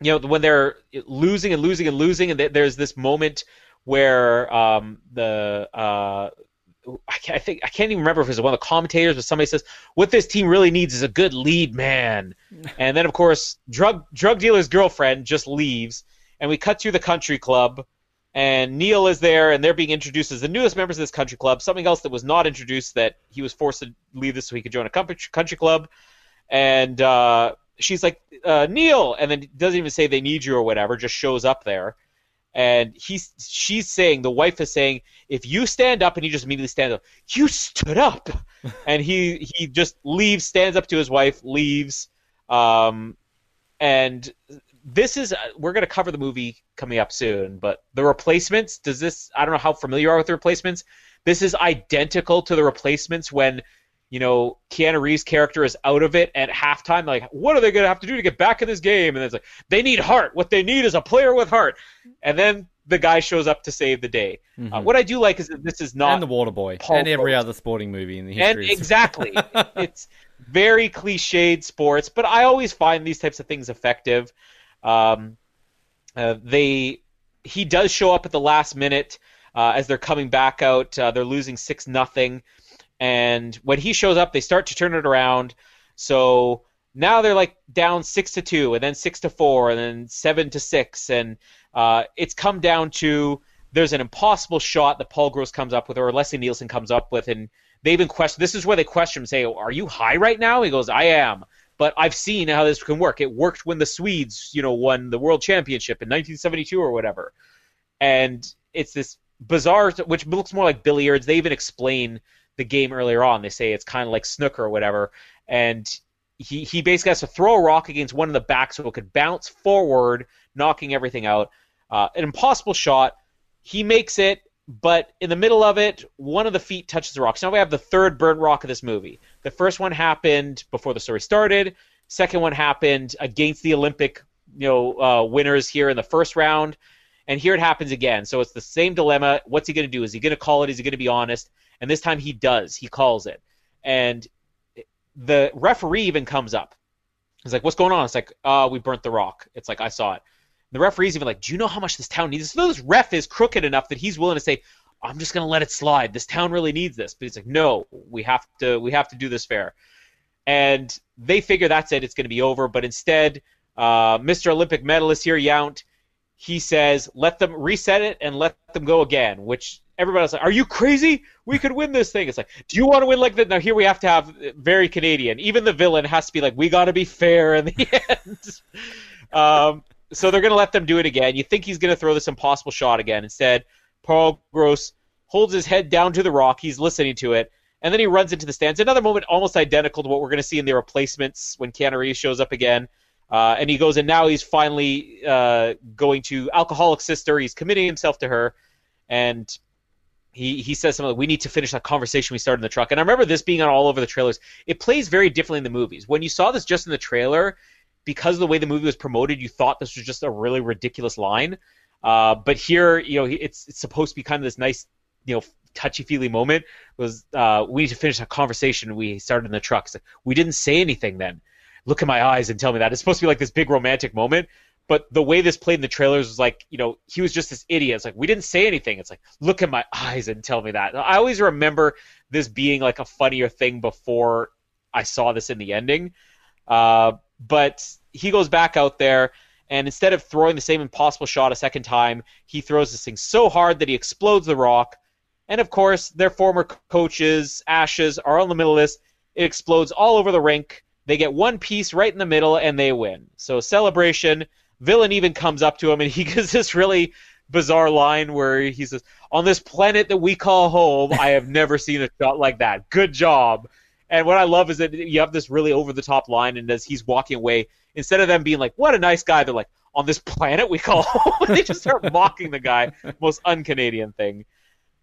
you know when they're losing and losing and losing, and th- there's this moment where um, the uh, I, can't, I think I can't even remember if it was one of the commentators, but somebody says what this team really needs is a good lead man, and then of course drug drug dealer's girlfriend just leaves, and we cut to the country club. And Neil is there, and they're being introduced as the newest members of this country club. Something else that was not introduced that he was forced to leave this so he could join a country country club. And uh, she's like, uh, Neil, and then doesn't even say they need you or whatever, just shows up there. And he's she's saying the wife is saying, if you stand up, and he just immediately stands up. You stood up, and he he just leaves, stands up to his wife, leaves. Um, and this is we're going to cover the movie coming up soon, but the replacements. Does this? I don't know how familiar you are with the replacements. This is identical to the replacements when you know, Keanu Reeves' character is out of it at halftime. Like, what are they going to have to do to get back in this game? And it's like, they need heart. What they need is a player with heart. And then the guy shows up to save the day. Uh, what I do like is that this is not and the Water Boy, Paul and every other sporting movie in the history. of- exactly it's very cliched sports but i always find these types of things effective um, uh, they he does show up at the last minute uh, as they're coming back out uh, they're losing six nothing and when he shows up they start to turn it around so now they're like down six to two and then six to four and then seven to six and uh, it's come down to there's an impossible shot that Paul Gross comes up with or Leslie Nielsen comes up with and they even question this is where they question him say are you high right now he goes I am but I've seen how this can work. It worked when the Swedes, you know, won the world championship in 1972 or whatever. And it's this bizarre, which looks more like billiards. They even explain the game earlier on. They say it's kind of like snooker or whatever. And he, he basically has to throw a rock against one of the back so it could bounce forward, knocking everything out. Uh, an impossible shot. He makes it, but in the middle of it, one of the feet touches the rock. So now we have the third burnt rock of this movie. The first one happened before the story started. Second one happened against the Olympic, you know, uh, winners here in the first round, and here it happens again. So it's the same dilemma. What's he going to do? Is he going to call it? Is he going to be honest? And this time he does. He calls it, and the referee even comes up. He's like, "What's going on?" It's like, "Uh, we burnt the rock." It's like I saw it. The referee's even like, "Do you know how much this town needs?" So this ref is crooked enough that he's willing to say, "I'm just going to let it slide. This town really needs this." But he's like, "No, we have to. We have to do this fair." And they figure that's it. It's going to be over. But instead, uh, Mr. Olympic medalist here, Yount, he says, "Let them reset it and let them go again." Which everybody's like, "Are you crazy? We could win this thing." It's like, "Do you want to win like that?" Now here we have to have very Canadian. Even the villain has to be like, "We got to be fair in the end." um, so they're going to let them do it again. You think he's going to throw this impossible shot again. Instead, Paul Gross holds his head down to the rock. He's listening to it. And then he runs into the stands. Another moment almost identical to what we're going to see in the replacements when Reeves shows up again. Uh, and he goes, and now he's finally uh, going to alcoholic sister. He's committing himself to her, and he he says something like, "We need to finish that conversation we started in the truck." And I remember this being on all over the trailers. It plays very differently in the movies. When you saw this just in the trailer, because of the way the movie was promoted, you thought this was just a really ridiculous line. Uh, but here, you know, it's it's supposed to be kind of this nice, you know, touchy feely moment. Was uh, we need to finish a conversation we started in the truck. So we didn't say anything then. Look in my eyes and tell me that. It's supposed to be like this big romantic moment. But the way this played in the trailers was like, you know, he was just this idiot. It's like we didn't say anything. It's like look in my eyes and tell me that. I always remember this being like a funnier thing before I saw this in the ending. Uh, but he goes back out there, and instead of throwing the same impossible shot a second time, he throws this thing so hard that he explodes the rock. And of course, their former coaches, Ashes, are on the middle this. It explodes all over the rink. They get one piece right in the middle, and they win. So celebration. Villain even comes up to him, and he gives this really bizarre line where he says, "On this planet that we call home, I have never seen a shot like that. Good job." And what I love is that you have this really over the top line, and as he's walking away, instead of them being like, "What a nice guy," they're like, "On this planet we call home." they just start mocking the guy. Most un-Canadian thing.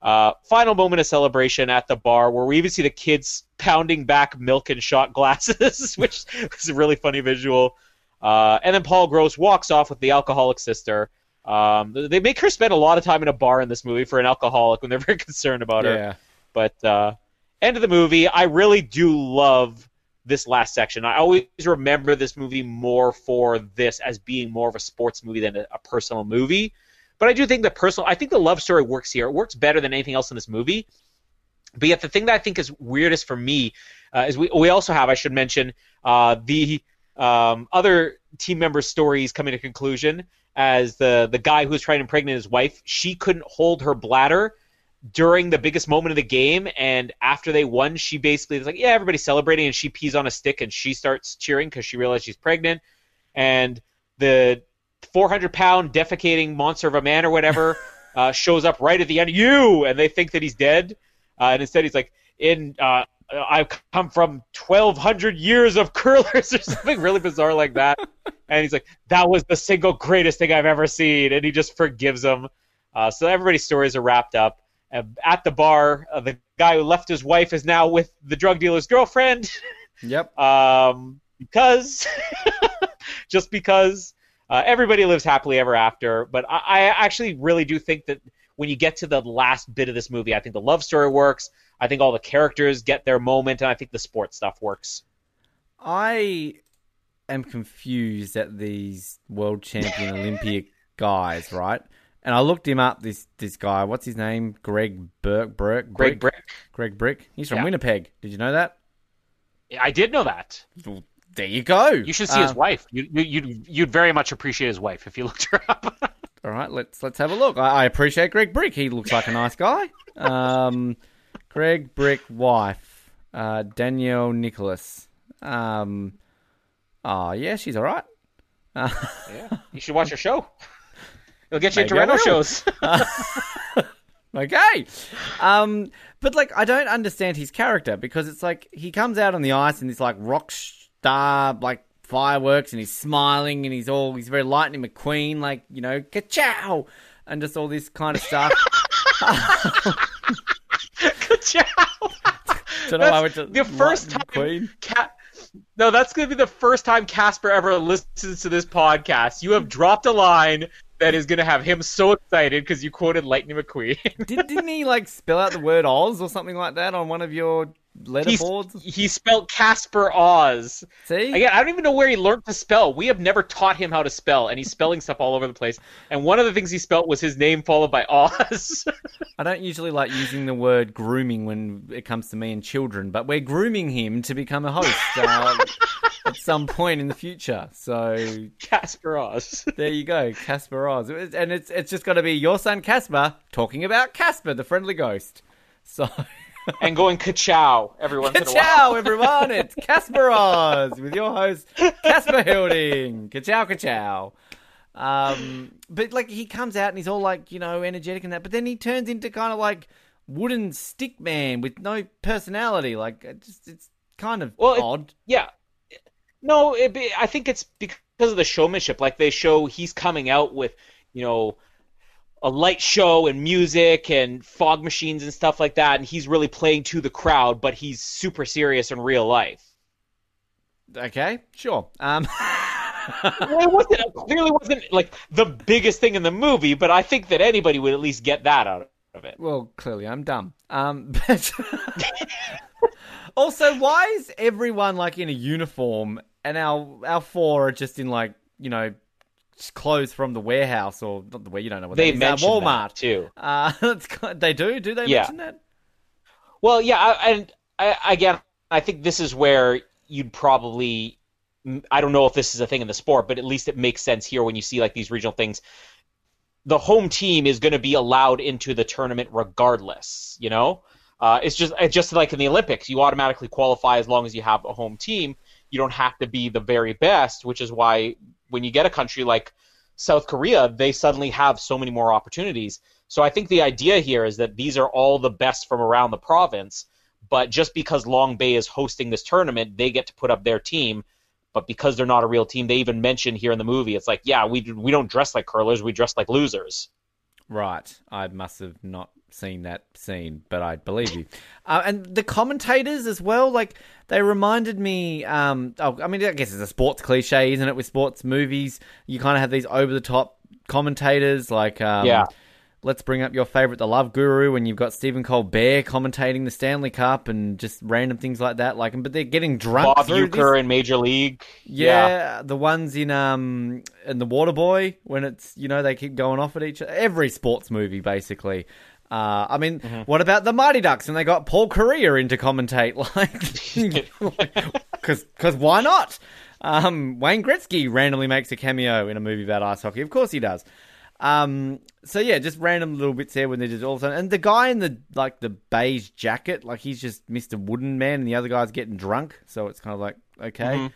Uh, final moment of celebration at the bar where we even see the kids pounding back milk and shot glasses, which is a really funny visual. Uh, and then Paul Gross walks off with the alcoholic sister. Um, they make her spend a lot of time in a bar in this movie for an alcoholic when they're very concerned about her. Yeah. But uh, end of the movie, I really do love this last section. I always remember this movie more for this as being more of a sports movie than a, a personal movie. But I do think the personal, I think the love story works here. It works better than anything else in this movie. But yet, the thing that I think is weirdest for me uh, is we we also have, I should mention, uh, the um, other team member stories coming to conclusion. As the the guy who was trying to impregnate his wife, she couldn't hold her bladder during the biggest moment of the game, and after they won, she basically was like, "Yeah, everybody's celebrating," and she pees on a stick and she starts cheering because she realized she's pregnant, and the 400 pound defecating monster of a man or whatever uh, shows up right at the end. Of you and they think that he's dead, uh, and instead he's like, "In uh, I've come from 1,200 years of curlers or something really bizarre like that," and he's like, "That was the single greatest thing I've ever seen," and he just forgives him. Uh, so everybody's stories are wrapped up. Uh, at the bar, uh, the guy who left his wife is now with the drug dealer's girlfriend. Yep. um, because just because uh, everybody lives happily ever after. But I, I actually really do think that when you get to the last bit of this movie, I think the love story works. I think all the characters get their moment, and I think the sports stuff works. I am confused at these world champion Olympic guys, right? And I looked him up. This this guy, what's his name? Greg Burke, Burke, Greg Bryk. Greg Bryk. He's from Yeah. Winnipeg. Did you know that? I did know that. There you go. You should see his Uh, wife. You, you, you'd, you'd very much appreciate his wife if you looked her up. All right, let's let's have a look. I, I appreciate Greg Bryk. He looks like a nice guy. Um, Greg Bryk wife, uh, Danielle Nicholas. Um, Oh yeah, she's all right. Uh, Yeah, you should watch her show. It'll get you into rental shows. okay. Um, but like, I don't understand his character because it's like he comes out on the ice and he's like rock star, like fireworks, and he's smiling and he's all he's very Lightning McQueen, like you know, ka-chow, and just all this kind of stuff. Ciao. Don't know why I the first time. McQueen. Ca- no, that's going to be the first time Casper ever listens to this podcast. You have dropped a line that is going to have him so excited because you quoted Lightning McQueen. Did, didn't he like spell out the word Oz or something like that on one of your Letterboards? he spelled Casper Oz. See, Again, I don't even know where he learned to spell. We have never taught him how to spell, and he's spelling stuff all over the place. And one of the things he spelled was his name followed by Oz. I don't usually like using the word grooming when it comes to me and children, but we're grooming him to become a host uh, at some point in the future. So Casper Oz. there you go, Casper Oz, and it's it's just got to be your son Casper talking about Casper, the friendly ghost. So. and going ka-chow every once in a while. Ciao, everyone! It's Casper Oz with your host Casper Hilding. Ka-chow, ka-chow. Um, but like he comes out and he's all like you know energetic and that, but then he turns into kind of like wooden stick man with no personality. Like it just it's kind of Well, it- odd. Yeah. No, it be, I think it's because of the showmanship. Like they show he's coming out with, you know, a light show and music and fog machines and stuff like that, and he's really playing to the crowd, but he's super serious in real life. Okay, sure. Um, well, it wasn't it clearly wasn't like the biggest thing in the movie, but I think that anybody would at least get that out of it. well, clearly I'm dumb. Um, but also, why is everyone like in a uniform and our our four are just in like you know clothes from the warehouse or not the way you don't know what They uh, mentioned Walmart too. Uh, they do. Do they Yeah. mention that? Well, yeah, I, and I, again, I think this is where you'd probably. I don't know if this is a thing in the sport, but at least it makes sense here when you see like these regional things. The home team is going to be allowed into the tournament regardless. You know, uh, it's just it's just like in the Olympics, you automatically qualify as long as you have a home team. You don't have to be the very best, which is why when you get a country like South Korea, they suddenly have so many more opportunities. So I think the idea here is that these are all the best from around the province, but just because Long Bay is hosting this tournament, they get to put up their team. But because they're not a real team, they even mention here in the movie, it's like, yeah, we we don't dress like curlers, we dress like losers. Right. I must have not seen that scene, but I believe you. Uh, and the commentators as well, like they reminded me. Um, oh, I mean, I guess it's a sports cliche, isn't it? With sports movies, you kind of have these over the top commentators, like um, Yeah. Let's bring up your favorite, The Love Guru, and you've got Stephen Colbert commentating the Stanley Cup and just random things like that. Like, but they're getting drunk. Bob Uecker in Major League. Yeah, the ones in um in the Waterboy when it's you know they keep going off at each other. Every sports movie basically. Uh, I mean, what about the Mighty Ducks? And they got Paul Correa in to commentate, like, because why not? Um, Wayne Gretzky randomly makes a cameo in a movie about ice hockey. Of course he does. Um, so yeah, just random little bits there when they just all of a sudden, and the guy in the like the beige jacket, like he's just Mister Wooden Man, and the other guy's getting drunk. So it's kind of like okay.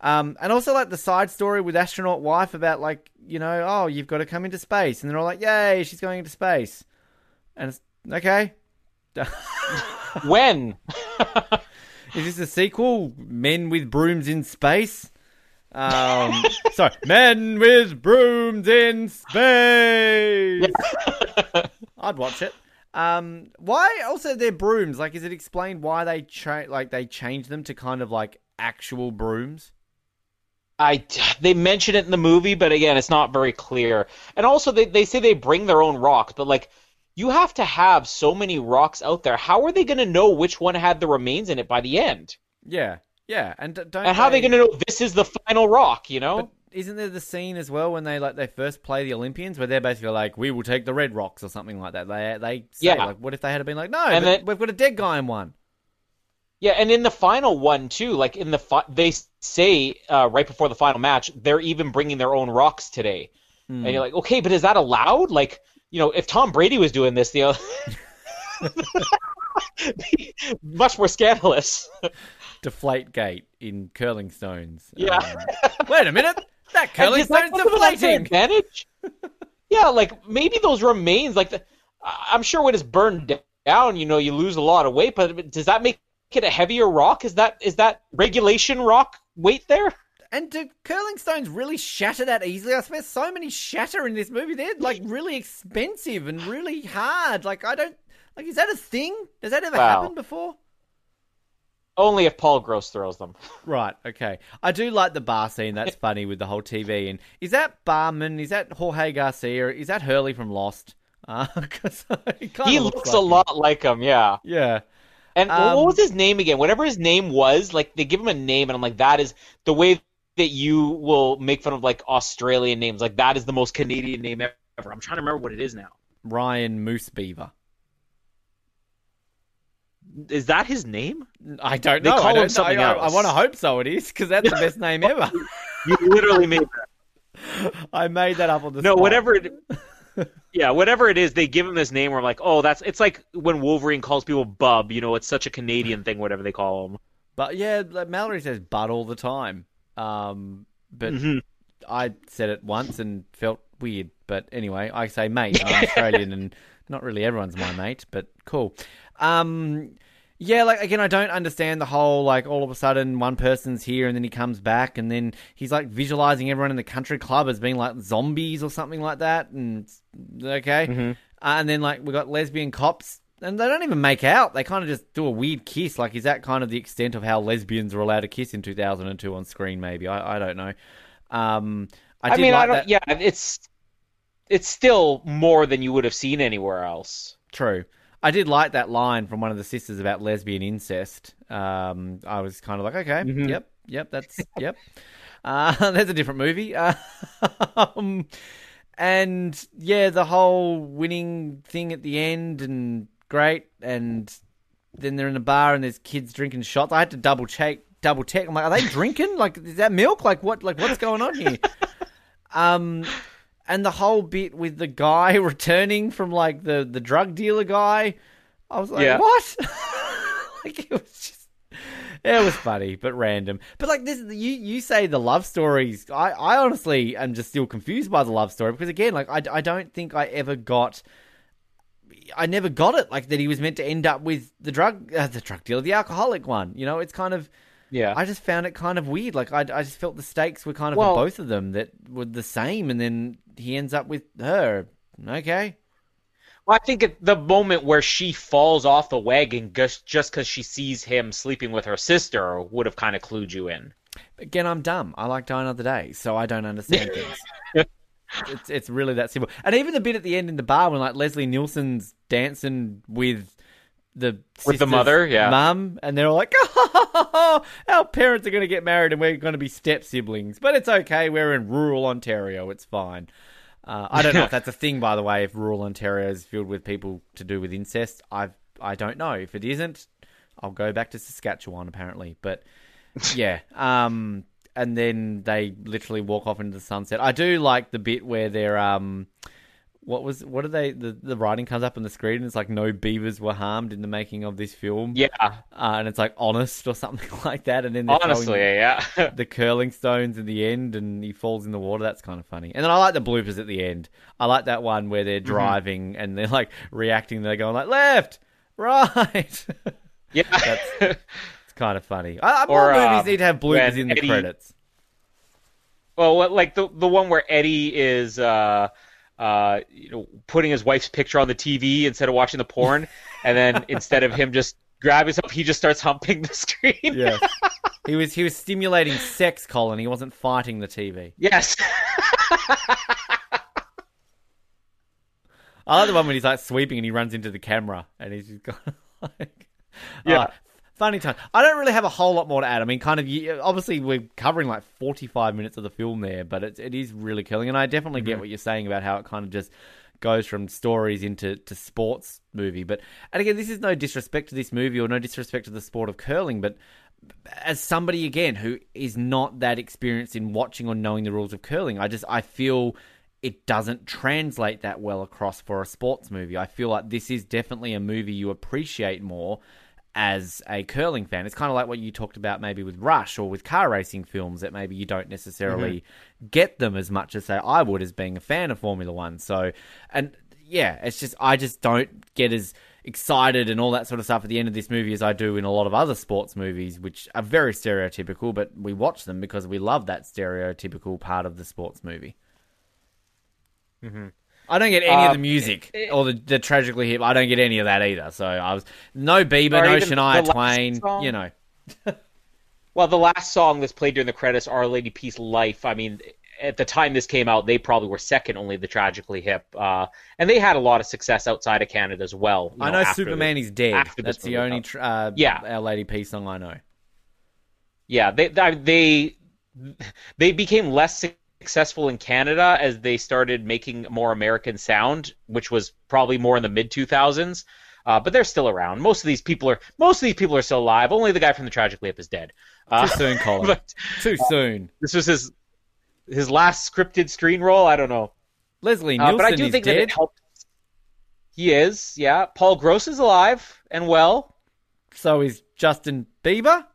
Um, and also like the side story with astronaut wife about like you know oh you've got to come into space, and they're all like yay she's going into space, and it's okay. When? Is this a sequel? Men with brooms in space? Um, sorry, men with brooms in space. I'd watch it. Um, why also they're brooms? Like, is it explained why they cha- like they change them to kind of like actual brooms? I they mention it in the movie, but again, it's not very clear. And also, they they say they bring their own rocks, but like you have to have so many rocks out there. How are they going to know which one had the remains in it by the end? Yeah, yeah, and don't And how are they going to know this is the final rock? You know? But isn't there the scene as well when they like they first play the Olympians where they're basically like, "We will take the red rocks" or something like that? They they say Yeah. like, "What if they had been like, no, And then- we've got a dead guy in one." Yeah, and in the final one too, like in the fi- they say uh, right before the final match, they're even bringing their own rocks today, Hmm. and you're like, okay, but is that allowed? Like, you know, if Tom Brady was doing this, the much more scandalous. deflate gate in curling stones. Yeah. Um, wait a minute. That curling stone's give them an deflating. advantage? yeah, like maybe those remains, like the, I'm sure when it's burned down, you know, you lose a lot of weight. But does that make it a heavier rock? Is that is that regulation rock weight there? And do curling stones really shatter that easily? I swear so many shatter in this movie. They're like really expensive and really hard. Like I don't like is that a thing? Does that ever Wow. happen before? Only if Paul Gross throws them. Right, okay. I do like the bar scene. That's funny with the whole TV. And is that Barman? Is that Jorge Garcia? Is that Hurley from Lost? Uh, 'cause he He looks looks like a him. lot like him, yeah. Yeah. And Um, what was his name again? Whatever his name was, like they give him a name, and I'm like, that is the way that you will make fun of like Australian names. Like that is the most Canadian name ever. I'm trying to remember what it is now. Ryan Moose Beaver. Is that his name? I don't They know. call I him something I, else. I want to hope so. It is because that's the best name ever. You literally made that. I made that up on the No, spot. whatever it. Yeah, whatever it is, they give him this name. Where I'm like, oh, that's. It's like when Wolverine calls people Bub. You know, it's such a Canadian thing. Whatever they call him. But yeah, Mallory says "bud" all the time. Um, but Mhm. I said it once and felt weird. But anyway, I say mate. I'm Australian, and not really everyone's my mate, but cool. Um, yeah, like again, I don't understand the whole like all of a sudden one person's here and then he comes back and then he's like visualizing everyone in the country club as being like zombies or something like that. And okay, Mm-hmm. uh, and then like we got lesbian cops. And they don't even make out. They kind of just do a weird kiss. Like, is that kind of the extent of how lesbians are allowed to kiss in 2002 on screen? Maybe I, I don't know. Um, I, I, mean, like I don't. that. Yeah, it's. It's still more than you would have seen anywhere else. True. I did like that line from one of the sisters about lesbian incest. Um, I was kind of like, okay, Mhm. yep, yep, that's yep. Uh, that's a different movie. Uh, um, and yeah, the whole winning thing at the end and great. And then they're in a bar and there's kids drinking shots. I had to double check, double check. I'm like, are they drinking? like, is that milk? Like, what? Like, what's going on here? Um, and the whole bit with the guy returning from like the the drug dealer guy, I was like, Yeah. what? like it was just, it was funny but random. But like this, you you say the love stories. I I honestly am just still confused by the love story because again, like I I don't think I ever got. I never got it like that. He was meant to end up with the drug, uh, the drug dealer, the alcoholic one. You know, it's kind of. Yeah. I just found it kind of weird. Like I, I just felt the stakes were kind of Well- for both of them that were the same, and then he ends up with her. Okay, Well, I think at the moment where she falls off the wagon just just because she sees him sleeping with her sister would have kind of clued you in. again, I'm dumb. I like Die Another Day, so I don't understand things. It's it's really that simple. And even the bit at the end in the bar when like Leslie Nielsen's dancing with the With the mother, yeah. mum, and they're all like, oh, our parents are going to get married and we're going to be step siblings, but it's okay. We're in rural Ontario. It's fine. Uh, I don't know if that's a thing, by the way. If rural Ontario is filled with people to do with incest, I I don't know. If it isn't, I'll go back to Saskatchewan apparently. But yeah, um, and then they literally walk off into the sunset. I do like the bit where they're um, what was what are they? The the writing comes up on the screen and it's like no beavers were harmed in the making of this film. Yeah, uh, and it's like honest or something like that. And then honestly, yeah. the curling stones in the end and he falls in the water. That's kind of funny. And then I like the bloopers at the end. I like that one where Mm-hmm. they're driving and they're like reacting. They're going like left, right. yeah. Kind of funny. I, I, more movies um, need to have bloopers in the credits. well, like the the one where Eddie is uh uh you know putting his wife's picture on the TV instead of watching the porn, and then instead of him just grabbing himself, he just starts humping the screen. Yeah. he was he was stimulating sex, Colin. He wasn't fighting the TV. Yes. I like the one when he's like sweeping and he runs into the camera and he's just got like, Yeah. Ah, funny time. I don't really have a whole lot more to add. I mean, kind of, obviously we're covering like forty-five minutes of the film there, but it it is really killing, and I definitely get mm-hmm. what you're saying about how it kind of just goes from stories into to sports movie. But and again, this is no disrespect to this movie or no disrespect to the sport of curling, but as somebody again who is not that experienced in watching or knowing the rules of curling, I just I feel it doesn't translate that well across for a sports movie. I feel like this is definitely a movie you appreciate more as a curling fan. It's kind of like what you talked about maybe with Rush or with car racing films that maybe you don't necessarily mm-hmm. get them as much as say I would as being a fan of Formula One. So, and yeah, it's just I just don't get as excited and all that sort of stuff at the end of this movie as I do in a lot of other sports movies, which are very stereotypical, but we watch them because we love that stereotypical part of the sports movie. Mm-hmm. I don't get any um, of the music it, or the, the, tragically hip. I don't get any of that either. So I was no Bieber, no Shania Twain. Song. You know. well, the last song that's played during the credits, "Our Lady Peace Life." I mean, at the time this came out, they probably were second only the Tragically Hip, uh, and they had a lot of success outside of Canada as well. I know, know Superman the, is dead. That's the only uh, yeah Our Lady Peace song I know. Yeah, they they they became less successful in Canada as they started making more American sound, which was probably more in the mid two thousands. Uh, but they're still around. Most of these people are most of these people are still alive. Only the guy from the Tragically Hip is dead. Uh, Too soon, Colin. but, Too soon. Uh, this was his his last scripted screen role. I don't know. Leslie Nielsen uh, but I do think dead. that it helped. He is, yeah. Paul Gross is alive and well. So is Justin Bieber.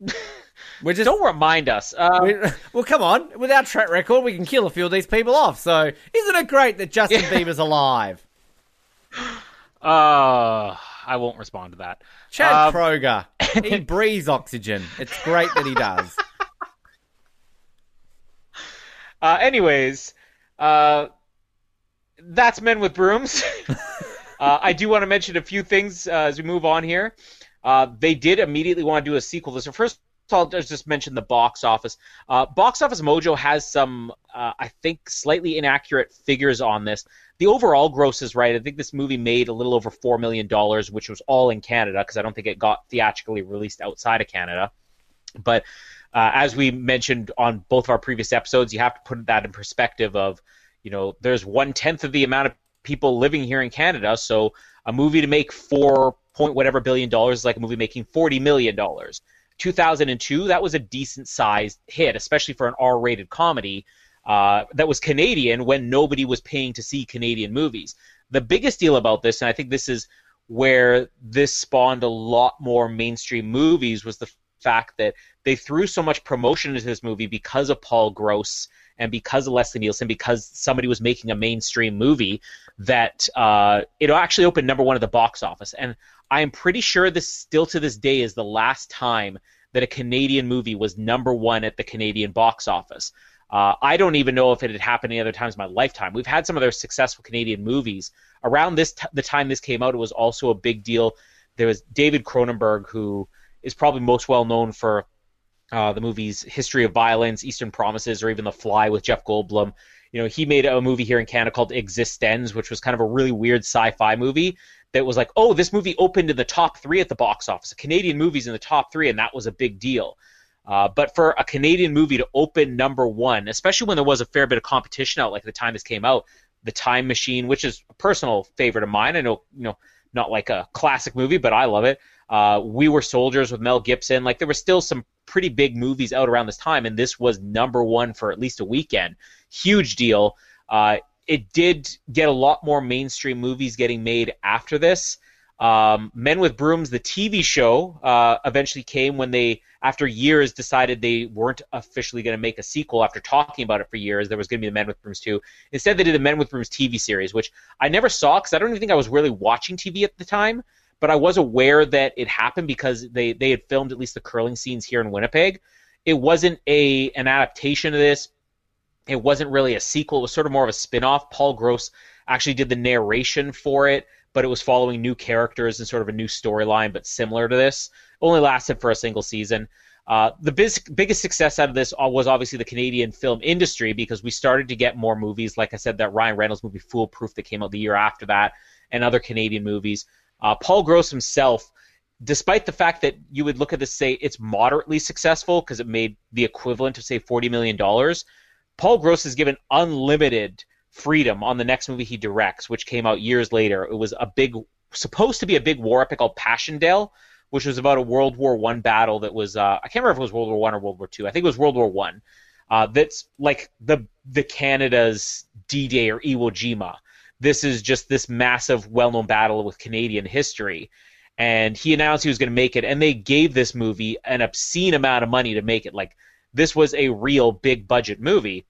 we just don't remind us. Uh, well, come on. With our track record, we can kill a few of these people off. So isn't it great that Justin yeah. Bieber's alive? Uh, I won't respond to that. Chad um, Kroeger. he breathes oxygen. It's great that he does. Uh, anyways, uh, that's Men with Brooms. uh, I do want to mention a few things uh, as we move on here. Uh, they did immediately want to do a sequel. So first I'll just mention the box office. Uh, box Office Mojo has some, I think, slightly inaccurate figures on this. The overall gross is right. I think this movie made a little over $4 million, which was all in Canada because I don't think it got theatrically released outside of Canada. But uh, as we mentioned on both of our previous episodes, you have to put that in perspective of, you know, there's one tenth of the amount of people living here in Canada, so a movie to make four point whatever billion dollars is like a movie making forty million dollars. 2002, that was a decent sized hit, especially for an R-rated comedy uh, that was Canadian when nobody was paying to see Canadian movies. The biggest deal about this, and I think this is where this spawned a lot more mainstream movies, was the fact that they threw so much promotion into this movie because of Paul Gross and because of Leslie Nielsen, because somebody was making a mainstream movie, that uh, it actually opened number one at the box office. And I am pretty sure this still to this day is the last time that a Canadian movie was number one at the Canadian box office. Uh, I don't even know if it had happened any other times in my lifetime. We've had some other successful Canadian movies. Around this t- the time this came out, it was also a big deal. There was David Cronenberg, who is probably most well known for uh, the movies History of Violence, Eastern Promises, or even The Fly with Jeff Goldblum. You know, he made a movie here in Canada called eXistenZ, which was kind of a really weird sci-fi movie that was like, oh, this movie opened in the top three at the box office. A Canadian movie's in the top three, and that was a big deal. Uh, but for a Canadian movie to open number one, especially when there was a fair bit of competition out, like the time this came out, The Time Machine, which is a personal favorite of mine. I know, you know, not like a classic movie, but I love it. Uh, we Were Soldiers with Mel Gibson. Like there were still some pretty big movies out around this time, and this was number one for at least a weekend. Huge deal. Uh, it did get a lot more mainstream movies getting made after this. Um, Men with Brooms, the TV show, uh, eventually came when they, after years, decided they weren't officially going to make a sequel. After talking about it for years, there was going to be the Men with Brooms 2. Instead, they did the Men with Brooms TV series, which I never saw because I don't even think I was really watching TV at the time but I was aware that it happened because they, they had filmed at least the curling scenes here in Winnipeg. It wasn't a an adaptation of this. It wasn't really a sequel. It was sort of more of a spin-off. Paul Gross actually did the narration for it, but it was following new characters and sort of a new storyline, but similar to this. Only lasted for a single season. Uh, the biz- biggest success out of this was obviously the Canadian film industry because we started to get more movies. Like I said, that Ryan Reynolds movie Foolproof that came out the year after that, and other Canadian movies. Uh, Paul Gross himself, despite the fact that you would look at this say it's moderately successful because it made the equivalent of say forty million dollars, Paul Gross is given unlimited freedom on the next movie he directs, which came out years later. It was a big, supposed to be a big war epic called Passchendaele, which was about a World War One battle that was uh, I can't remember if it was World War One or World War Two. I think it was World War One. Uh, that's like the the Canada's D-Day or Iwo Jima this is just this massive, well-known battle with Canadian history. and he announced he was going to make it, and they gave this movie an obscene amount of money to make it. Like this was a real big budget movie.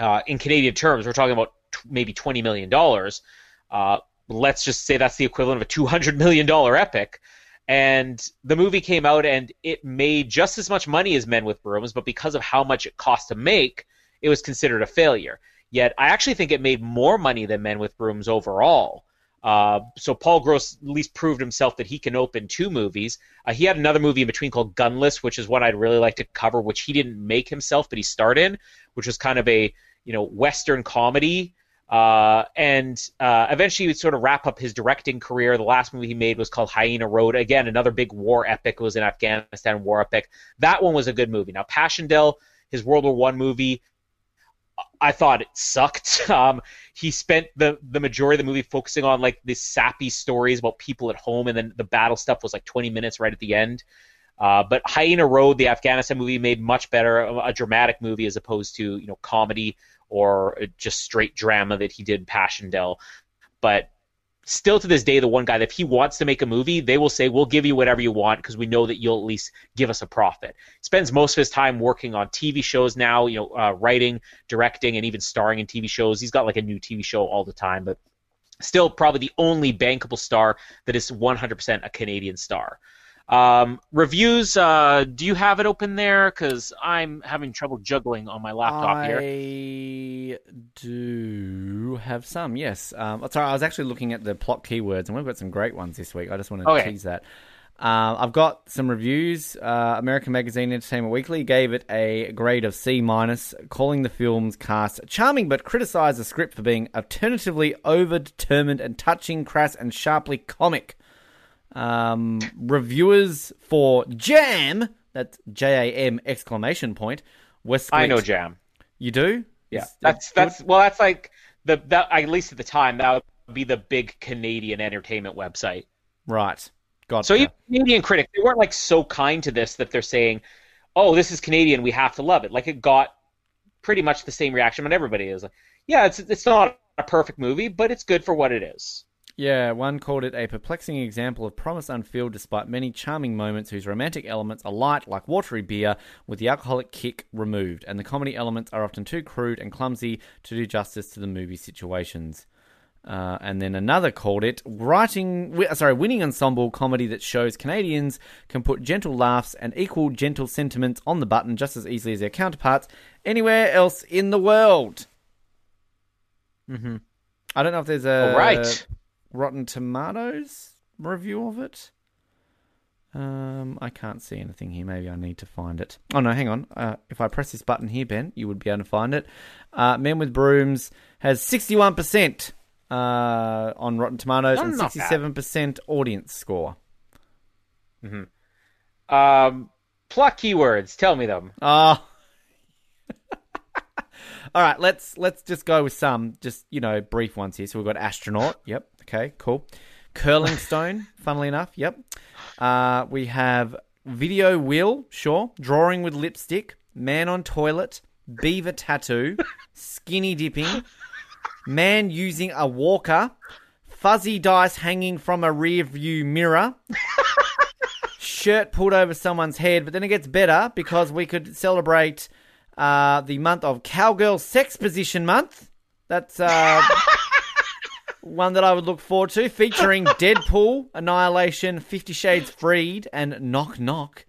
Uh, in Canadian terms, we're talking about t- maybe twenty million dollars. Uh, let's just say that's the equivalent of a two hundred million dollar epic. And the movie came out and it made just as much money as Men with Brooms, but because of how much it cost to make, it was considered a failure. Yet I actually think it made more money than Men with Brooms overall. Uh, so Paul Gross at least proved himself that he can open two movies. Uh, he had another movie in between called Gunless, which is one I'd really like to cover, which he didn't make himself, but he starred in, which was kind of a you know western comedy. Uh, and uh, eventually, he would sort of wrap up his directing career. The last movie he made was called Hyena Road. Again, another big war epic. It was an Afghanistan war epic. That one was a good movie. Now, Passchendaele, his World War One movie, I thought it sucked. Um, he spent the the majority of the movie focusing on like these sappy stories about people at home, and then the battle stuff was like 20 minutes right at the end. Uh, but Hyena Road, the Afghanistan movie, made much better a dramatic movie as opposed to you know comedy or just straight drama that he did Passchendaele. But still to this day, the one guy that if he wants to make a movie, they will say, "We'll give you whatever you want because we know that you'll at least give us a profit." Spends most of his time working on TV shows now, you know, uh, writing, directing, and even starring in TV shows. He's got like a new TV show all the time, but still probably the only bankable star that is 100% a Canadian star. Um, reviews, uh, do you have it open there? Because I'm having trouble juggling on my laptop I here. I do have some, yes. Um, sorry, I was actually looking at the plot keywords, and we've got some great ones this week. I just want to Okay. tease that. Uh, I've got some reviews. Uh, American Magazine Entertainment Weekly gave it a grade of C minus, calling the film's cast charming, but criticised the script for being alternatively overdetermined and touching, crass, and sharply comic. Um, reviewers for Jam, that's J A M exclamation point. West I know Jam. You do? Yeah, Is- that's that's well, that's like the that at least at the time that would be the big Canadian entertainment website. right. Gotcha. So even Canadian critics, they weren't like so kind to this that they're saying, "Oh, this is Canadian, we have to love it." Like it got pretty much the same reaction, but everybody is like, "Yeah, it's it's not a perfect movie, but it's good for what it is." Yeah, one called it a perplexing example of promise unfilled despite many charming moments whose romantic elements are light like watery beer with the alcoholic kick removed, and the comedy elements are often too crude and clumsy to do justice to the movie situations. Uh, and then another called it writing, sorry, winning ensemble comedy that shows Canadians can put gentle laughs and equal gentle sentiments on the button just as easily as their counterparts anywhere else in the world. hmm I don't know if there's a All right. Rotten Tomatoes review of it. Um, I can't see anything here. Maybe I need to find it. Oh no, hang on. Uh, if I press this button here, Ben, you would be able to find it. Uh, Men with Brooms has sixty-one percent uh, on Rotten Tomatoes and sixty-seven percent audience score. Um, plot keywords, tell me them. Oh. All right, let's let's just go with some just you know brief ones here. So we've got astronaut. Yep. Okay. Cool. Curling stone. funnily enough. Yep. Uh, we have video wheel. Sure. Drawing with lipstick. Man on toilet. Beaver tattoo. Skinny dipping. Man using a walker. Fuzzy dice hanging from a rear view mirror shirt pulled over someone's head, but then it gets better because we could celebrate uh, the month of Cowgirl Sex Position Month. That's uh, one that I would look forward to, featuring Deadpool, Annihilation, Fifty Shades Freed, and Knock Knock.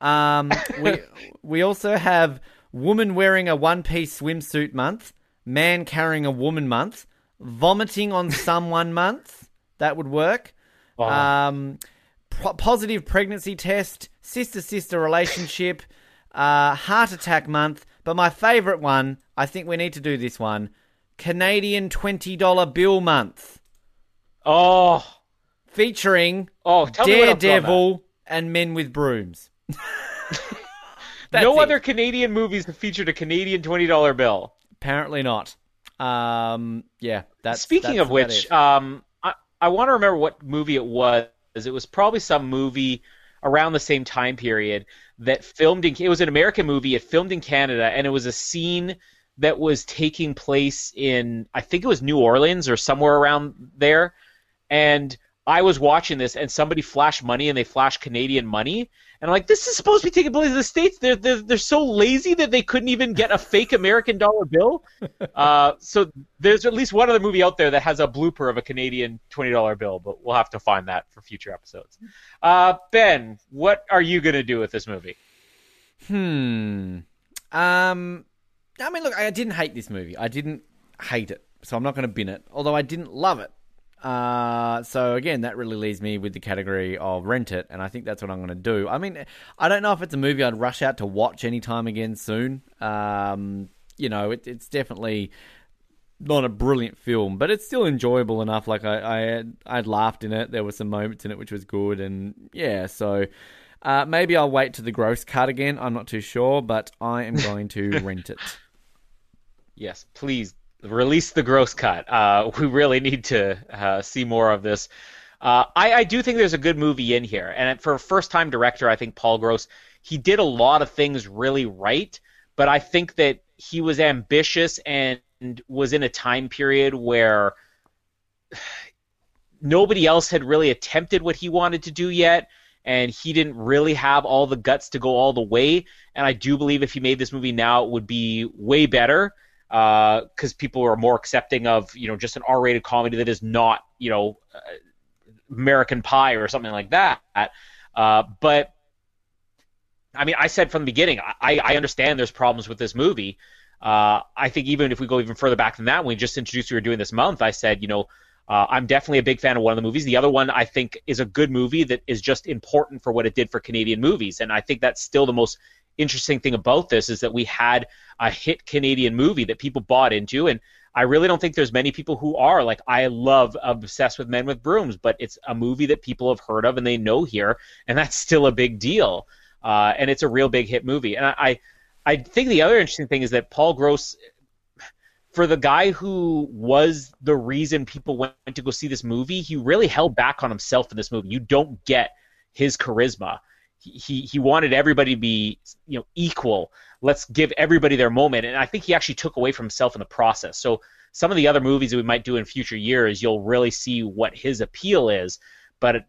Um, we we also have Woman Wearing a One Piece Swimsuit Month, Man Carrying a Woman Month, Vomiting on Someone Month. That would work. Um, po- positive pregnancy test, sister sister relationship, uh, heart attack month. But my favourite one, I think we need to do this one Canadian $20 bill month, Oh, featuring oh, tell me what I'm talking about. Daredevil and Men with Brooms. No it. other Canadian movies have featured a Canadian twenty dollar bill. Apparently not. Um, yeah, that's Speaking that's of which, um, I, I want to remember what movie it was. It was probably some movie around the same time period that filmed in. It was an American movie. It filmed in Canada, and it was a scene that was taking place in I think it was New Orleans or somewhere around there. And I was watching this and somebody flashed money and they flashed Canadian money. And I'm like, this is supposed to be taking place in the States. They're, they're, they're so lazy that they couldn't even get a fake American dollar bill. Uh, so there's at least one other movie out there that has a blooper of a Canadian $20 bill, but we'll have to find that for future episodes. Uh, ben, what are you going to do with this movie? Hmm. Um. I mean, look, I didn't hate this movie. I didn't hate it, so I'm not going to bin it. Although I didn't love it. Uh, so again, that really leaves me with the category of rent it, and I think that's what I'm going to do. I mean, I don't know if it's a movie I'd rush out to watch anytime again soon. Um, you know, it, it's definitely not a brilliant film, but it's still enjoyable enough. Like I, I, had, I'd laughed in it. There were some moments in it which was good, and yeah, so. Uh, maybe I'll wait to the gross cut again. I'm not too sure, but I am going to rent it. Yes, please release the gross cut. Uh, we really need to uh, see more of this. Uh, I, I, do think there's a good movie in here, and for a first-time director, I think Paul Gross he did a lot of things really right, but I think that he was ambitious and was in a time period where nobody else had really attempted what he wanted to do yet and he didn't really have all the guts to go all the way. And I do believe if he made this movie now, it would be way better because uh, people are more accepting of you know just an R-rated comedy that is not you know uh, American Pie or something like that. Uh, but I mean, I said from the beginning, I, I understand there's problems with this movie. Uh, I think even if we go even further back than that, when we just introduced we were doing this month, I said, you know, uh, I'm definitely a big fan of one of the movies. The other one I think is a good movie that is just important for what it did for Canadian movies, and I think that's still the most interesting thing about this is that we had a hit Canadian movie that people bought into, and I really don't think there's many people who are like I love obsessed with Men with Brooms, but it's a movie that people have heard of and they know here, and that's still a big deal, uh, and it's a real big hit movie. And I, I I think the other interesting thing is that Paul Gross for the guy who was the reason people went to go see this movie, he really held back on himself in this movie. You don't get his charisma. He, he wanted everybody to be you know equal. Let's give everybody their moment, and I think he actually took away from himself in the process. So some of the other movies that we might do in future years, you'll really see what his appeal is. But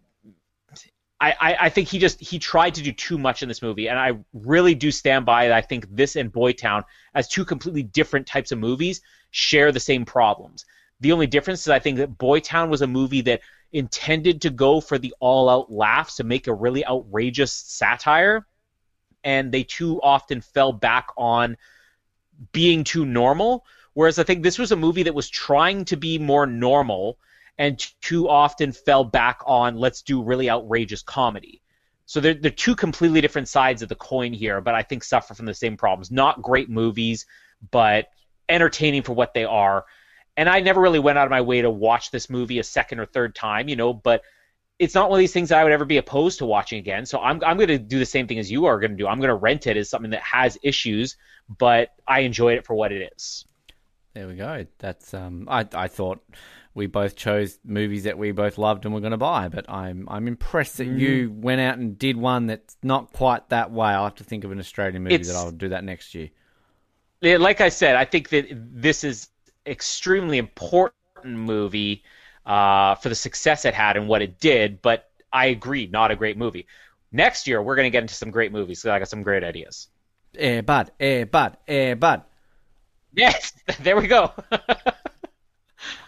I, I, I think he just he tried to do too much in this movie, and I really do stand by that. I think this and Boytown, as two completely different types of movies, share the same problems. The only difference is I think that Boytown was a movie that intended to go for the all-out laughs to make a really outrageous satire, and they too often fell back on being too normal. Whereas I think this was a movie that was trying to be more normal and too often fell back on let's do really outrageous comedy. So they're, they're two completely different sides of the coin here, but I think suffer from the same problems. Not great movies, but entertaining for what they are. And I never really went out of my way to watch this movie a second or third time, you know, but it's not one of these things that I would ever be opposed to watching again. So I'm, I'm going to do the same thing as you are going to do. I'm going to rent it as something that has issues, but I enjoyed it for what it is. There we go. That's um, I I thought we both chose movies that we both loved and were going to buy. But I'm I'm impressed that mm. you went out and did one that's not quite that way. I'll have to think of an Australian movie it's, that I'll do that next year. Yeah, like I said, I think that this is extremely important movie uh, for the success it had and what it did. But I agree, not a great movie. Next year, we're going to get into some great movies. I got some great ideas. Eh, bud, eh, bud, eh, bud. Yes, there we go.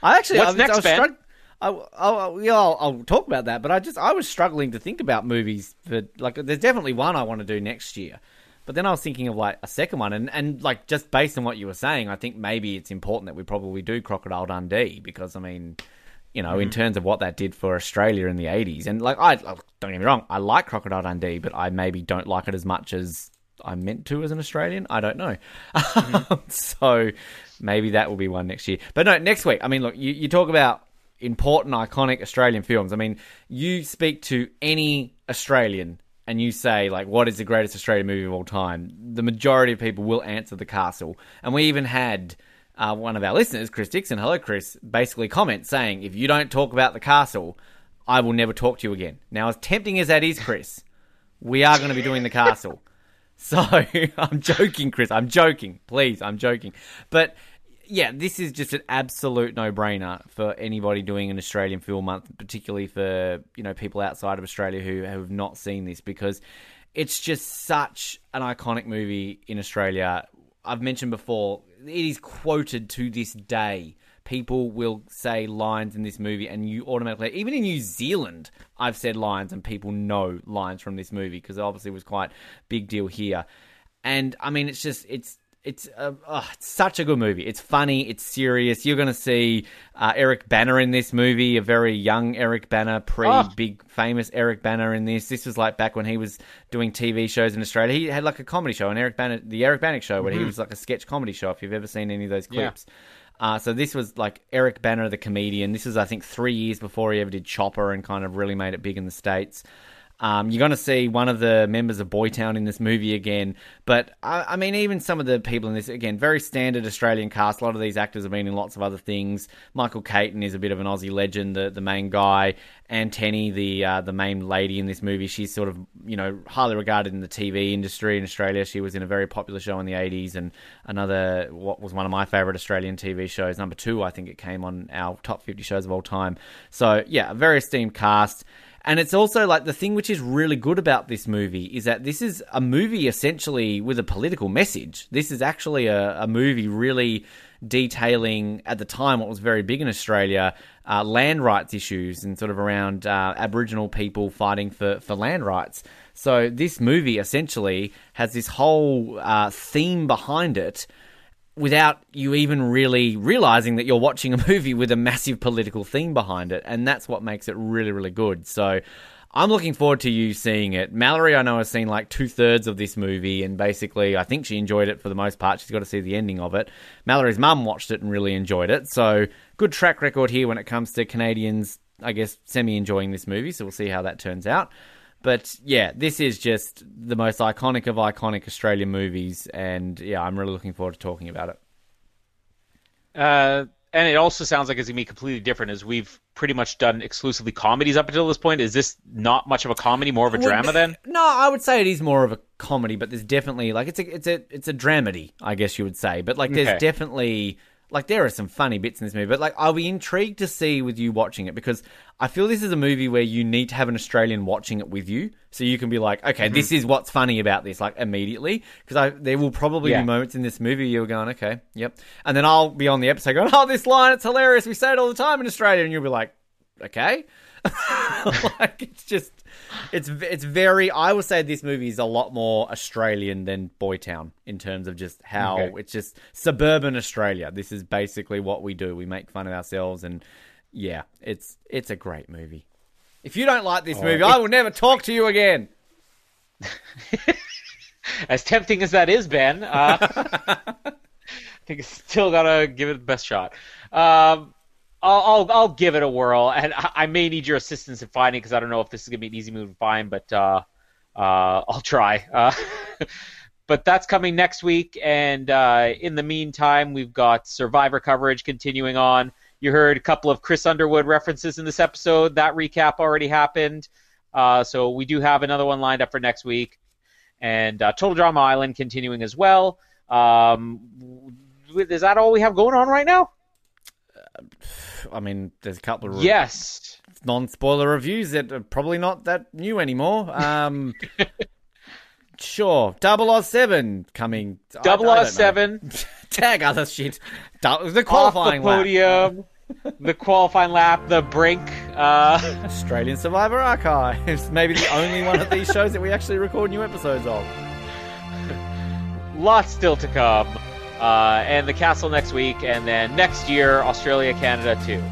I actually, what's I, next, I was? Strugg- I, I, yeah, I'll, I'll, talk about that, but I just I was struggling to think about movies for like. There's definitely one I want to do next year, but then I was thinking of like a second one, and and like just based on what you were saying, I think maybe it's important that we probably do Crocodile Dundee because I mean, you know, mm-hmm. in terms of what that did for Australia in the '80s, and like I don't get me wrong, I like Crocodile Dundee, but I maybe don't like it as much as I'm meant to as an Australian. I don't know. Mm-hmm. so maybe that will be one next year. But no, next week. I mean, look, you, you talk about important, iconic Australian films. I mean, you speak to any Australian and you say like what is the greatest Australian movie of all time, the majority of people will answer The Castle. And we even had uh, one of our listeners, Chris Dixon, hello Chris, basically comment saying if you don't talk about The Castle, I will never talk to you again. Now, as tempting as that is, Chris, we are going to be doing The Castle. So I'm joking, Chris. I'm joking. Please, I'm joking. But yeah, this is just an absolute no-brainer for anybody doing an Australian Film Month, particularly for you know people outside of Australia who have not seen this because it's just such an iconic movie in Australia. I've mentioned before, it is quoted to this day. People will say lines in this movie, and you automatically, even in New Zealand, I've said lines, and people know lines from this movie because obviously it was quite a big deal here. And I mean, it's just it's it's, uh, oh, it's such a good movie. It's funny. It's serious. You're going to see uh, Eric Bana in this movie, a very young Eric Bana, pre oh. big famous Eric Bana in this. This was like back when he was doing TV shows in Australia. He had like a comedy show, an Eric Bana, the Eric Bana show, where mm-hmm. he was like a sketch comedy show. If you've ever seen any of those clips. Yeah. Uh, so this was like Eric Bana, the comedian. This was, I think, three years before he ever did Chopper and kind of really made it big in the states. Um, you're going to see one of the members of Boytown in this movie again. But I, I, mean, even some of the people in this, again, very standard Australian cast. A lot of these actors have been in lots of other things. Michael Caton is a bit of an Aussie legend, the, the main guy. Tenney, the uh, the main lady in this movie, she's sort of you know highly regarded in the TV industry in Australia. She was in a very popular show in the '80s, and another what was one of my favourite Australian TV shows, number two, I think it came on our top 50 shows of all time. So yeah, a very esteemed cast. And it's also like the thing which is really good about this movie is that this is a movie essentially with a political message. This is actually a, a movie really detailing at the time what was very big in Australia uh, land rights issues and sort of around uh, Aboriginal people fighting for, for land rights. So this movie essentially has this whole uh, theme behind it without you even really realizing that you're watching a movie with a massive political theme behind it. And that's what makes it really, really good. So I'm looking forward to you seeing it. Mallory, I know, has seen like two thirds of this movie, and basically, I think she enjoyed it for the most part. She's got to see the ending of it. Mallory's mum watched it and really enjoyed it. So, good track record here when it comes to Canadians, I guess, semi enjoying this movie. So, we'll see how that turns out. But yeah, this is just the most iconic of iconic Australian movies, and yeah, I'm really looking forward to talking about it. Uh, and it also sounds like it's gonna be completely different, as we've pretty much done exclusively comedies up until this point. Is this not much of a comedy, more of a drama? Then no, I would say it is more of a comedy, but there's definitely like it's a it's a it's a dramedy, I guess you would say. But like, there's okay. definitely like there are some funny bits in this movie, but like I'll be intrigued to see with you watching it because I feel this is a movie where you need to have an Australian watching it with you, so you can be like, okay, mm-hmm. this is what's funny about this, like immediately, because there will probably yeah. be moments in this movie you're going, okay, yep, and then I'll be on the episode going, oh, this line, it's hilarious, we say it all the time in Australia, and you'll be like, okay, like it's just it's it's very. I would say this movie is a lot more Australian than Boytown in terms of just how okay. it's just suburban Australia. This is basically what we do. We make fun of ourselves, and yeah, it's it's a great movie. If you don't like this oh, movie, I will never talk to you again. as tempting as that is, Ben, uh, I think you still gotta give it the best shot. Um, I'll, I'll, I'll give it a whirl, and I, I may need your assistance in finding because I don't know if this is gonna be an easy move to find, but uh, uh, I'll try. Uh, but that's coming next week, and uh, in the meantime, we've got Survivor coverage continuing on. You heard a couple of Chris Underwood references in this episode. That recap already happened, uh, so we do have another one lined up for next week, and uh, Total Drama Island continuing as well. Um, is that all we have going on right now? I mean, there's a couple of yes non-spoiler reviews that are probably not that new anymore. Um, sure, Double 07 coming. Double 07 Tag other shit. The qualifying Off the podium. Lap. the qualifying lap, the brink. Uh... Australian Survivor Archives. Maybe the only one of these shows that we actually record new episodes of. Lots still to come uh, and the castle next week, and then next year Australia, Canada too.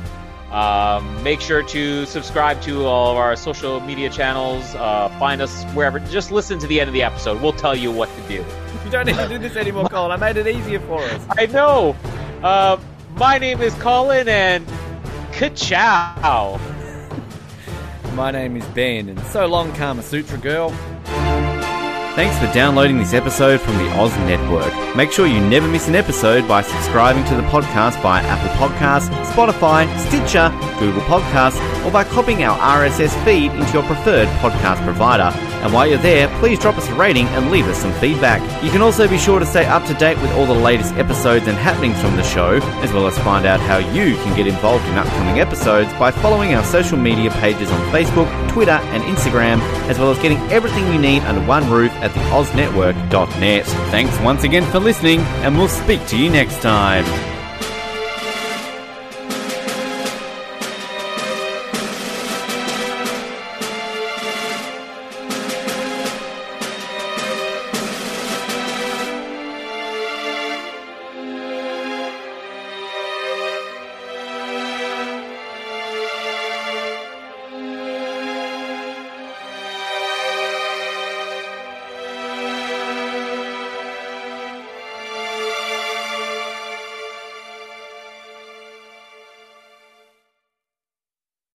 Um, make sure to subscribe to all of our social media channels. Uh, find us wherever. Just listen to the end of the episode. We'll tell you what to do. You don't need to do this anymore, Colin. I made it easier for us. I know. Uh, my name is Colin, and ka-chow. My name is Ben, and so long, Kama Sutra girl. Thanks for downloading this episode from the Oz Network. Make sure you never miss an episode by subscribing to the podcast via Apple Podcasts, Spotify, Stitcher, Google Podcasts, or by copying our RSS feed into your preferred podcast provider. And while you're there, please drop us a rating and leave us some feedback. You can also be sure to stay up to date with all the latest episodes and happenings from the show, as well as find out how you can get involved in upcoming episodes by following our social media pages on Facebook, Twitter, and Instagram, as well as getting everything you need under one roof at theoznetwork.net. Thanks once again for listening, and we'll speak to you next time.